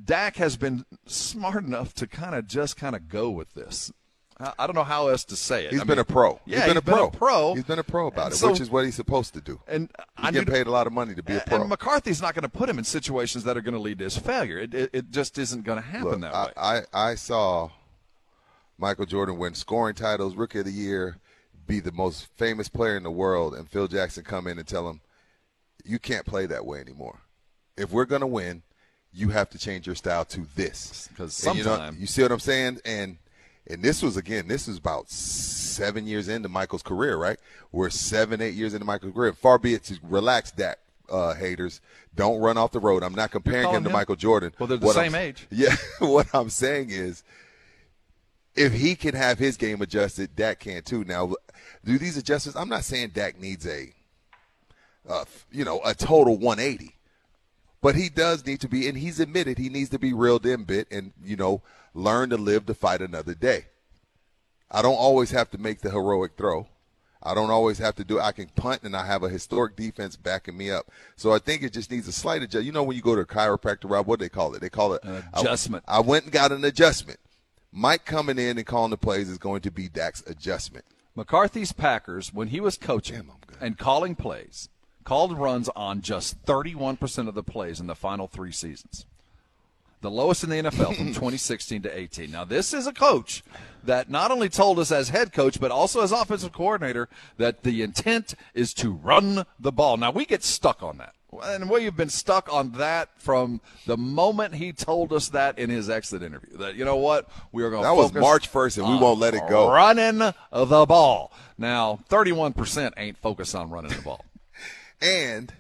Dak has been smart enough to kind of just kind of go with this. I don't know how else to say it. He's I been mean, a pro. Yeah, he's been, a, pro. pro. He's been a pro about And it, so- which is what he's supposed to do. And I get paid a lot of money to be a pro. And McCarthy's not going to put him in situations that are going to lead to his failure. It, it, it just isn't going to happen Look, that I, way. I, I saw Michael Jordan win scoring titles, Rookie of the Year, be the most famous player in the world, and Phil Jackson come in and tell him, "You can't play that way anymore. If we're going to win, you have to change your style to this." 'Cause And you, know- you see what I'm saying? And and this was again, this was about seven years into Michael's career, right? We're seven, eight years into Michael's career. Far be it to relax that. Uh, haters, don't run off the road. I'm not comparing calling him to him? Michael Jordan. Well, they're the What same I'm- age. Yeah, what I'm saying is, if he can have his game adjusted, Dak can too. Now, do these adjustments? I'm not saying Dak needs a, uh, you know, a total 180, but he does need to be, and he's admitted he needs to be reeled in bit, and you know, learn to live to fight another day. I don't always have to make the heroic throw. I don't always have to do. I can punt, and I have a historic defense backing me up. So I think it just needs a slight adjust. You know, when you go to a chiropractor, Rob, what do they call it? They call it An adjustment. I, went and got an adjustment. Mike coming in and calling the plays is going to be Dak's adjustment. McCarthy's Packers, when he was coaching and calling plays, called runs on just 31% of the plays in the final three seasons. The lowest in the NFL from 2016 to 18. Now, this is a coach that not only told us as head coach, but also as offensive coordinator that the intent is to run the ball. Now, we get stuck on that. And we've been stuck on that from the moment he told us that in his exit interview. That, you know what? We are going to focus That was March 1st, and we won't let it go. Running the ball. Now, 31% ain't focused on running the ball. And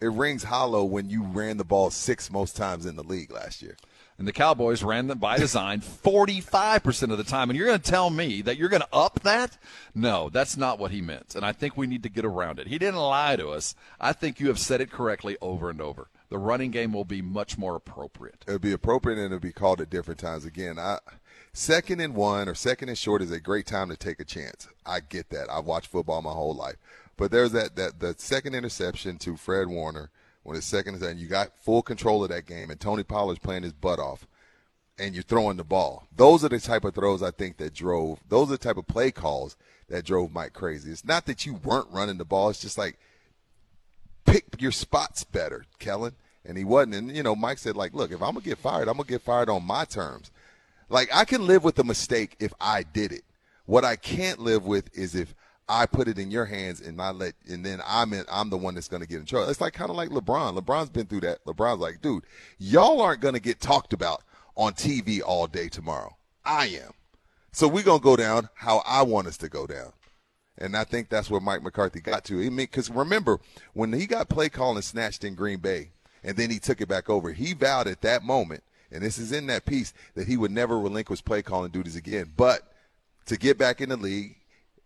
it rings hollow when you ran the ball six most times in the league last year. And the Cowboys ran them by design 45% of the time. And you're going to tell me that you're going to up that? No, that's not what he meant. And I think we need to get around it. He didn't lie to us. I think you have said it correctly over and over. The running game will be much more appropriate. It'll be appropriate and it'll be called at different times. Again, I second and one or second and short is a great time to take a chance. I get that. I've watched football my whole life. But there's that that the second interception to Fred Warner when it's second and you got full control of that game and Tony Pollard's playing his butt off and you're throwing the ball. Those are the type of throws I think that drove those are the type of play calls that drove Mike crazy. It's not that you weren't running the ball, it's just like pick your spots better, Kellen. And he wasn't. And, you know, Mike said, like, look, if I'm to get fired, I'm to get fired on my terms. Like, I can live with a mistake if I did it. What I can't live with is if I put it in your hands and I let, and then I'm in, I'm the one that's going to get in trouble. It's like kind of like LeBron. LeBron's been through that. LeBron's like, dude, y'all aren't going to get talked about on TV all day tomorrow. I am. So we're going to go down how I want us to go down. And I think that's where Mike McCarthy got to. I mean, because remember, when he got play calling snatched in Green Bay and then he took it back over, he vowed at that moment, and this is in that piece, that he would never relinquish play calling duties again. But to get back in the league,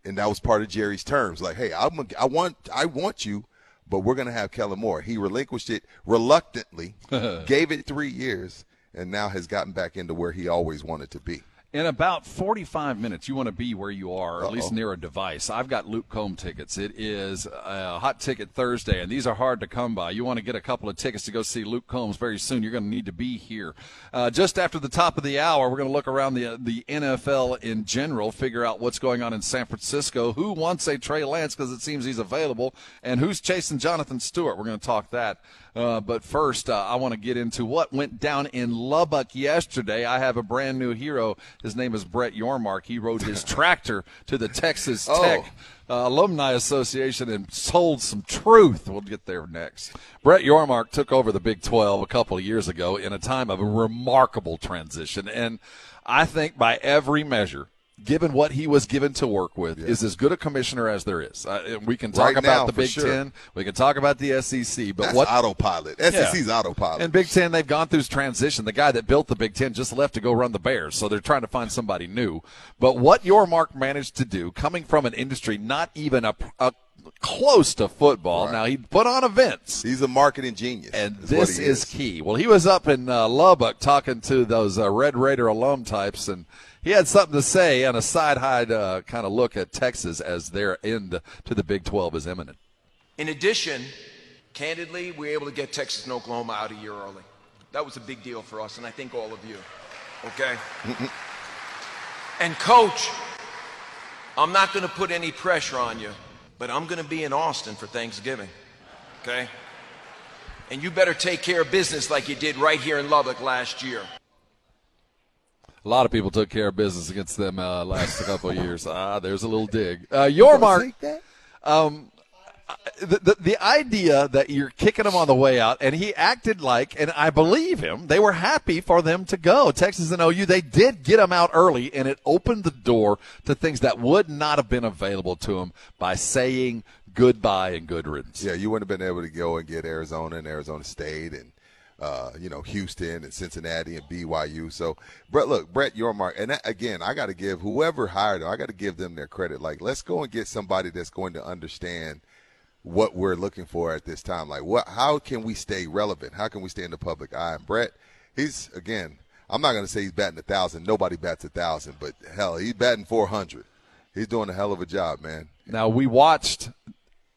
and that was part of Jerry's terms, like, hey, I'm, I want, I want you, but we're going to have Kellen Moore. He relinquished it reluctantly, gave it three years, and now has gotten back into where he always wanted to be. In about 45 minutes, you want to be where you are, or at least near a device. I've got Luke Combs tickets. It is a hot ticket Thursday, and these are hard to come by. You want to get a couple of tickets to go see Luke Combs very soon. You're going to need to be here. Uh, just after the top of the hour, we're going to look around the the NFL in general, figure out what's going on in San Francisco, who wants a Trey Lance because it seems he's available, and who's chasing Jonathan Stewart. We're going to talk that. Uh, but first, uh, I want to get into what went down in Lubbock yesterday. I have a brand new hero. His name is Brett Yormark. He rode his tractor to the Texas Oh. Tech uh, Alumni Association and sold some truth. We'll get there next. Brett Yormark took over the Big 12 a couple of years ago in a time of a remarkable transition. And I think by every measure, given what he was given to work with, is as good a commissioner as there is. Uh, we can talk Right about now, the Big sure. Ten, we can talk about the SEC, but That's what autopilot. SEC's autopilot. And Big Ten, they've gone through this transition. The guy that built the Big Ten just left to go run the Bears, so they're trying to find somebody new. But what Yormark managed to do, coming from an industry not even a, a close to football, now he put on events. He's a marketing genius, and is this is. is. key. Well, he was up in uh, Lubbock talking to those uh, Red Raider alum types, and he had something to say on a side hide uh, kind of look at Texas as their end to the Big Twelve is imminent. In addition, candidly, we were able to get Texas and Oklahoma out a year early. That was a big deal for us, and I think all of you. Okay? and, coach, I'm not going to put any pressure on you, but I'm going to be in Austin for Thanksgiving. Okay? And you better take care of business like you did right here in Lubbock last year. A lot of people took care of business against them uh, last couple of years. Ah, there's a little dig. Uh, Yormark. Um, the, the the idea that you're kicking them on the way out, and he acted like, and I believe him. They were happy for them to go. Texas and OU, they did get them out early, and it opened the door to things that would not have been available to them by saying goodbye and good riddance. Yeah, you wouldn't have been able to go and get Arizona and Arizona State and uh, you know Houston and Cincinnati and BYU. So, Brett, look, Brett Yormark, and that, again, I got to give whoever hired him, I got to give them their credit. Like, let's go and get somebody that's going to understand what we're looking for at this time. Like, what? How can we stay relevant? How can we stay in the public eye? And Brett, he's again. I'm not going to say he's batting a thousand. Nobody bats a thousand, but hell, he's batting 400. He's doing a hell of a job, man. Now we watched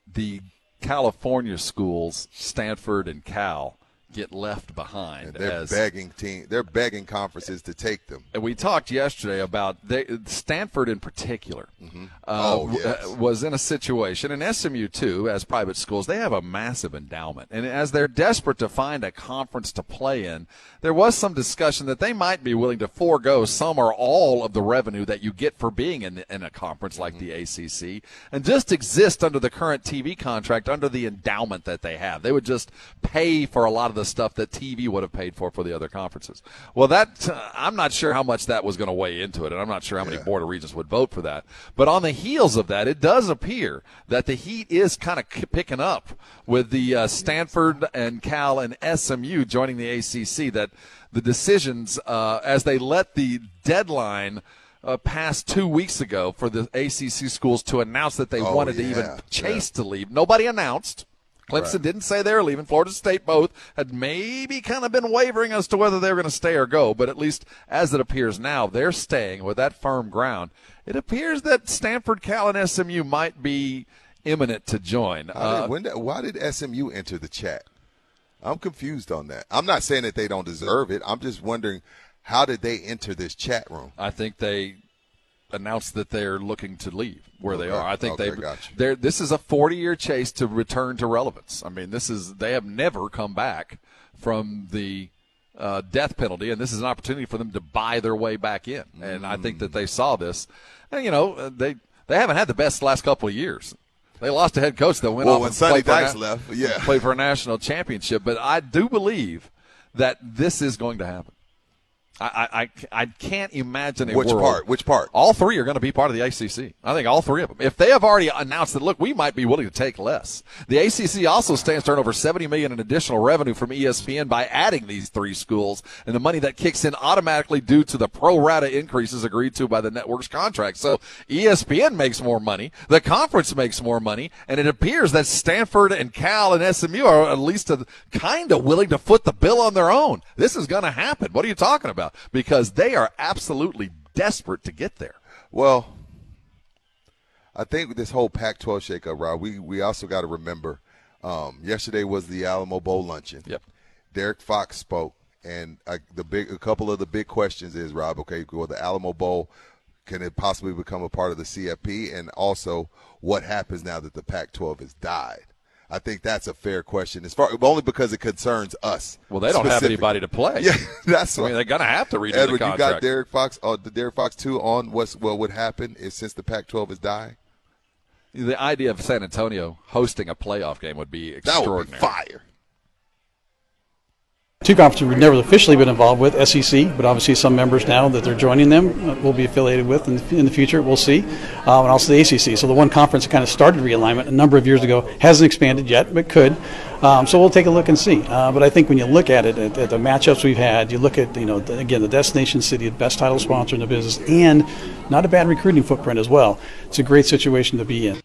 the California schools, Stanford and Cal, get left behind And They're as begging team. They're begging conferences to take them. And we talked yesterday about they, Stanford in particular uh, Oh, w- yes. uh, was in a situation, and SMU too, as private schools, they have a massive endowment, and as they're desperate to find a conference to play in, there was some discussion that they might be willing to forego some or all of the revenue that you get for being in, in a conference like the ACC, and just exist under the current TV contract under the endowment that they have. They would just pay for a lot of the stuff that TV would have paid for for the other conferences. Well, that uh, I'm not sure how much that was going to weigh into it, and I'm not sure how many board of regents would vote for that. But on the heels of that, it does appear that the heat is kind of k- picking up with the uh, Stanford and Cal and SMU joining the ACC. That the decisions uh, as they let the deadline. Uh, two weeks ago for the ACC schools to announce that they Oh, wanted to yeah, even yeah. chase to leave. Nobody announced. Clemson Right. didn't say they were leaving. Florida State both had maybe kind of been wavering as to whether they were going to stay or go, but at least as it appears now, they're staying with that firm ground. It appears that Stanford, Cal, and SMU might be imminent to join. How Uh, did, why did SMU enter the chat? I'm confused on that. I'm not saying that they don't deserve it. I'm just wondering how did they enter this chat room? I think they announced that they're looking to leave where they are. I think Okay, they they're this is a 40-year chase to return to relevance. I mean, this is they have never come back from the uh, death penalty, and this is an opportunity for them to buy their way back in. And I think that they saw this. And, you know, they they haven't had the best last couple of years. They lost a head coach that went Well, off when Sonny played for a Dykes left, yeah. played for a national championship. But I do believe that this is going to happen. I, I, I, can't imagine a Which world- part? Which part? All three are going to be part of the ACC. I think all three of them. If they have already announced that, look, we might be willing to take less. The ACC also stands to earn over 70 million in additional revenue from ESPN by adding these three schools, and the money that kicks in automatically due to the pro rata increases agreed to by the network's contract. So ESPN makes more money, the conference makes more money, and it appears that Stanford and Cal and SMU are at least kind of willing to foot the bill on their own. This is going to happen. What are you talking about? Because they are absolutely desperate to get there. Well, I think this whole Pac-12 shakeup, Rob, we we also got to remember. Um, yesterday was the Alamo Bowl luncheon. Yep. Derrick Fox spoke, and uh, the big a couple of the big questions is Rob. Okay, well, the Alamo Bowl can it possibly become a part of the CFP, and also what happens now that the Pac-12 has died. I think that's a fair question, as far only because it concerns us. Well, they don't have anybody to play. Yeah, that's I mean, they're to have to redo Edward, the you contract. got Derrick Fox, uh, the Derrick Fox two on what's what would happen is since the Pac-12 is dying. The idea of San Antonio hosting a playoff game would be That would extraordinary. be fire. Two conferences we've never officially been involved with, SEC, but obviously some members now that they're joining them uh, will be affiliated with in the, in the future. We'll see, um, and also the ACC. So the one conference that kind of started realignment a number of years ago hasn't expanded yet, but could. Um, so we'll take a look and see. Uh, but I think when you look at it, at, at the matchups we've had, you look at you know the, again the destination city, the best title sponsor in the business, and not a bad recruiting footprint as well. It's a great situation to be in.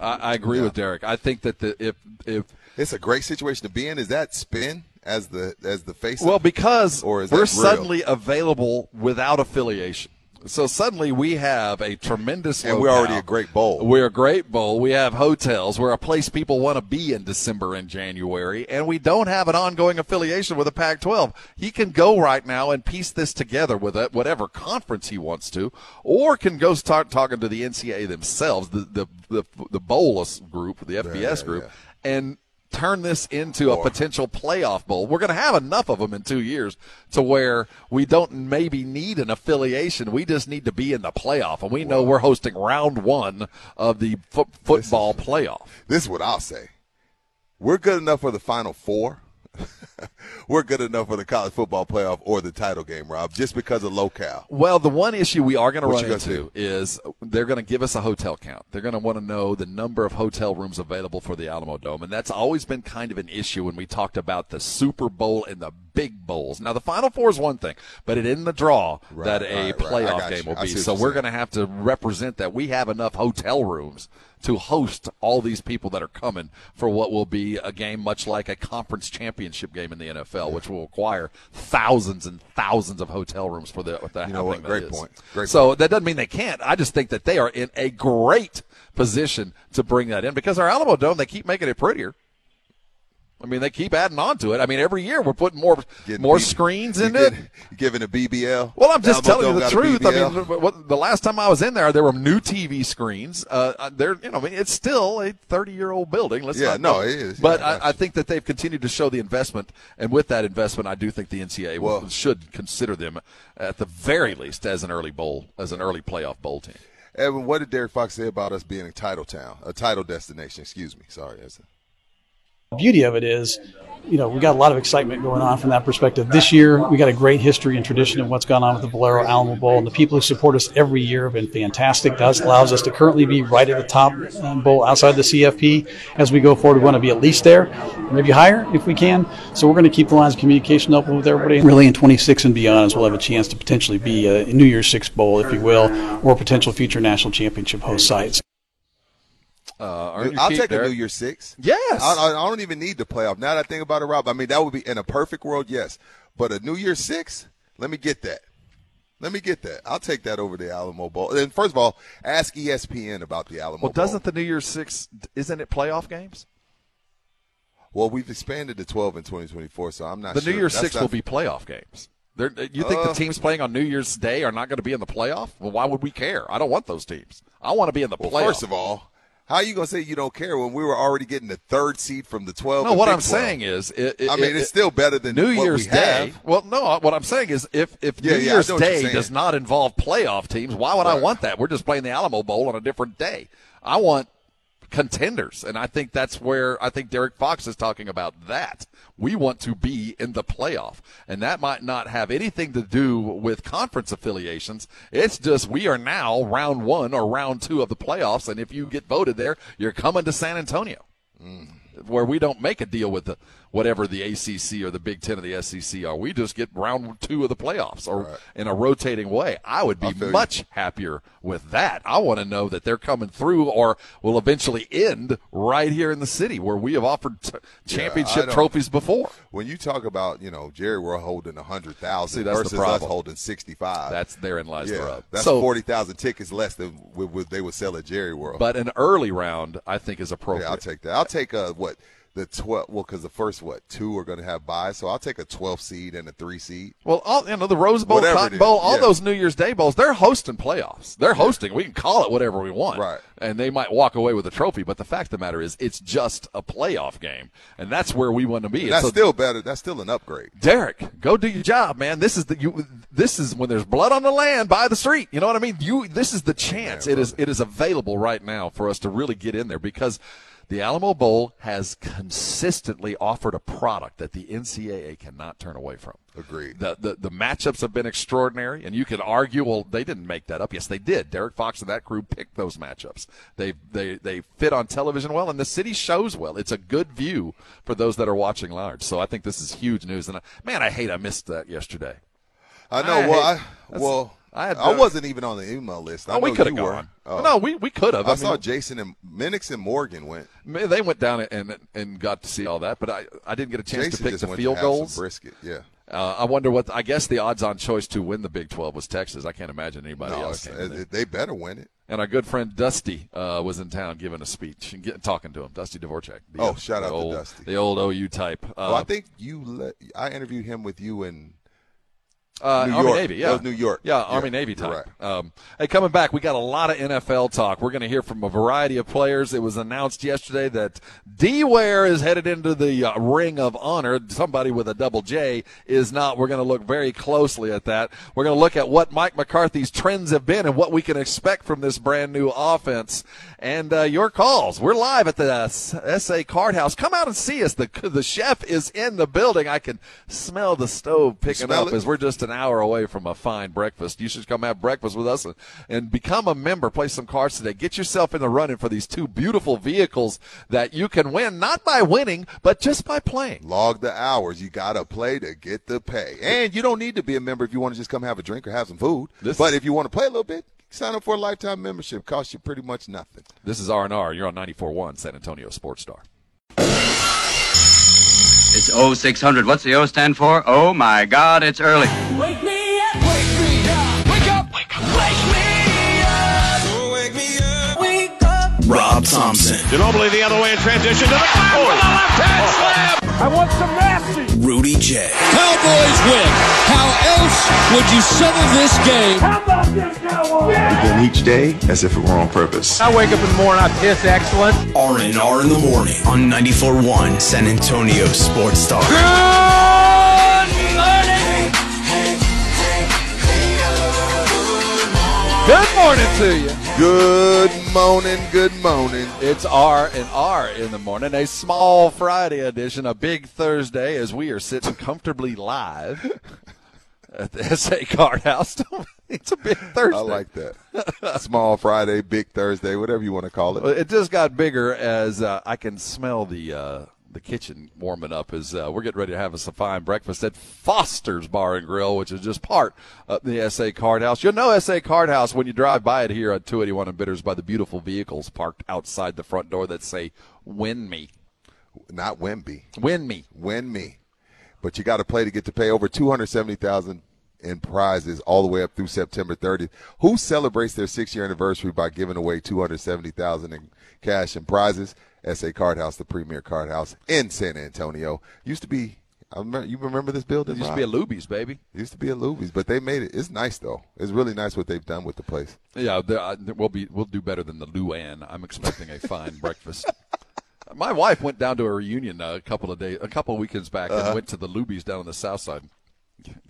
I, I agree with Derrick. I think that the, if if It's a great situation to be in. Is that spin as the as the face? well because or we're suddenly available without affiliation. So suddenly we have a tremendous And we're already a great bowl. We're a great bowl. We have hotels. We're a place people want to be in December and January, and we don't have an ongoing affiliation with the Pac-12. He can go right now and piece this together with a, whatever conference he wants to, or can go start talking to the NCAA themselves, the the the, the Bolus group, the FBS group, and turn this into a potential playoff bowl. We're going to have enough of them in two years to where we don't maybe need an affiliation. We just need to be in the playoff, and we know we're hosting round one of the fo- football playoff. This is what I'll say. We're good enough for the Final Four. We're good enough for the college football playoff or the title game, Rob, just because of locale. Well, the one issue we are going to run into is they're going to give us a hotel count. They're going to want to know the number of hotel rooms available for the Alamodome, and that's always been kind of an issue when we talked about the Super Bowl and the big bowls. Now, the Final Four is one thing, but it in the draw Right, that a right, right. Playoff got game you. will be. So we're going to have to represent that we have enough hotel rooms to host all these people that are coming for what will be a game much like a conference championship game in the NFL, which will require thousands and thousands of hotel rooms for the. The You know what? Great point. Great so that doesn't mean they can't. I just think that they are in a great position to bring that in because our Alamodome, they keep making it prettier. I mean, they keep adding on to it. I mean, every year we're putting more Getting more B- screens in it. Giving a BBL. Well, I'm just Alamo telling you the truth. I mean, what, the last time I was in there, there were new TV screens. Uh, uh, there, you know, I mean, it's still a 30 year old building. Let's Yeah, not no, it is. But Yeah, I I, think that they've continued to show the investment, and with that investment, I do think the NCAA will- should consider them at the very least as an early bowl, as an early playoff bowl team. Evan, what did Derrick Fox say about us being a title town, a title destination? Excuse me. Sorry. The beauty of it is, you know, we got a lot of excitement going on from that perspective. This year, we got a great history and tradition of what's gone on with the Valero Alamo Bowl, and the people who support us every year have been fantastic. That allows us to currently be right at the top um, bowl outside the CFP. As we go forward, we want to be at least there, maybe higher if we can. So we're going to keep the lines of communication open with everybody. Really, in 26 and beyond, as we'll have a chance to potentially be a New Year's Six Bowl, if you will, or potential future national championship host sites. Uh, I'll take a New Year's Six. Yes. I, I, I don't even need the playoff. Now that I think about it, Rob, I mean that would be in a perfect world, yes. But a New Year's Six, let me get that. Let me get that. I'll take that over the Alamo Bowl. And first of all, ask ESPN about the Alamo Well, doesn't the New Year's Six isn't it playoff games? Well, we've expanded to 12 in 2024, so I'm not The sure. New Year's That's Six not- will be playoff games. They're, you think the Uh, teams playing on New Year's Day are not going to be in the playoff? Well, why would we care? I don't want those teams. I want to be in the Well, playoff. first of all, how are you going to say you don't care when we were already getting the third seed from the 12? No, what I'm 12? saying is, it, it- I mean, it- it's still better than New what Year's we Day. have. Well, no, what I'm saying is, if if Yeah, New yeah, Year's know what you're Day does not involve playoff teams, why would I want that? We're just playing the Alamo Bowl on a different day. I want contenders, and I think that's where I think Derrick Fox is talking about that. We want to be in the playoff, and that might not have anything to do with conference affiliations. It's just we are now round one or round two of the playoffs, and if you get voted there, you're coming to San Antonio mm, where we don't make a deal with the whatever the ACC or the Big Ten or the SEC are. We just get round two of the playoffs or in a rotating way. I would be feel you. much happier with that. I want to know that they're coming through or will eventually end right here in the city where we have offered t- championship don't- trophies before. When you talk about, you know, Jerry World holding a hundred See, the versus us holding sixty five. That's therein lies the rub. That's So- forty thousand tickets less than they would sell at Jerry World. But an early round, I think, is appropriate. yeah, I'll take that. I'll take uh what the twelve. Well, because the first what two are going to have buys, so I'll take a twelve seed and a three seed. Well, all, you know, the Rose Bowl, Whatever Cotton Bowl, all yeah. those New Year's Day bowls, they're hosting playoffs. They're hosting. We can call it whatever we want. Right. And they might walk away with a trophy, but the fact of the matter is it's just a playoff game. And that's where we want to be. And That's so- still better. That's still an upgrade. Derrick, go do your job, man. This is the you. This is when there's blood on the land by the street. You know what I mean? You. This is the chance. it is. It is available right now for us to really get in there because The Alamo Bowl has consistently offered a product that the NCAA cannot turn away from. Agreed. The, the the matchups have been extraordinary, and you can argue, well, they didn't make that up. Yes, they did. Derrick Fox and that crew picked those matchups. They they they fit on television well, and the city shows well. It's a good view for those that are watching large. So I think this is huge news. And I, man, I hate I missed that yesterday. I know. well, I, hate- that's- well, I I wasn't even on the email list. I Oh, we coulda gone. Oh. No, we- we could have. I, I saw Jason and Minix and Morgan went. They went down and and got to see all that, but I I didn't get a chance Jason to pick the field have goals. brisket, yeah. Uh, I wonder what I guess the odds-on choice to win the Big 12 was Texas. I can't imagine anybody No, else. they better win it. And our good friend Dusty uh, was in town giving a speech and get, talking to him. Dusty Dvoracek. The, Oh, shout out to Dusty. the old OU type. Uh, well, I think you. Let, I interviewed him with you in Uh, New Army York. Navy, yeah, New York. yeah, Yeah, Army Navy you're type. Um, hey, coming back, we got a lot of NFL talk. We're going to hear from a variety of players. It was announced yesterday that D Ware is headed into the uh, Ring of Honor. Somebody with a double J is not. We're going to look very closely at that. We're going to look at what Mike McCarthy's trends have been and what we can expect from this brand new offense. And uh, your calls. We're live at the uh, SA Card House. Come out and see us. The the chef is in the building. I can smell the stove picking up it? as we're just an hour away from a fine breakfast. You should come have breakfast with us and, and become a member. Play some cards today. Get yourself in the running for these two beautiful vehicles that you can win, not by winning, but just by playing. log the hours. You got to play to get the pay. And you don't need to be a member if you want to just come have a drink or have some food. This- but if you want to play a little bit, sign up for a lifetime membership. Costs you pretty much nothing. This is R&R. You're on 94.1 San Antonio Sports Star. It's 0600. What's the O stand for? Oh my God, it's early. Wake me up, wake me up, wake up, wake up, wake me up, oh, wake me up, wake up. Rob Thompson, Ginobili the other way in transition to the back oh. with a left hand slam. I want some nasty. Rudy J, Cowboys win. How else would you settle this game? How about this, Cowboys? Begin each day as if it were on purpose. I wake up in the morning, I piss excellent. R&R in the morning on 94.1 San Antonio Sports Talk. Good morning to you. Good morning, good morning. It's R and R in the morning, a small Friday edition, a big Thursday as we are sitting comfortably live at the SA Card House. it's a big Thursday. I like that. Small Friday, big Thursday, whatever you want to call it. It just got bigger as uh, I can smell the uh, the kitchen warming up is uh, we're getting ready to have us a fine breakfast at Foster's Bar and Grill, which is just part of the SA Card House. You'll know SA Card House when you drive by it here at 281 and Bitters by the beautiful vehicles parked outside the front door that say "Win Me." Not Wimby. Win me. Win me. But you got to play to get to pay over 270000 in prizes all the way up through September 30th. Who celebrates their six year anniversary by giving away 270000 in cash and prizes? SA Card House, the premier card house in San Antonio. Used to be, I remember, you remember this building? It used to be a Luby's, baby. Used to be a Luby's, but they made it. It's nice though. It's really nice what they've done with the place. Yeah, there- uh, we'll be we'll do better than the Luann. I'm expecting a fine breakfast. My wife went down to a reunion uh, a couple of days, a couple of weekends back, Uh-huh. and went to the Luby's down on the south side.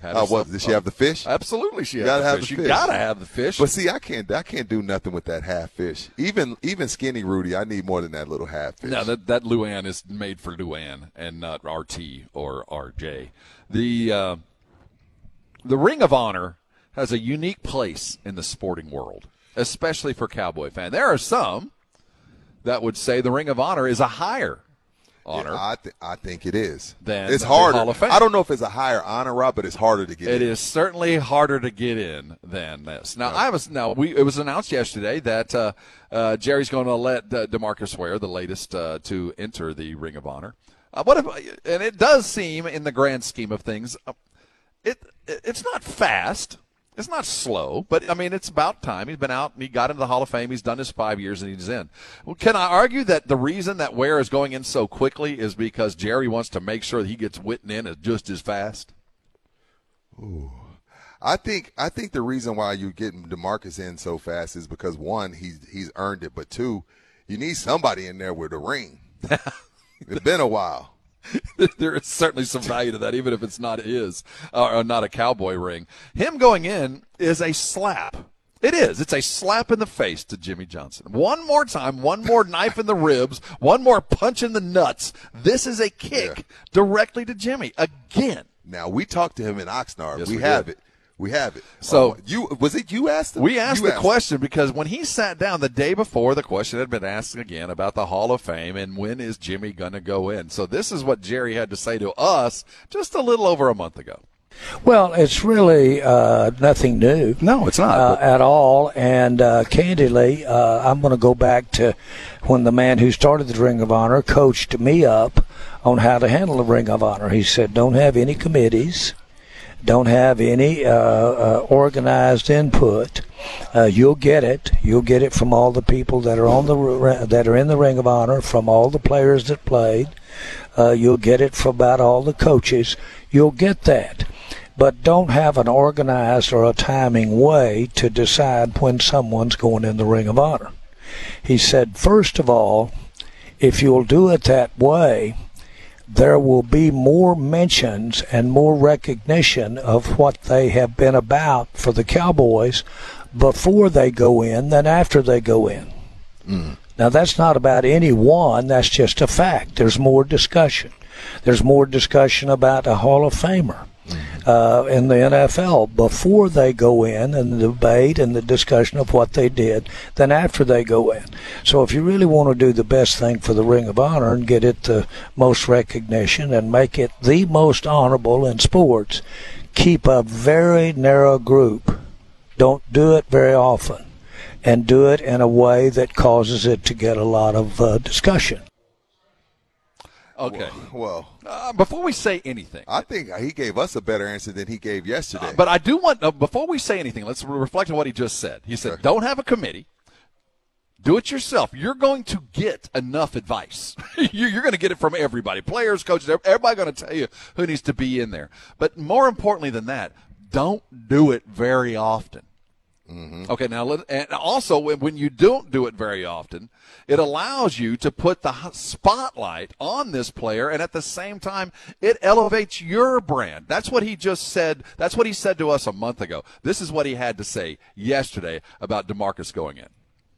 Oh? Did she have the fish? Absolutely, she You had gotta the have fish. the You fish. gotta have the fish. But see, I can't. I can't do nothing with that half fish. Even even skinny Rudy, I need more than that little half fish. No, that that Luann is made for Luann and not RT or RJ. The uh, the Ring of Honor has a unique place in the sporting world, especially for Cowboy fan. There are some that would say the Ring of Honor is a higher honor. Yeah, I, th- I think it is. Than it's harder. Hall of Fame. I don't know if it's a higher honor, Rob, but it's harder to get. It in. is certainly harder to get in than this. Now, I was now we it was announced yesterday that uh, uh, Jerry's going to let uh, DeMarcus Ware, the latest uh, to enter the Ring of Honor. Uh, what if? And it does seem, in the grand scheme of things, uh, it it's not fast. It's not slow, but I mean, it's about time. He's been out and he got into the Hall of Fame. He's done his five years and he's in. Well, can I argue that the reason that Ware is going in so quickly is because Jerry wants to make sure that he gets Witten in as just as fast? I think I think the reason why you're getting DeMarcus in so fast is because one, he's he's earned it, but two, you need somebody in there with a ring. it's been a while. there is certainly some value to that, even if it's not his uh, or not a cowboy ring. Him going in is a slap It is. It's a slap in the face to Jimmy Johnson. One more time, one more knife in the ribs, one more punch in the nuts. This is a kick directly to Jimmy again. Now we talked to him in Oxnard. Yes, we, we have did. it. We have it. So- Um, you was it you asked him? We asked You the question because when he sat down the day before, the question had been asked again about the Hall of Fame and when is Jimmy going to go in. So this is what Jerry had to say to us just a little over a month ago. Well, it's really uh, nothing new. No, it's not. Uh, at all. And uh, candidly, uh, I'm going to go back to when the man who started the Ring of Honor coached me up on how to handle the Ring of Honor. He said, don't have any committees. Don't have any uh, uh, organized input. Uh, you'll get it. You'll get it from all the people that are on the that are in the Ring of Honor, from all the players that played. Uh, you'll get it from about all the coaches. You'll get that. But don't have an organized or a timing way to decide when someone's going in the Ring of Honor. He said, first of all, if you'll do it that way, there will be more mentions and more recognition of what they have been about for the Cowboys before they go in than after they go in. Mm. Now, that's not about any one, that's just a fact. There's more discussion. There's more discussion about a Hall of Famer uh, in the NFL before they go in and the debate and the discussion of what they did than after they go in. So if you really want to do the best thing for the Ring of Honor and get it the most recognition and make it the most honorable in sports, keep a very narrow group. Don't do it very often. And do it in a way that causes it to get a lot of uh, discussion. Okay. Well, Uh, before we say anything, I think he gave us a better answer than he gave yesterday. but I do want, uh, before we say anything, let's reflect on what he just said. He said, don't have a committee. Do it yourself. You're going to get enough advice. You- You're going to get it from everybody, players, coaches, everybody going to tell you who needs to be in there. But more importantly than that, don't do it very often. Okay, now let, and also when, when you don't do it very often, it allows you to put the spotlight on this player, and at the same time, it elevates your brand. That's what he just said. That's what he said to us a month ago. This is what he had to say yesterday about DeMarcus going in.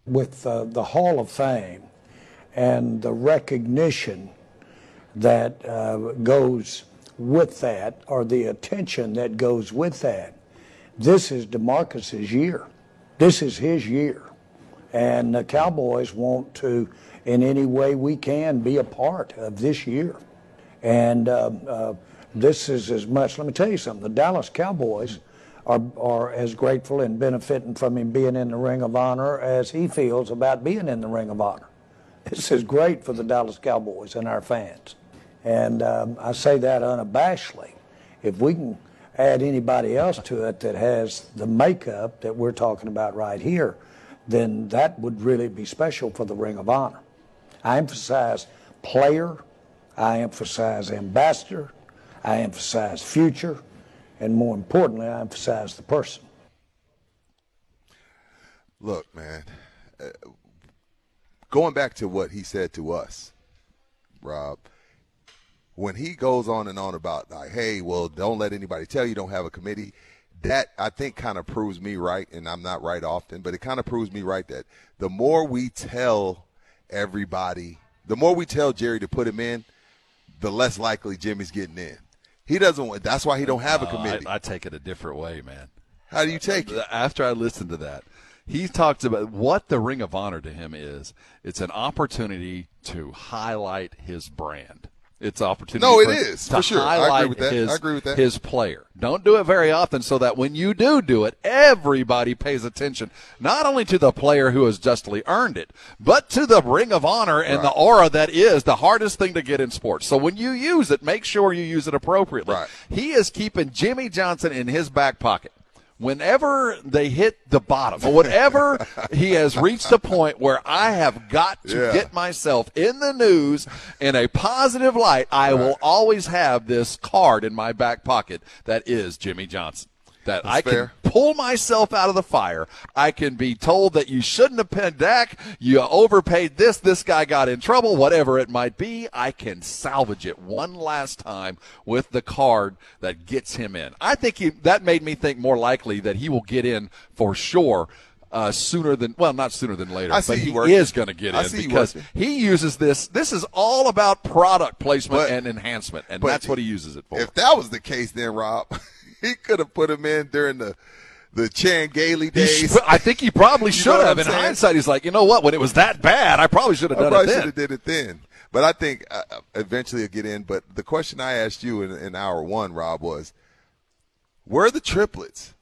with uh, the Hall of Fame and the recognition that uh, goes with that, or the attention that goes with that, this is DeMarcus's year. This is his year. And the Cowboys want to, in any way we can, be a part of this year. And uh, uh, this is as much, let me tell you something, the Dallas Cowboys are, are as grateful and benefiting from him being in the Ring of Honor as he feels about being in the Ring of Honor. This is great for the Dallas Cowboys and our fans. And um, I say that unabashedly. If we can add anybody else to it that has the makeup that we're talking about right here, then that would really be special for the Ring of Honor. I emphasize player, I emphasize ambassador, I emphasize future, and more importantly, I emphasize the person. Look, man, uh, going back to what he said to us, Rob, when he goes on and on about like, hey, well, don't let anybody tell you don't have a committee. That I think kind of proves me right, and I'm not right often, but it kind of proves me right that the more we tell everybody, the more we tell Jerry to put him in, the less likely Jimmy's getting in. He doesn't want. That's why he don't have a Uh, committee. I, I take it a different way, man. How do you take it? After I listened to that, he talks about what the Ring of Honor to him is. It's an opportunity to highlight his brand. It's opportunity. No, it for, is, to for sure. I agree with that. I agree with that. His player. Don't do it very often, so that when you do do it, everybody pays attention not only to the player who has justly earned it, but to the Ring of Honor and the aura that is the hardest thing to get in sports. So when you use it, make sure you use it appropriately. He is keeping Jimmy Johnson in his back pocket whenever they hit the bottom or whatever he has reached a point where I have got to Yeah. get myself in the news in a positive light, I will always have this card in my back pocket that is Jimmy Johnson. That I can pull myself out of the fire. I can be told that you shouldn't have paid Dak. You overpaid this. This guy got in trouble. Whatever it might be, I can salvage it one last time with the card that gets him in. I think he, that made me think more likely that he will get in for sure uh, sooner than well, not sooner than later, I but he working. is going to get in because he uses this. This is all about product placement But- and enhancement, and that's what he uses it for. If that was the case, then Rob, he could have put him in during the the Chan Gailey He days. sh- I think he probably You should know have. In saying? hindsight, he's like, you know what? When it was that bad, I probably should have done probably it should then. have did it then. But I think uh, eventually it'll get in. But the question I asked you in, in hour one, Rob, was where are the triplets?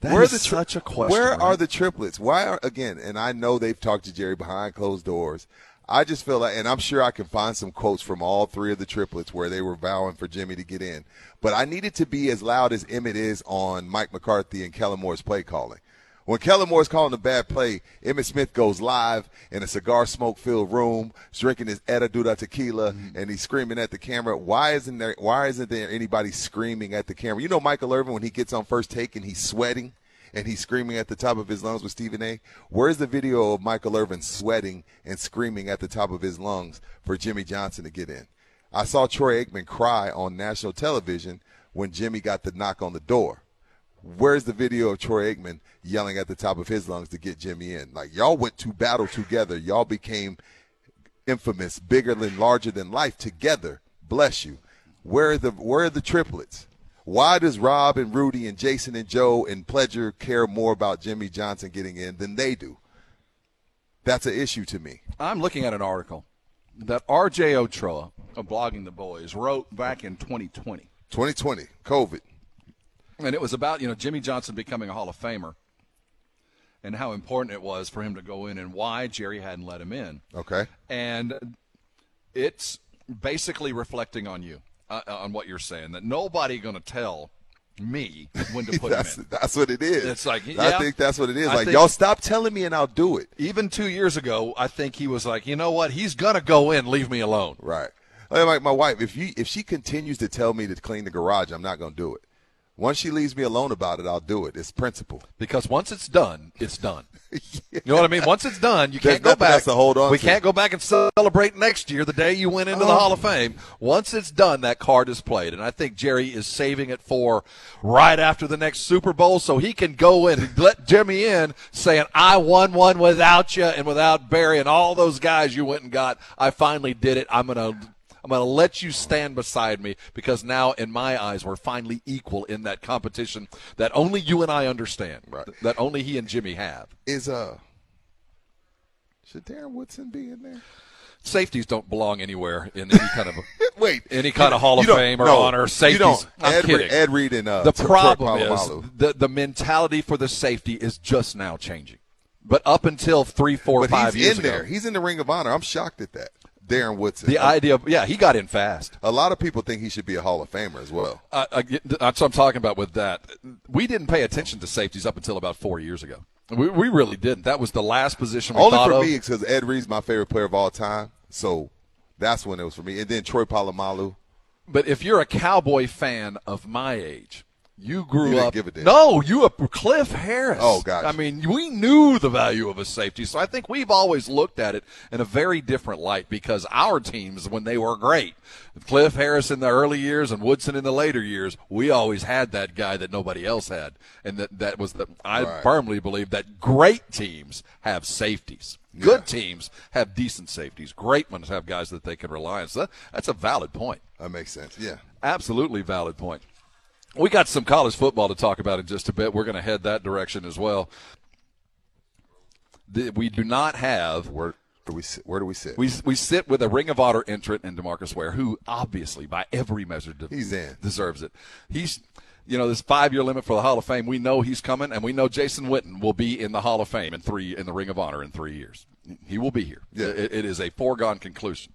That where are the tri- such a question, Where right? are the triplets? Why are again? And I know they've talked to Jerry behind closed doors. I just feel like, and I'm sure I can find some quotes from all three of the triplets where they were vowing for Jimmy to get in. But I needed to be as loud as Emmitt is on Mike McCarthy and Kellen Moore's play calling. When Kellen Moore's calling a bad play, Emmitt Smith goes live in a cigar smoke filled room, drinking his Eta Duda tequila, mm-hmm. and he's screaming at the camera. Why isn't there? Why isn't there anybody screaming at the camera? You know, Michael Irvin when he gets on first take and he's sweating and he's screaming at the top of his lungs with Stephen A. Where's the video of Michael Irvin sweating and screaming at the top of his lungs for Jimmy Johnson to get in? I saw Troy Aikman cry on national television when Jimmy got the knock on the door. Where's the video of Troy Aikman yelling at the top of his lungs to get Jimmy in? Like y'all went to battle together. Y'all became infamous, bigger than larger than life together. Bless you. Where are the where are the triplets? Why does Rob and Rudy and Jason and Joe and Pledger care more about Jimmy Johnson getting in than they do? That's an issue to me. I'm looking at an article that R.J. Ochoa of Blogging the Boys wrote back in 2020. 2020, COVID. And it was about, you know, Jimmy Johnson becoming a Hall of Famer and how important it was for him to go in and why Jerry hadn't let him in. Okay. And it's basically reflecting on you, uh, on what you're saying, that nobody going to tell me when to put that's, him in. that's what it is. It's like, I think that's what it is. I like y'all stop telling me and I'll do it. Even two years ago, I think he was like, you know what? He's going to go in. Leave me alone. Right. Like my wife, if you if she continues to tell me to clean the garage, I'm not going to do it. Once she leaves me alone about it, I'll do it. It's principle. Because once it's done, it's done. You know what I mean? Once it's done, you There's can't go back. to hold on we to. can't go back and celebrate next year, the day you went into the Oh. Hall of Fame. Once it's done, that card is played, and I think Jerry is saving it for right after the next Super Bowl, so he can go in and let Jimmy in, saying, "I won one without you and without Barry and all those guys you went and got. I finally did it. I'm gonna." I'm going to let you stand beside me because now, in my eyes, we're finally equal in that competition that only you and I understand, Right. that only he and Jimmy have. Is uh should Darren Woodson be in there? Safeties don't belong anywhere in any kind of Wait, any kind of Hall of Fame or no, honor. Safeties, don't. I'm Ed, kidding. Ed Reed and uh, the problem is the the mentality for the safety is just now changing. But up until three, four, but five he's years in ago, there. He's in the Ring of Honor. I'm shocked at that. Darren Woodson. the idea of yeah, he got in fast. a lot of people think he should be a Hall of Famer as well. Uh, I that's what I'm talking about with that. We didn't pay attention to safeties up until about four years ago. We, we really didn't. That was the last position we Only for of. me because Ed Reed's my favorite player of all time. So that's when it was for me. And then Troy Polamalu. But if you're a Cowboy fan of my age, you grew You up. give a damn. No, you up Cliff Harris. Oh, gosh. I mean, we knew the value of a safety, so I think we've always looked at it in a very different light because our teams, when they were great, Cliff Harris in the early years and Woodson in the later years, we always had that guy that nobody else had, and that that was the. I Right. firmly believe that great teams have safeties. Good teams have decent safeties. Great ones have guys that they can rely on. So that, that's a valid point. That makes sense. Yeah. Absolutely valid point. We got some college football to talk about in just a bit. We're going to head that direction as well. The- We do not have. Where do we sit? Where do we sit? We, we sit with a Ring of Honor entrant in DeMarcus Ware, who obviously, by every measure, de- He's in. deserves it. He's, you know, this five year limit for the Hall of Fame. We know he's coming, and we know Jason Witten will be in the Hall of Fame in three in the Ring of Honor in three years. He will be here. Yeah. It- it is a foregone conclusion.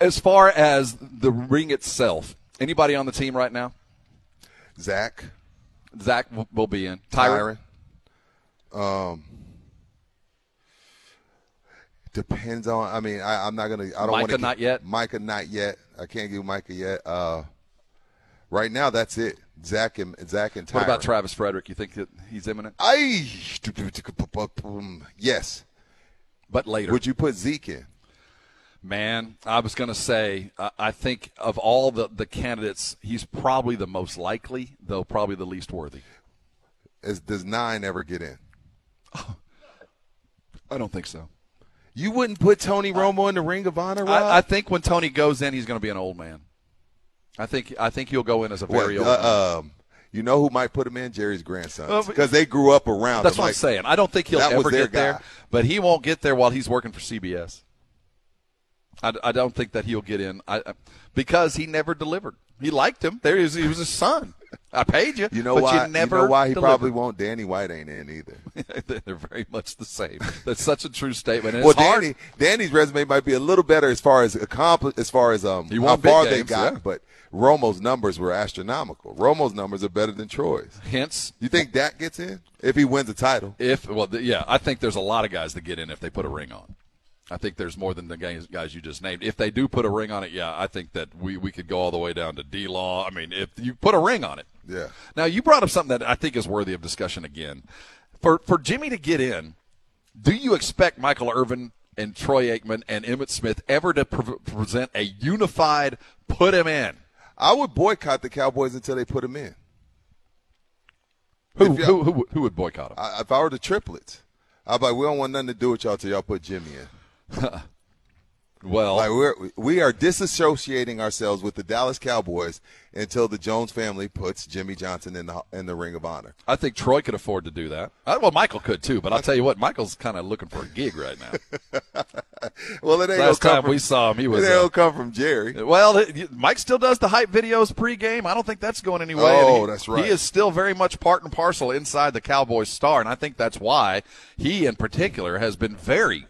As far as the ring itself, anybody on the team right now? Zack. Zack will, be in. Tyron. Tyron. Um, depends on. I mean, I, I'm not gonna. I don't want Micah to. not yet? Micah not yet. I can't give Micah yet. Uh, right now, that's it. Zack and Zack and Tyron. What about Travis Frederick? You think that he's imminent? I. Yes. But later. Would you put Zeke in? Man, I was going to say, uh, I think of all the, the candidates, he's probably the most likely, though probably the least worthy. Is does nine ever get in? I don't think so. You wouldn't put Tony Romo in the Ring of Honor, Rob? I, I think when Tony goes in, he's going to be an old man. I think I think he'll go in as a very What, old. man. uh, um, you know who might put him in? Jerry's grandson, because they grew up around. That's him. what I'm saying. I don't think he'll ever get there, but he won't get there while he's working for CBS. I, I don't think that he'll get in I, because he never delivered. He liked him. There he was, he was his son. I paid you. You know but why? You never know why he delivered. probably won't. Danny White ain't in either. They're very much the same. That's such a true statement. And well, it's hard. Danny, Danny's resume might be a little better as far as accompli- as far as um how far they got, yeah. but Romo's numbers were astronomical. Romo's numbers are better than Troy's. Hence, You think that gets in if he wins a title? If well, yeah, I think there's a lot of guys that get in if they put a ring on. I think there's more than the guys, guys you just named. If they do put a ring on it, yeah, I think that we, we could go all the way down to D Law. I mean, if you put a ring on it. Yeah. Now you brought up something that I think is worthy of discussion again. For for Jimmy to get in, do you expect Michael Irvin and Troy Aikman and Emmitt Smith ever to pre- present a unified put him in? I would boycott the Cowboys until they put him in. Who who, who would- who would boycott him? I, if I were the triplets, I'd be like, we don't want nothing to do with y'all till y'all put Jimmy in. Well, like we're we are disassociating ourselves with the Dallas Cowboys until the Jones family puts Jimmy Johnson in the in the Ring of Honor. I think Troy could afford to do that. Well, Michael could too, but I'll tell you what, Michael's kind of looking for a gig right now. Well, it ain't Last time from, we saw him, he was. It ain't uh, come from Jerry. well, it- Mike still does the hype videos pregame. I don't think that's going anywhere. Oh, he- that's right. He is still very much part and parcel inside the Cowboys star, and I think that's why he, in particular, has been very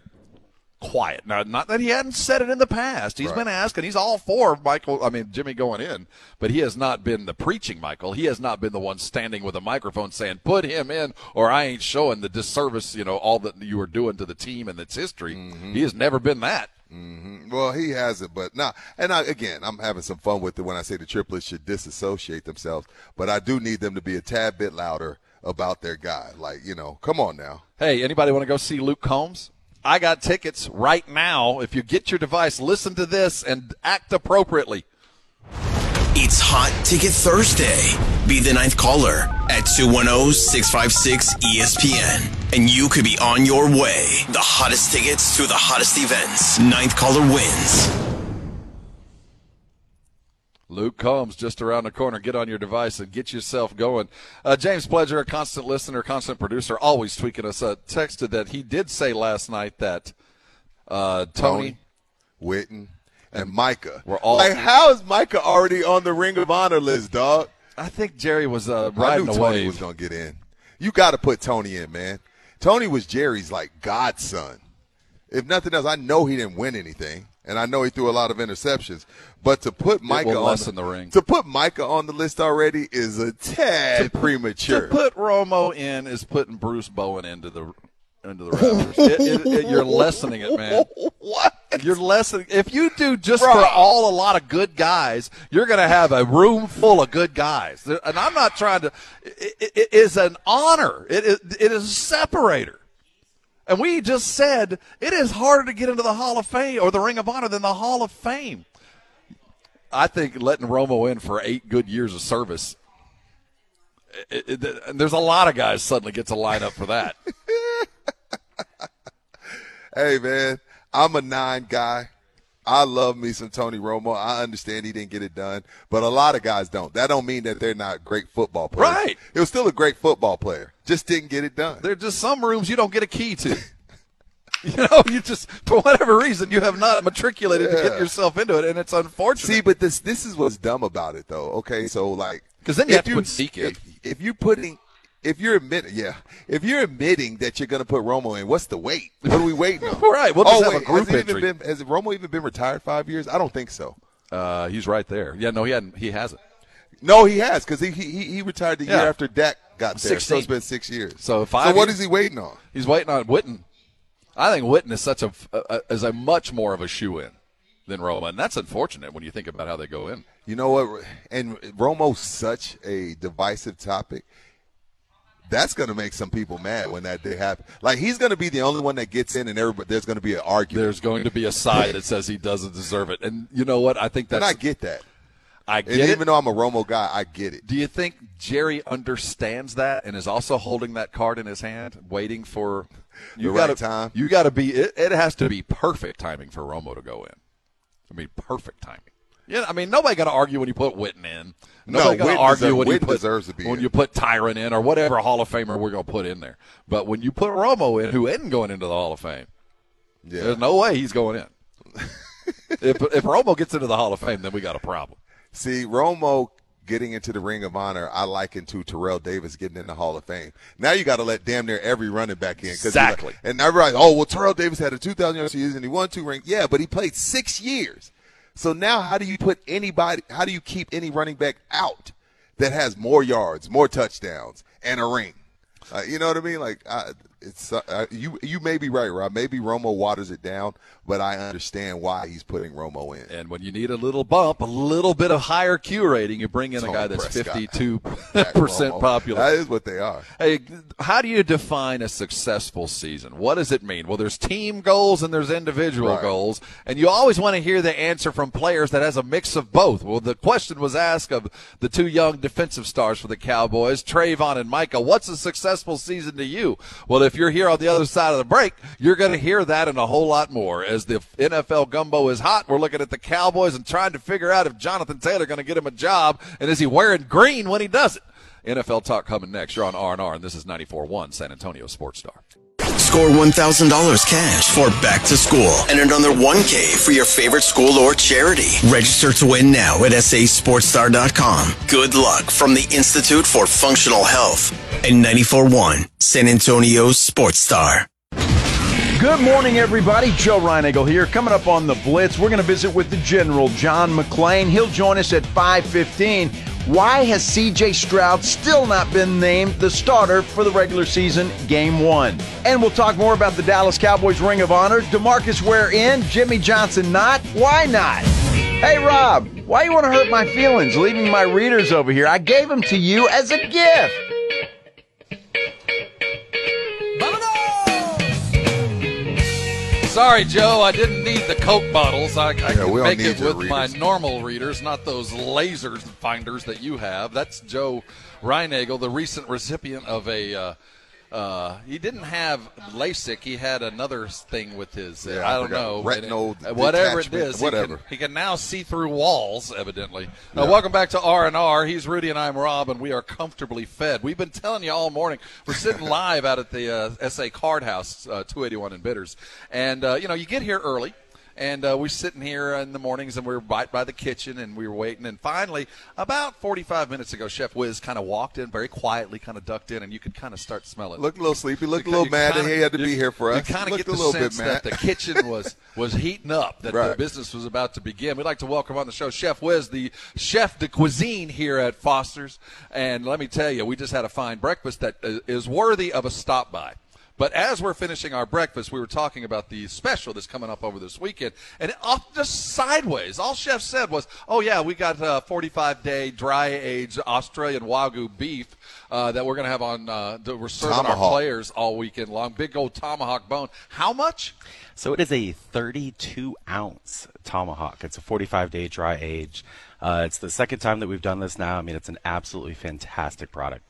quiet. Now, not that he hadn't said it in the past. He's Right. been asking. He's all for Michael. I mean, Jimmy going in, but he has not been the preaching Michael. He has not been the one standing with a microphone saying, "Put him in," or "I ain't showing the disservice." You know, all that you are doing to the team and its history. Mm-hmm. He has never been that. hmm Well, he hasn't, but now, and I, again, I'm having some fun with it when I say the triplets should disassociate themselves, but I do need them to be a tad bit louder about their guy. Like, you know, come on now. Hey, anybody want to go see Luke Combs? I got tickets right now. If you get your device, listen to this and act appropriately. It's Hot Ticket Thursday. Be the ninth caller at 210 656 ESPN. And you could be on your way. The hottest tickets to the hottest events. Ninth caller wins. Luke Combs just around the corner. Get on your device and get yourself going. Uh, James Pledger, a constant listener, constant producer, always tweaking us, uh, texted that he did say last night that uh, Tony, Witten, and Micah. We're all- like, how is Micah already on the Ring of Honor list, dog? I think Jerry was uh, I riding knew a Tony was gonna get in. You got to put Tony in, man. Tony was Jerry's like godson. If nothing else, I know he didn't win anything, and I know he threw a lot of interceptions. But to put Micah on lessen the ring. to put Micah on the list already is a tad premature. To put Romo in is putting Bruce Bowen into the into the Raptors. It- it- it- you're lessening it, man. What? You're lessening. If you do just Bruh. for all a lot of good guys, you're going to have a room full of good guys. And I'm not trying to. It is an honor. It is, it is a separator. And we just said it is harder to get into the Hall of Fame or the Ring of Honor than the Hall of Fame. I think letting Romo in for eight good years of service. It, it, and there's a lot of guys suddenly get to line up for that. Hey man, I'm a nine guy. I love me some Tony Romo. I understand he didn't get it done, but a lot of guys don't. That don't mean that they're not great football players. Right. He was still a great football player. Just didn't get it done. There are just some rooms you don't get a key to. You know, you just for whatever reason you have not matriculated to get yourself into it, and it's unfortunate. See, but this this is what's dumb about it though. Okay, so like because then you if have to put Zeke in. If, if you're putting if you're admitting, yeah, if you're admitting that you're going to put Romo in, what's the wait? What are we waiting on? Right, we'll oh, have a wait, group has, he even been, has Romo even been retired five years? I don't think so. uh, he's right there. Yeah, no, he hadn't. He hasn't. No, he has because he, he he retired the Yeah. year after Dak got there. So it's been six years. So five So what years- is he waiting on? He's waiting on Witten. I think Witten is such a, a is a much more of a shoe in than Romo, and that's unfortunate when you think about how they go in. You know what? And Romo's such a divisive topic. That's going to make some people mad when that day happens. Like he's going to be the only one that gets in, and everybody there's going to be an argument. There's going to be a side that says he doesn't deserve it, and you know what? I think and I get that. I and it. even though I'm a Romo guy, I get it. Do you think Jerry understands that and is also holding that card in his hand, waiting for you The right time? You got to be. It, it has to be perfect timing for Romo to go in. I mean, perfect timing. Yeah, I mean, nobody got to argue when you put Witten in. No, Nobody got to Witten argue deserve- when you put deserves to be when in. you put Tyron in or whatever Hall of Famer we're going to put in there. But when you put Romo in, who isn't going into the Hall of Fame, Yeah. there's no way he's going in. if if Romo gets into the Hall of Fame, then we got a problem. See, Romo getting into the Ring of Honor, I liken to Terrell Davis getting in the Hall of Fame. Now you got to let damn near every running back in. you're like- Exactly. and everybody's, oh, well, Terrell Davis had a 2,000 yard season and he won two rings. Yeah, but he played six years. So now how do you put anybody, how do you keep any running back out that has more yards, more touchdowns, and a ring? Uh, you know what I mean? Like, I, it's uh, uh, you. You may be right, Rob. Maybe Romo waters it down, but I understand why he's putting Romo in. And when you need a little bump, a little bit of higher Q rating, you bring in a guy that's fifty-two percent popular. That is what they are. Hey, how do you define a successful season? What does it mean? Well, there's team goals and there's individual Right. goals, and you always want to hear the answer from players that has a mix of both. Well, the question was asked of the two young defensive stars for the Cowboys, Trevon and Micah. What's a successful season to you? Well, if you're here on the other side of the break, you're going to hear that and a whole lot more. As the NFL gumbo is hot, we're looking at the Cowboys and trying to figure out if Jonathan Taylor going to get him a job, and is he wearing green when he does it? NFL talk coming next. You're on R&R, and this is 94.1 San Antonio Sports Star. Score $1,000 cash for back to school and another 1K for your favorite school or charity. Register to win now at sasportstar.com. Good luck from the Institute for Functional Health and 94.1 San Antonio Sports Star. Good morning, everybody. Joe Reinagel here. Coming up on the Blitz, we're going to visit with the General, John McClain. He'll join us at 5:15. Why has C.J. Stroud still not been named the starter for the regular season Game One? And we'll talk more about the Dallas Cowboys Ring of Honor. DeMarcus Ware in, Jimmy Johnson not. Why not? Hey, Rob, why you want to hurt my feelings, leaving my readers over here? I gave them to you as a gift. Sorry, Joe, I didn't need the Coke bottles. I, I Yeah, can make it with my normal readers, not those laser finders that you have. That's Joe Reinagel, the recent recipient of a. Uh, uh, he didn't have LASIK. He had another thing with his. Uh, Yeah, I I, don't know. Retinal it- whatever it he whatever. can- He can, now see through walls. Evidently. Uh, Yeah. welcome back to R and R. He's Rudy and I'm Rob, and we are comfortably fed. We've been telling you all morning. We're sitting live out at the uh, SA Card House, uh, 281 in Bitters, and uh, you know you get here early. And uh, we're sitting here in the mornings, and we were right by the kitchen, and we were waiting. And finally, about 45 minutes ago, Chef Wiz kind of walked in very quietly, kind of ducked in, and you could kind of start smelling. Looked a little sleepy. Looked a little mad you that he had to be here for us. You kind of get a the little bit sense mad. that the kitchen was was heating up, that the business was about to begin. We'd like to welcome on the show Chef Wiz, the chef de cuisine here at Foster's. And let me tell you, we just had a fine breakfast that uh, worthy of a stop by. But as we're finishing our breakfast, we were talking about the special that's coming up over this weekend, and off just sideways, all Chef said was, "Oh yeah, we got uh, 45 day dry aged Australian wagyu beef uh, that we're going to have on. Uh, that we're serving our players all weekend long. Big old tomahawk bone. How much? So it is a 32 ounce tomahawk. It's a 45 day dry age. Uh, it's the second time that we've done this now. I mean, it's an absolutely fantastic product.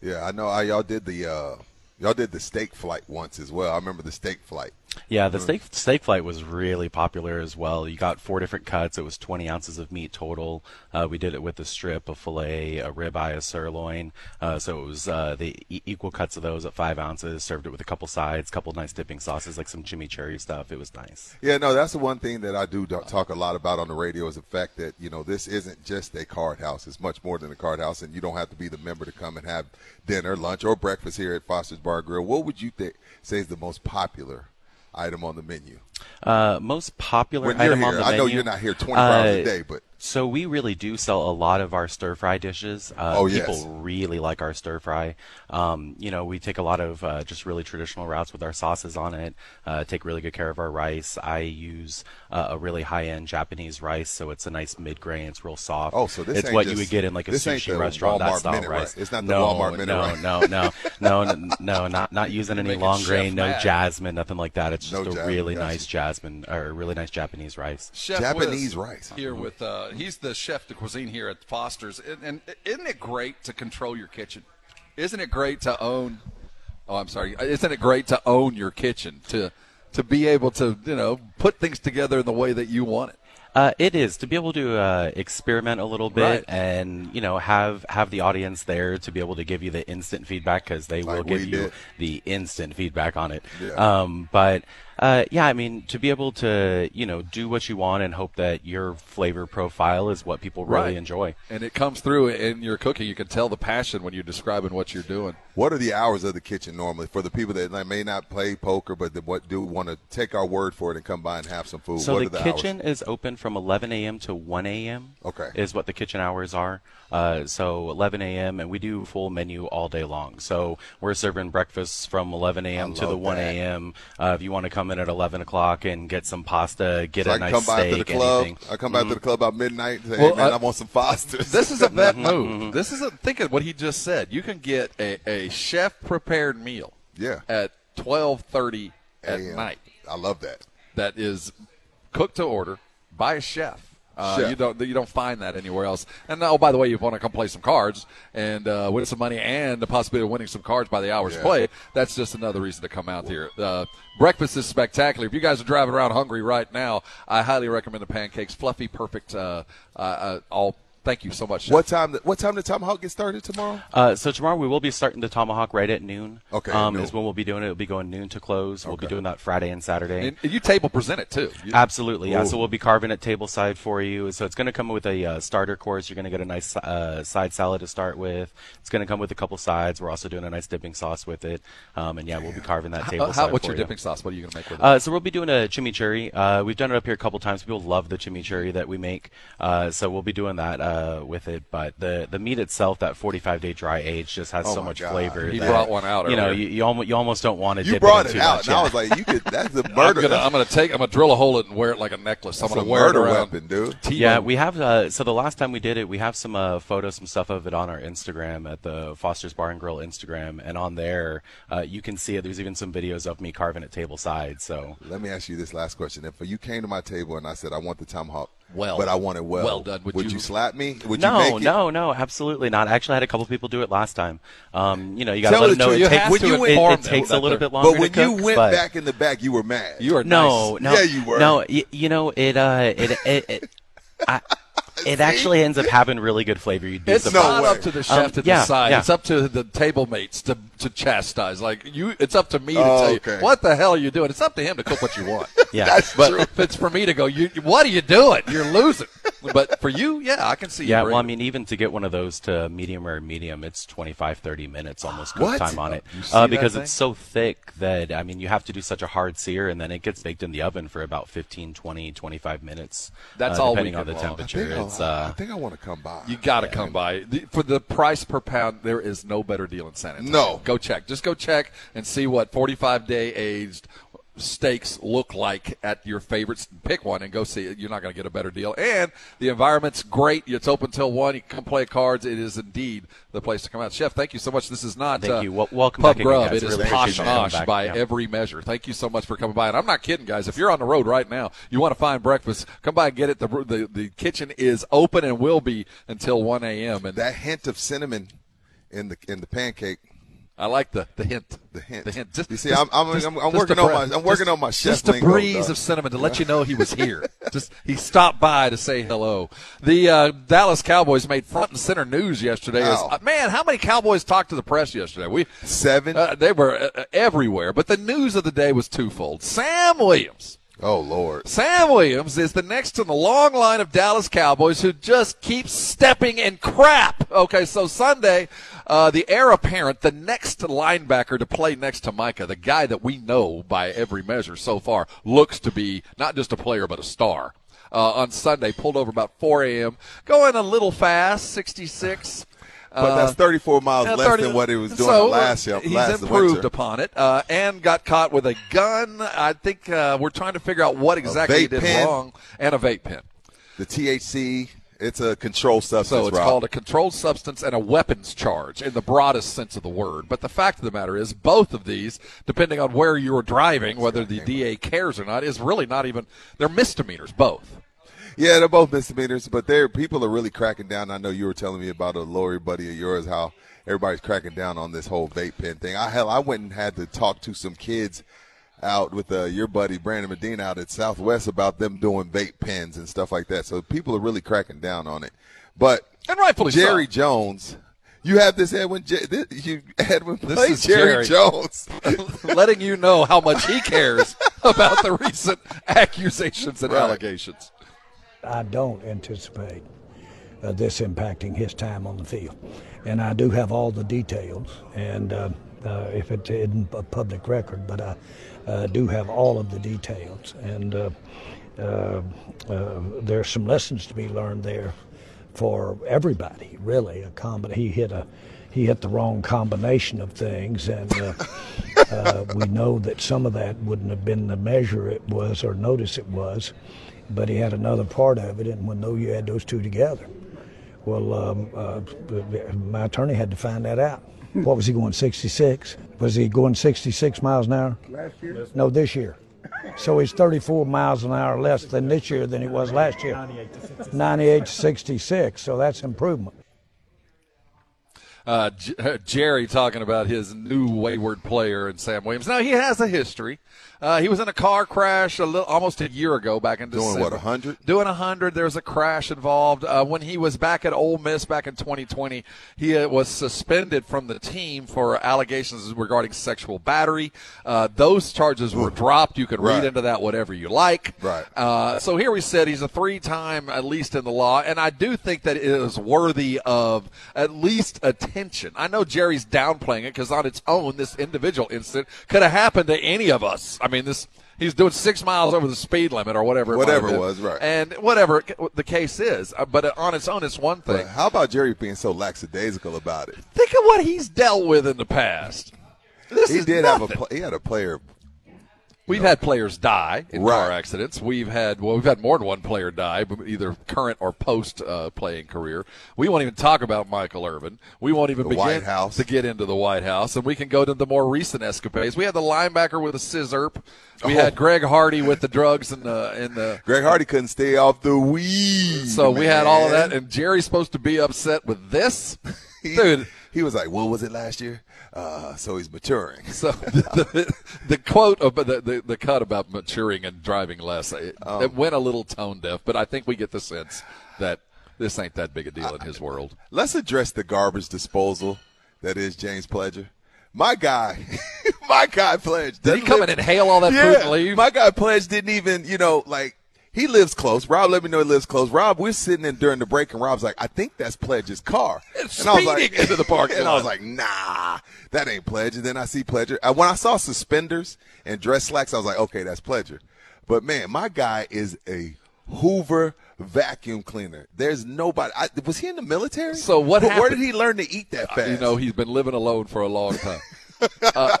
Yeah, I know. I, y'all did the uh, y'all did the steak flight once as well. I remember the steak flight. Yeah, the steak steak flight was really popular as well. You got four different cuts. It was 20 ounces of meat total. Uh, we did it with a strip, a fillet, a ribeye, a sirloin. Uh, so it was uh, the e- equal cuts of those at five ounces. Served it with a couple sides, couple nice dipping sauces like some chimichurri stuff. It was nice. Yeah, no, that's the one thing that I do talk a lot about on the radio is the fact that you know this isn't just a card house; it's much more than a card house, and you don't have to be the member to come and have dinner, lunch, or breakfast here at Foster's Bar Grill. What would you th- say is the most popular item on the menu? Uh, most popular When you're item on here. the I know you're not here 24 hours a Uh, day, but- so we really do sell a lot of our stir fry dishes. Uh, Oh, people yes. really like our stir fry. Um, you know, we take a lot of uh, just really traditional routes with our sauces on it. Uh, take really good care of our rice. I use uh, a really high end Japanese rice, so it's a nice mid grain. It's real soft. Oh, so this it's ain't what you just- would get in like a this ain't sushi the restaurant. Walmart that style minute rice. rice. It's not the no, Walmart minute no, rice. no, no, no, no, no, not not using any long Chef grain, no mad. jasmine, nothing like that. It's just No a jasmine, really gotcha. nice jasmine or a really nice Japanese rice. Chef Japanese rice. here with he's the chef de cuisine here at Foster's, and, and isn't it great to control your kitchen? Isn't it great to own? Oh, I'm sorry. Isn't it great to own your kitchen to to be able to you know put things together in the way that you want it? Uh, it is to be able to uh, experiment a little bit Right. and you know have have the audience there to be able to give you the instant feedback because they will give you did. the instant feedback on it. Yeah. Um, but uh, yeah, I mean to be able to you know do what you want and hope that your flavor profile is what people really Right. enjoy. And it comes through in your cooking. You can tell the passion when you're describing what you're doing. What are the hours of the kitchen normally for the people that may not play poker, but that what do want to take our word for it and come by and have some food? So what the, are the kitchen is open from 11 a.m. to 1 a.m. Okay. Is what the kitchen hours are. Uh, so 11 a.m. and we do full menu all day long. So we're serving breakfast from 11 a.m. to the 1 a.m. Uh, if you want to come in at 11 o'clock and get some pasta, get So a I can nice come by steak, to the club. anything. I come by Mhm. to the club about midnight. And say, Well, hey man, uh, I want some Fosters. This is a vet Mm-hmm. move. This is a think of what he just said. You can get a, a chef prepared meal. Yeah. At twelve thirty at night. I love that. That is cooked to order by a chef. Uh, Chef. You don't you don't find that anywhere else. And oh, by the way, you want to come play some cards and uh, win some money and the possibility of winning some cards by the hours Yeah. play. That's just another reason to come out here. Uh, breakfast is spectacular. If you guys are driving around hungry right now, I highly recommend the pancakes. Fluffy, perfect. Uh, uh, uh, all. Thank you so much. Chef. What time? What time the tomahawk get started tomorrow? Uh, so tomorrow we will be starting the tomahawk right at noon. Okay, Um, noon. is when we'll be doing it. It'll be going noon to close. We'll be doing that Friday and Saturday. And, and you table present it too. You- Absolutely, yeah. So we'll be carving it table side for you. So it's going to come with a uh, starter course. You're going to get a nice uh, side salad to start with. It's going to come with a couple sides. We're also doing a nice dipping sauce with it. Um, and yeah, we'll be carving that table How, side how, what's for your you. dipping sauce? What are you going to make with it? Uh, so we'll be doing a chimichurri. Uh, we've done it up here a couple times. People love the chimichurri that we make. Uh, so we'll be doing that uh, with it. But the the meat itself, that 45 day dry age, just has Oh so much God. flavor. He that, brought one out You know, you, you, almost, you almost don't want to You dip brought it, it in too out, much, and I yeah. was like, you could. That's a I'm murder. gonna, I'm gonna take. I'm gonna drill a hole in it and wear it like a necklace. I'm gonna a wear it around. weapon, dude. T-bone. Yeah, we have. Uh, so the last time we did it, we have some uh, photos, some stuff of it on our Instagram at the Foster's Bar and Grill Instagram, and on there uh, you can see it. There's even some videos of me carving it table side. So Let me ask you this last question. If you came to my table and I said I want the tomahawk, Well. but I want it well, Well done. Would Would, you- you, slap me? Would no, you make it? no, no, absolutely not. I actually had a couple people do it last time. Um, you know, you got to let them know truth. it, You takes- have to it- it, takes a little bit longer. But when to you cook, went but- back in the back, you were mad. You are no, nice. no, Yeah, you were. No, y- you know it. Uh, it it. it I, it actually ends up having really good flavor. You'd be It's surprised. not up to the chef Um, to yeah, decide. yeah. It's up to the table mates to to chastise. Like you, it's up to me to Oh, tell okay. you what the hell are you doing. It's up to him to cook what you want. Yeah. That's but true. if it's for me to go, you, what are you doing? You're losing. But for you, yeah, I can see. Yeah, you well, I mean, even to get one of those to medium or medium, it's 25, 30 minutes almost cook time on it. Uh, because it's so thick that, I mean, you have to do such a hard sear and then it gets baked in the oven for about 15, 20, 25 minutes. That's uh, all depending on the weekend long. I temperature. think, It's, I, uh, I think I want to come by. You got to come by the, for the price per pound. There is no better deal in San Antonio. No. go check. Just go check and see what 45 day aged steaks look like at your favorites. Pick one and go see it. You're not going to get a better deal. And the environment's great. It's open till one. You can come play cards. It is indeed the place to come out. Chef, thank you so much. This is not Thank uh, you. Wel- welcome pub back again, grub. guys. It is Really posh appreciate you coming nosh back. by Yeah. every measure. Thank you so much for coming by. And I'm not kidding, guys. If you're on the road right now, you want to find breakfast, come by and get it. The the, the kitchen is open and will be until 1 a.m. And that hint of cinnamon in the in the pancake. I like the the hint. The hint. The hint. Just, You see, just- I'm- I'm- just- I'm- I'm working on my- I'm working Just- on my chef Just a breeze of cinnamon to let you know he was here. just he stopped by to say hello. The uh, Dallas Cowboys made front and center news yesterday. As, Wow. uh, man, how many Cowboys talked to the press yesterday? We Seven. uh, they were uh, uh, everywhere. But the news of the day was twofold. Sam Williams. Oh Lord. Sam Williams is the next in the long line of Dallas Cowboys who just keeps stepping in crap. Okay, so Sunday, uh, the heir apparent, the next linebacker to play next to Micah, the guy that we know by every measure so far looks to be not just a player but a star. Uh, on Sunday, pulled over about 4 a.m., going a little fast, 66. But that's 34 miles Uh, less 30 than what he was doing so, last uh, year. He's last improved winter. upon it, uh, and got caught with a gun. I think uh, we're trying to figure out what exactly he did pen. wrong, and a vape pen. The THC. It's a controlled substance. So it's Rob. called a controlled substance and a weapons charge in the broadest sense of the word. But the fact of the matter is, both of these, depending on where you're driving, whether the DA cares or not, is really not even they're misdemeanors. Both. Yeah, they're both misdemeanors, but they're people are really cracking down. I know you were telling me about a lawyer buddy of yours how everybody's cracking down on this whole vape pen thing. I hell, I went and had to talk to some kids out with uh, your buddy Brandon Medina out at Southwest about them doing vape pens and stuff like that. So people are really cracking down on it. But and rightfully Jerry so. Jones. You have this Edwin. J- this, you Edwin. This play is Jerry, Jerry. Jones. letting you know how much he cares about the recent accusations and Right. allegations. I don't anticipate uh, this impacting his time on the field. And I do have all the details, and uh, uh, if it isn't a public record, but I uh, do have all of the details. And uh, uh, uh, there's some lessons to be learned there for everybody, really. A combi- he hit a he hit the wrong combination of things, and uh, uh, we know that some of that wouldn't have been the measure it was or notice it was, but he had another part of it, and when though you add those two together, well, um, uh, my attorney had to find that out. What was he going 66? Was he going 66 miles an hour? Last year? No, this year. So he's 34 miles an hour less than this year than he was last year. 98 to 66. So that's improvement. uh, J- uh, Jerry talking about his new wayward player and Sam Williams. Now he has a history. Uh, he was in a car crash a little, almost a year ago, back in December. Doing what, 100? Doing a hundred. There was a crash involved. Uh, when he was back at Ole Miss back in 2020, he uh, was suspended from the team for allegations regarding sexual battery. Uh, those charges were dropped. You can read Right. into that whatever you like. Right. Uh, so here we said he's a three-time, at least in the law, and I do think that it is worthy of at least attention. I know Jerry's downplaying it because on its own, this individual incident could have happened to any of us. I mean, this he's doing six miles over the speed limit or whatever. Whatever have it was, right. And whatever the case is, uh, but on its own, it's one thing. But how about Jerry being so lackadaisical about it? Think of what he's dealt with in the past. This he did have a he had a player. We've had players die in car accidents. We've had well, we've had more than one player die, either current or post uh, playing career. We won't even talk about Michael Irvin. We won't even The begin to get into the White House, and we can go to the more recent escapades. We had the linebacker with a scissorp. We Oh. had Greg Hardy with the drugs and the and the. Greg Hardy couldn't stay off the weed. So we had all of that, and Jerry's supposed to be upset with this, dude. He was like, "What was it last year?" Uh, so he's maturing. So the, the, the quote of the, the the cut about maturing and driving less it, Um, it went a little tone deaf, but I think we get the sense that this ain't that big a deal in his world. Let's address the garbage disposal that is James Pledger. My guy, my guy Pledge. Did he come live- and inhale all that yeah, fruit and leave? My guy Pledge didn't even, you know, like he lives close. Rob let me know he lives close. Rob, we're sitting in during the break, and Rob's like, "I think that's Pledge's car." It's and I was like, into the parking and I was like, "Nah, that ain't Pledge." And then I see Pledger. When I saw suspenders and dress slacks, I was like, "Okay, that's Pledger." But man, my guy is a Hoover vacuum cleaner. There's nobody. I, was he in the military? So what Where did he learn to eat that fast? You know, he's been living alone for a long time. uh,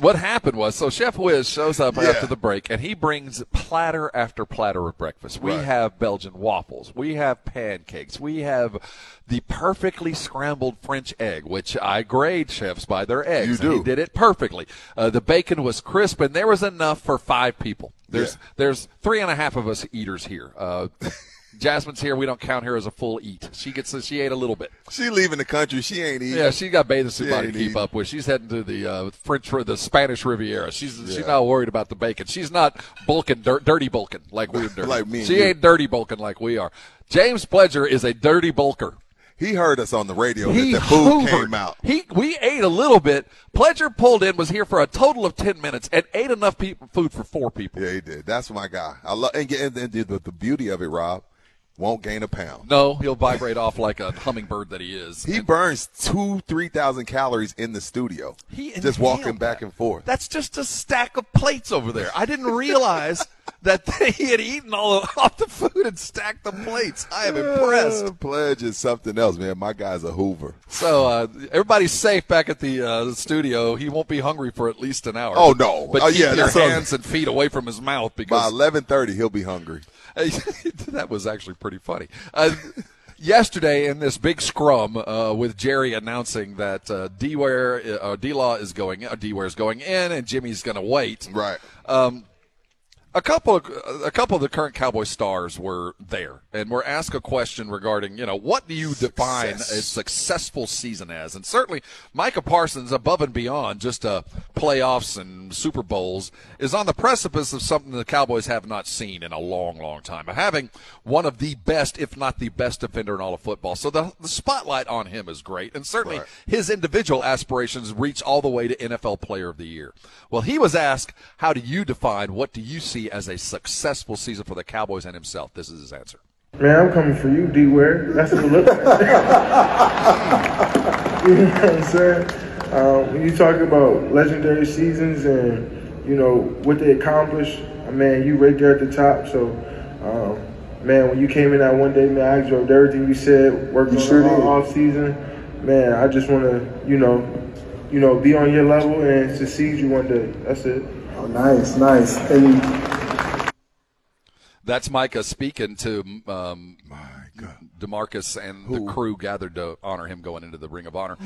what happened was, so Chef Wiz shows up Yeah. after the break, and he brings platter after platter of breakfast. We Right. have Belgian waffles, we have pancakes, we have the perfectly scrambled French egg, which I grade chefs by their eggs. You do. He did it perfectly. Uh, the bacon was crisp, and there was enough for five people. There's Yeah. there's three and a half of us eaters here. Uh, Jasmine's here. We don't count her as a full eat. She gets she ate a little bit. she leaving the country. She ain't eating. Yeah, she got bathing suit body to keep eating. up with. She's heading to the uh, French, the Spanish Riviera. She's she's not worried about the bacon. She's not bulking, dirt, dirty bulking like we're dirty. Like me she you. ain't dirty bulking like we are. James Pledger is a dirty bulker. He heard us on the radio He that the food came out. He we ate a little bit. Pledger pulled in, was here for a total of ten minutes, and ate enough people, food for four people. Yeah, he did. That's my guy. I love and, and, and the, the beauty of it, Rob, won't gain a pound. No, he'll vibrate off like a hummingbird that he is. He burns two, three thousand calories in the studio. He just walking back and forth. That's just a stack of plates over there. I didn't realize that he had eaten all of, off the food and stacked the plates. I am impressed. Uh, Pledge is something else, man. My guy's a Hoover. So uh, everybody's safe back at the uh, studio. He won't be hungry for at least an hour. Oh, no. But Oh, keep yeah, your hands and feet away from his mouth because By eleven thirty, he'll be hungry. that was actually pretty funny. Uh, yesterday, in this big scrum uh, with Jerry announcing that uh, D uh, D Law is going, uh, D-Ware is going in, and Jimmy's going to wait. Right. Um, a couple of a couple of the current Cowboy stars were there and were asked a question regarding you know what do you define a successful season as and certainly Micah Parsons above and beyond just uh, playoffs and Super Bowls is on the precipice of something the Cowboys have not seen in a long long time of having one of the best if not the best defender in all of football so the, the spotlight on him is great and certainly Right. his individual aspirations reach all the way to NFL Player of the Year. Well, he was asked, "How do you define what do you see as a successful season for the Cowboys and himself?" This is his answer. Man, I'm coming for you, D Ware. That's what it looks like. you know what I'm saying? Um, when you talk about legendary seasons and, you know, what they accomplished, uh, man, you right there at the top. So, um, man, when you came in that one day, man, I absorbed everything you said, worked on sure all did. off season. Man, I just want to, you know, you know, be on your level and succeed you one day. That's it. Oh, nice, nice. And That's Micah speaking to um, DeMarcus and the crew gathered to honor him going into the Ring of Honor.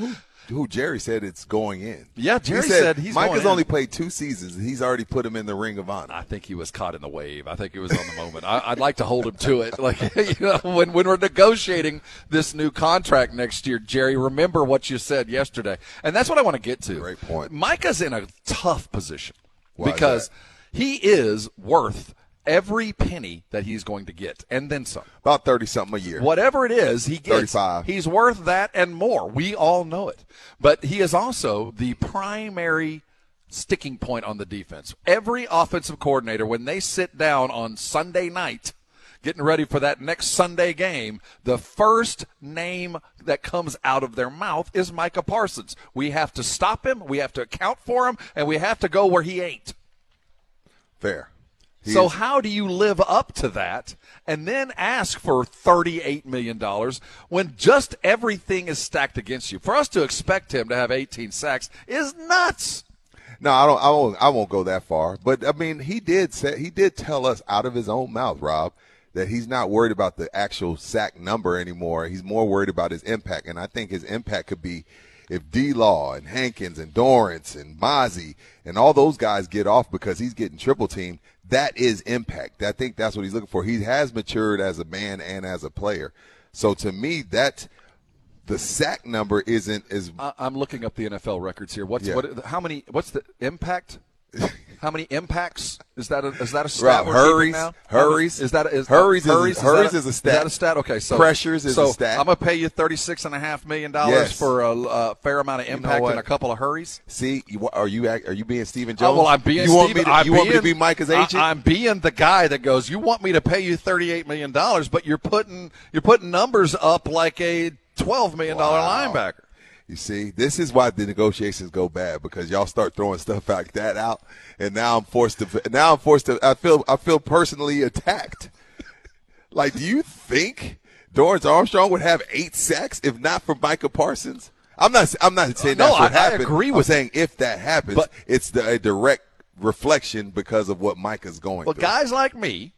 Who Jerry said it's going in. Yeah, He Jerry said he's Mike going has in. only played two seasons. and He's already put him in the Ring of Honor. I think he was caught in the wave. I think it was on the moment. I, I'd like to hold him to it. Like you know, when when we're negotiating this new contract next year, Jerry, remember what you said yesterday, and that's what I want to get to. Great point. Micah's in a tough position Why because he is worth every penny that he's going to get, and then some. About thirty something a year. Whatever it is, he gets. 35. He's worth that and more. We all know it. But he is also the primary sticking point on the defense. Every offensive coordinator, when they sit down on Sunday night, getting ready for that next Sunday game, the first name that comes out of their mouth is Micah Parsons. We have to stop him, we have to account for him, and we have to go where he ain't. Fair. So how do you live up to that and then ask for $38 million when just everything is stacked against you? For us to expect him to have 18 sacks is nuts. No, I don't. I won't. I won't go that far. But I mean, he did say he did tell us out of his own mouth, Rob, that he's not worried about the actual sack number anymore. He's more worried about his impact, and I think his impact could be if D. Law and Hankins and Dorance and Mazi and all those guys get off because he's getting triple teamed. That is impact. I think that's what he's looking for. He has matured as a man and as a player. So to me, that the sack number isn't as I'm looking up the NFL records here. What's Yeah. what? How many? What's the impact? How many impacts is that? A, is that a stat? Rob, hurries, now? hurries. Is that is Hurries is a- hurries, hurries that is a Is stat. that a stat? Okay, so Pressures is so a stat. I'm gonna pay you thirty six and a half million dollars Yes. for a, a fair amount of You know impact and a couple of hurries. See, you, are you are you being Stephen Oh, Jones? well, I'm being. You want me to, I'm you want me to be Micah's I- agent? I'm being the guy that goes. You want me to pay you thirty eight million dollars, but you're putting you're putting numbers up like a twelve million dollar Wow. linebacker. You see, this is why the negotiations go bad because y'all start throwing stuff like that out, and now I'm forced to. Now I'm forced to. I feel. I feel personally attacked. like, do you think Dorance Armstrong would have eight sacks if not for Micah Parsons? I'm not. I'm not saying No, that's what I- I happened. agree I'm with saying if that happens, But- it's the, a direct reflection because of what Micah's going Well, through. guys like me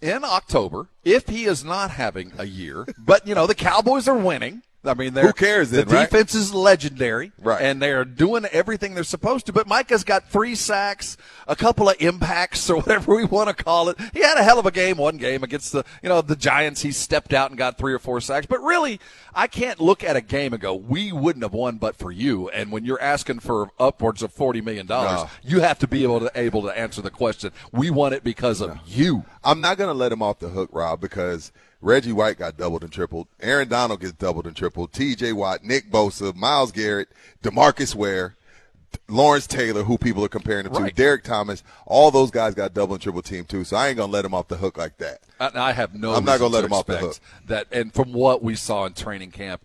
in October, if he is not having a year, but you know the Cowboys are winning. I mean, they're, Who cares The then, right? defense is legendary, Right. And they're doing everything they're supposed to. But Micah's got three sacks, a couple of impacts, or whatever we want to call it. He had a hell of a game one game against the you know the Giants. He stepped out and got three or four sacks. But really, I can't look at a game and go, "We wouldn't have won but for you." And when you're asking for upwards of forty million dollars, No. you have to be able to able to answer the question. We won it because of you. I'm not going to let him off the hook, Rob, because Reggie White got doubled and tripled. Aaron Donald gets doubled and tripled. T.J. Watt, Nick Bosa, Myles Garrett, DeMarcus Ware, Lawrence Taylor, who people are comparing him to, Derrick Thomas. All those guys got double and triple team too. So I ain't going to let him off the hook like that. I, I have no. I'm not gonna let him off the hook. That and from what we saw in training camp,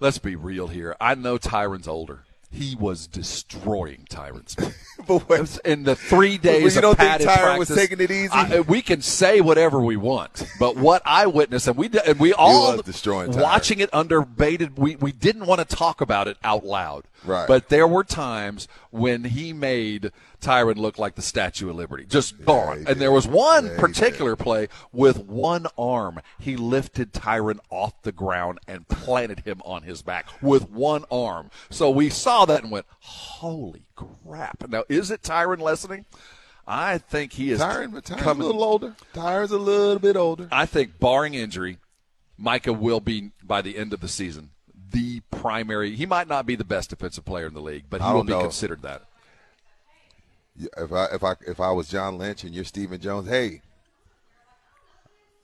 let's be real here. I know Tyron's older. He was destroying Tyrants. but in the three days you don't think Tyron was taking it easy? I- we can say whatever we want, but what I witnessed and we and we all destroying Tyron. watching it under bated. We we didn't want to talk about it out loud. Right. But there were times when he made Tyron look like the Statue of Liberty, just gone. and there was one particular play with one arm. He lifted Tyron off the ground and planted him on his back with one arm. So we saw that and went, holy crap. Now, is it Tyron lessening? I think he is Tyron, but Tyron's coming a little older. Tyron's a little bit older. I think, barring injury, Micah will be by the end of the season the primary. He might not be the best defensive player in the league, but he will be know. considered that. If I if I if I was John Lynch and you're Stephen Jones, hey,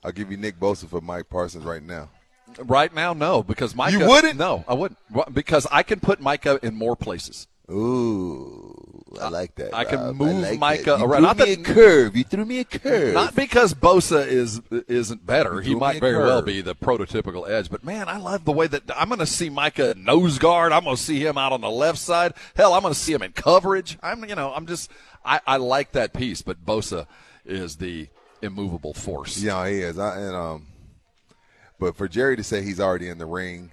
I'll give you Nick Bosa for Mike Parsons right now. Right now, no, because Mike. You wouldn't? No, I wouldn't. Because I can put Micah in more places. Ooh, I like that. I can Rob. move like that. Micah You around. threw Not me that- a curve. You threw me a curve. Not because Bosa is isn't better. He might very well be the prototypical edge. But man, I love the way that I'm going to see Micah nose guard. I'm going to see him out on the left side. Hell, I'm going to see him in coverage. I'm you know I'm just I, I like that piece. But Bosa is the immovable force. Yeah, he is. I, and um, but for Jerry to say he's already in the ring,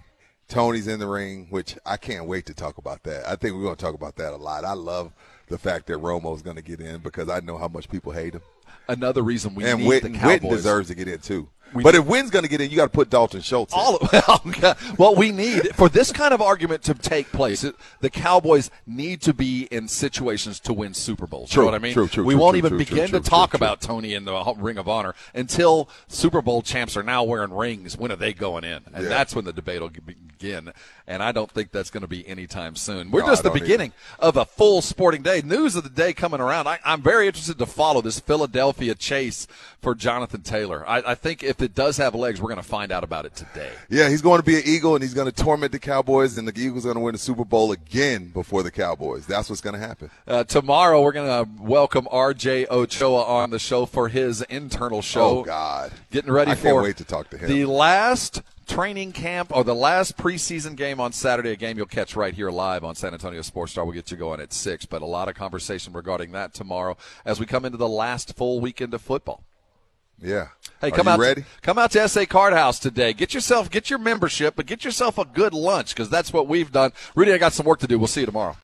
Tony's in the ring, which I can't wait to talk about that. I think we're going to talk about that a lot. I love the fact that Romo's going to get in because I know how much people hate him. Another reason we and need Witten, the Witten deserves to get in too. We but need- if Wynn's going to get in, you got to put Dalton Schultz. in. All of, what we need for this kind of argument to take place, the Cowboys need to be in situations to win Super Bowls. True, you know what I mean? true, true, we true, won't true, even true, begin to talk about Tony in the Ring of Honor until Super Bowl champs are now wearing rings. When are they going in? And Yeah. that's when the debate will begin. And I don't think that's going to be anytime soon. We're No, just the beginning of a full sporting day. News of the day coming around. I, I'm very interested to follow this Philadelphia chase for Jonathan Taylor. I, I think if it does have legs, we're going to find out about it today. Yeah, he's going to be an Eagle and he's going to torment the Cowboys, and the Eagles are going to win the Super Bowl again before the Cowboys. That's what's going to happen. Uh, tomorrow, we're going to welcome R.J. Ochoa on the show for his internal show. Oh, God. Getting ready I for I can't wait to talk to him. the last training camp or the last preseason game on Saturday, a game you'll catch right here live on San Antonio Sports Star. We'll get you going at 6, but a lot of conversation regarding that tomorrow as we come into the last full weekend of football. Yeah. Hey, come out! ready? Come out to SA Card House today. Get yourself, get your membership, but get yourself a good lunch because that's what we've done. Rudy, I got some work to do. We'll see you tomorrow.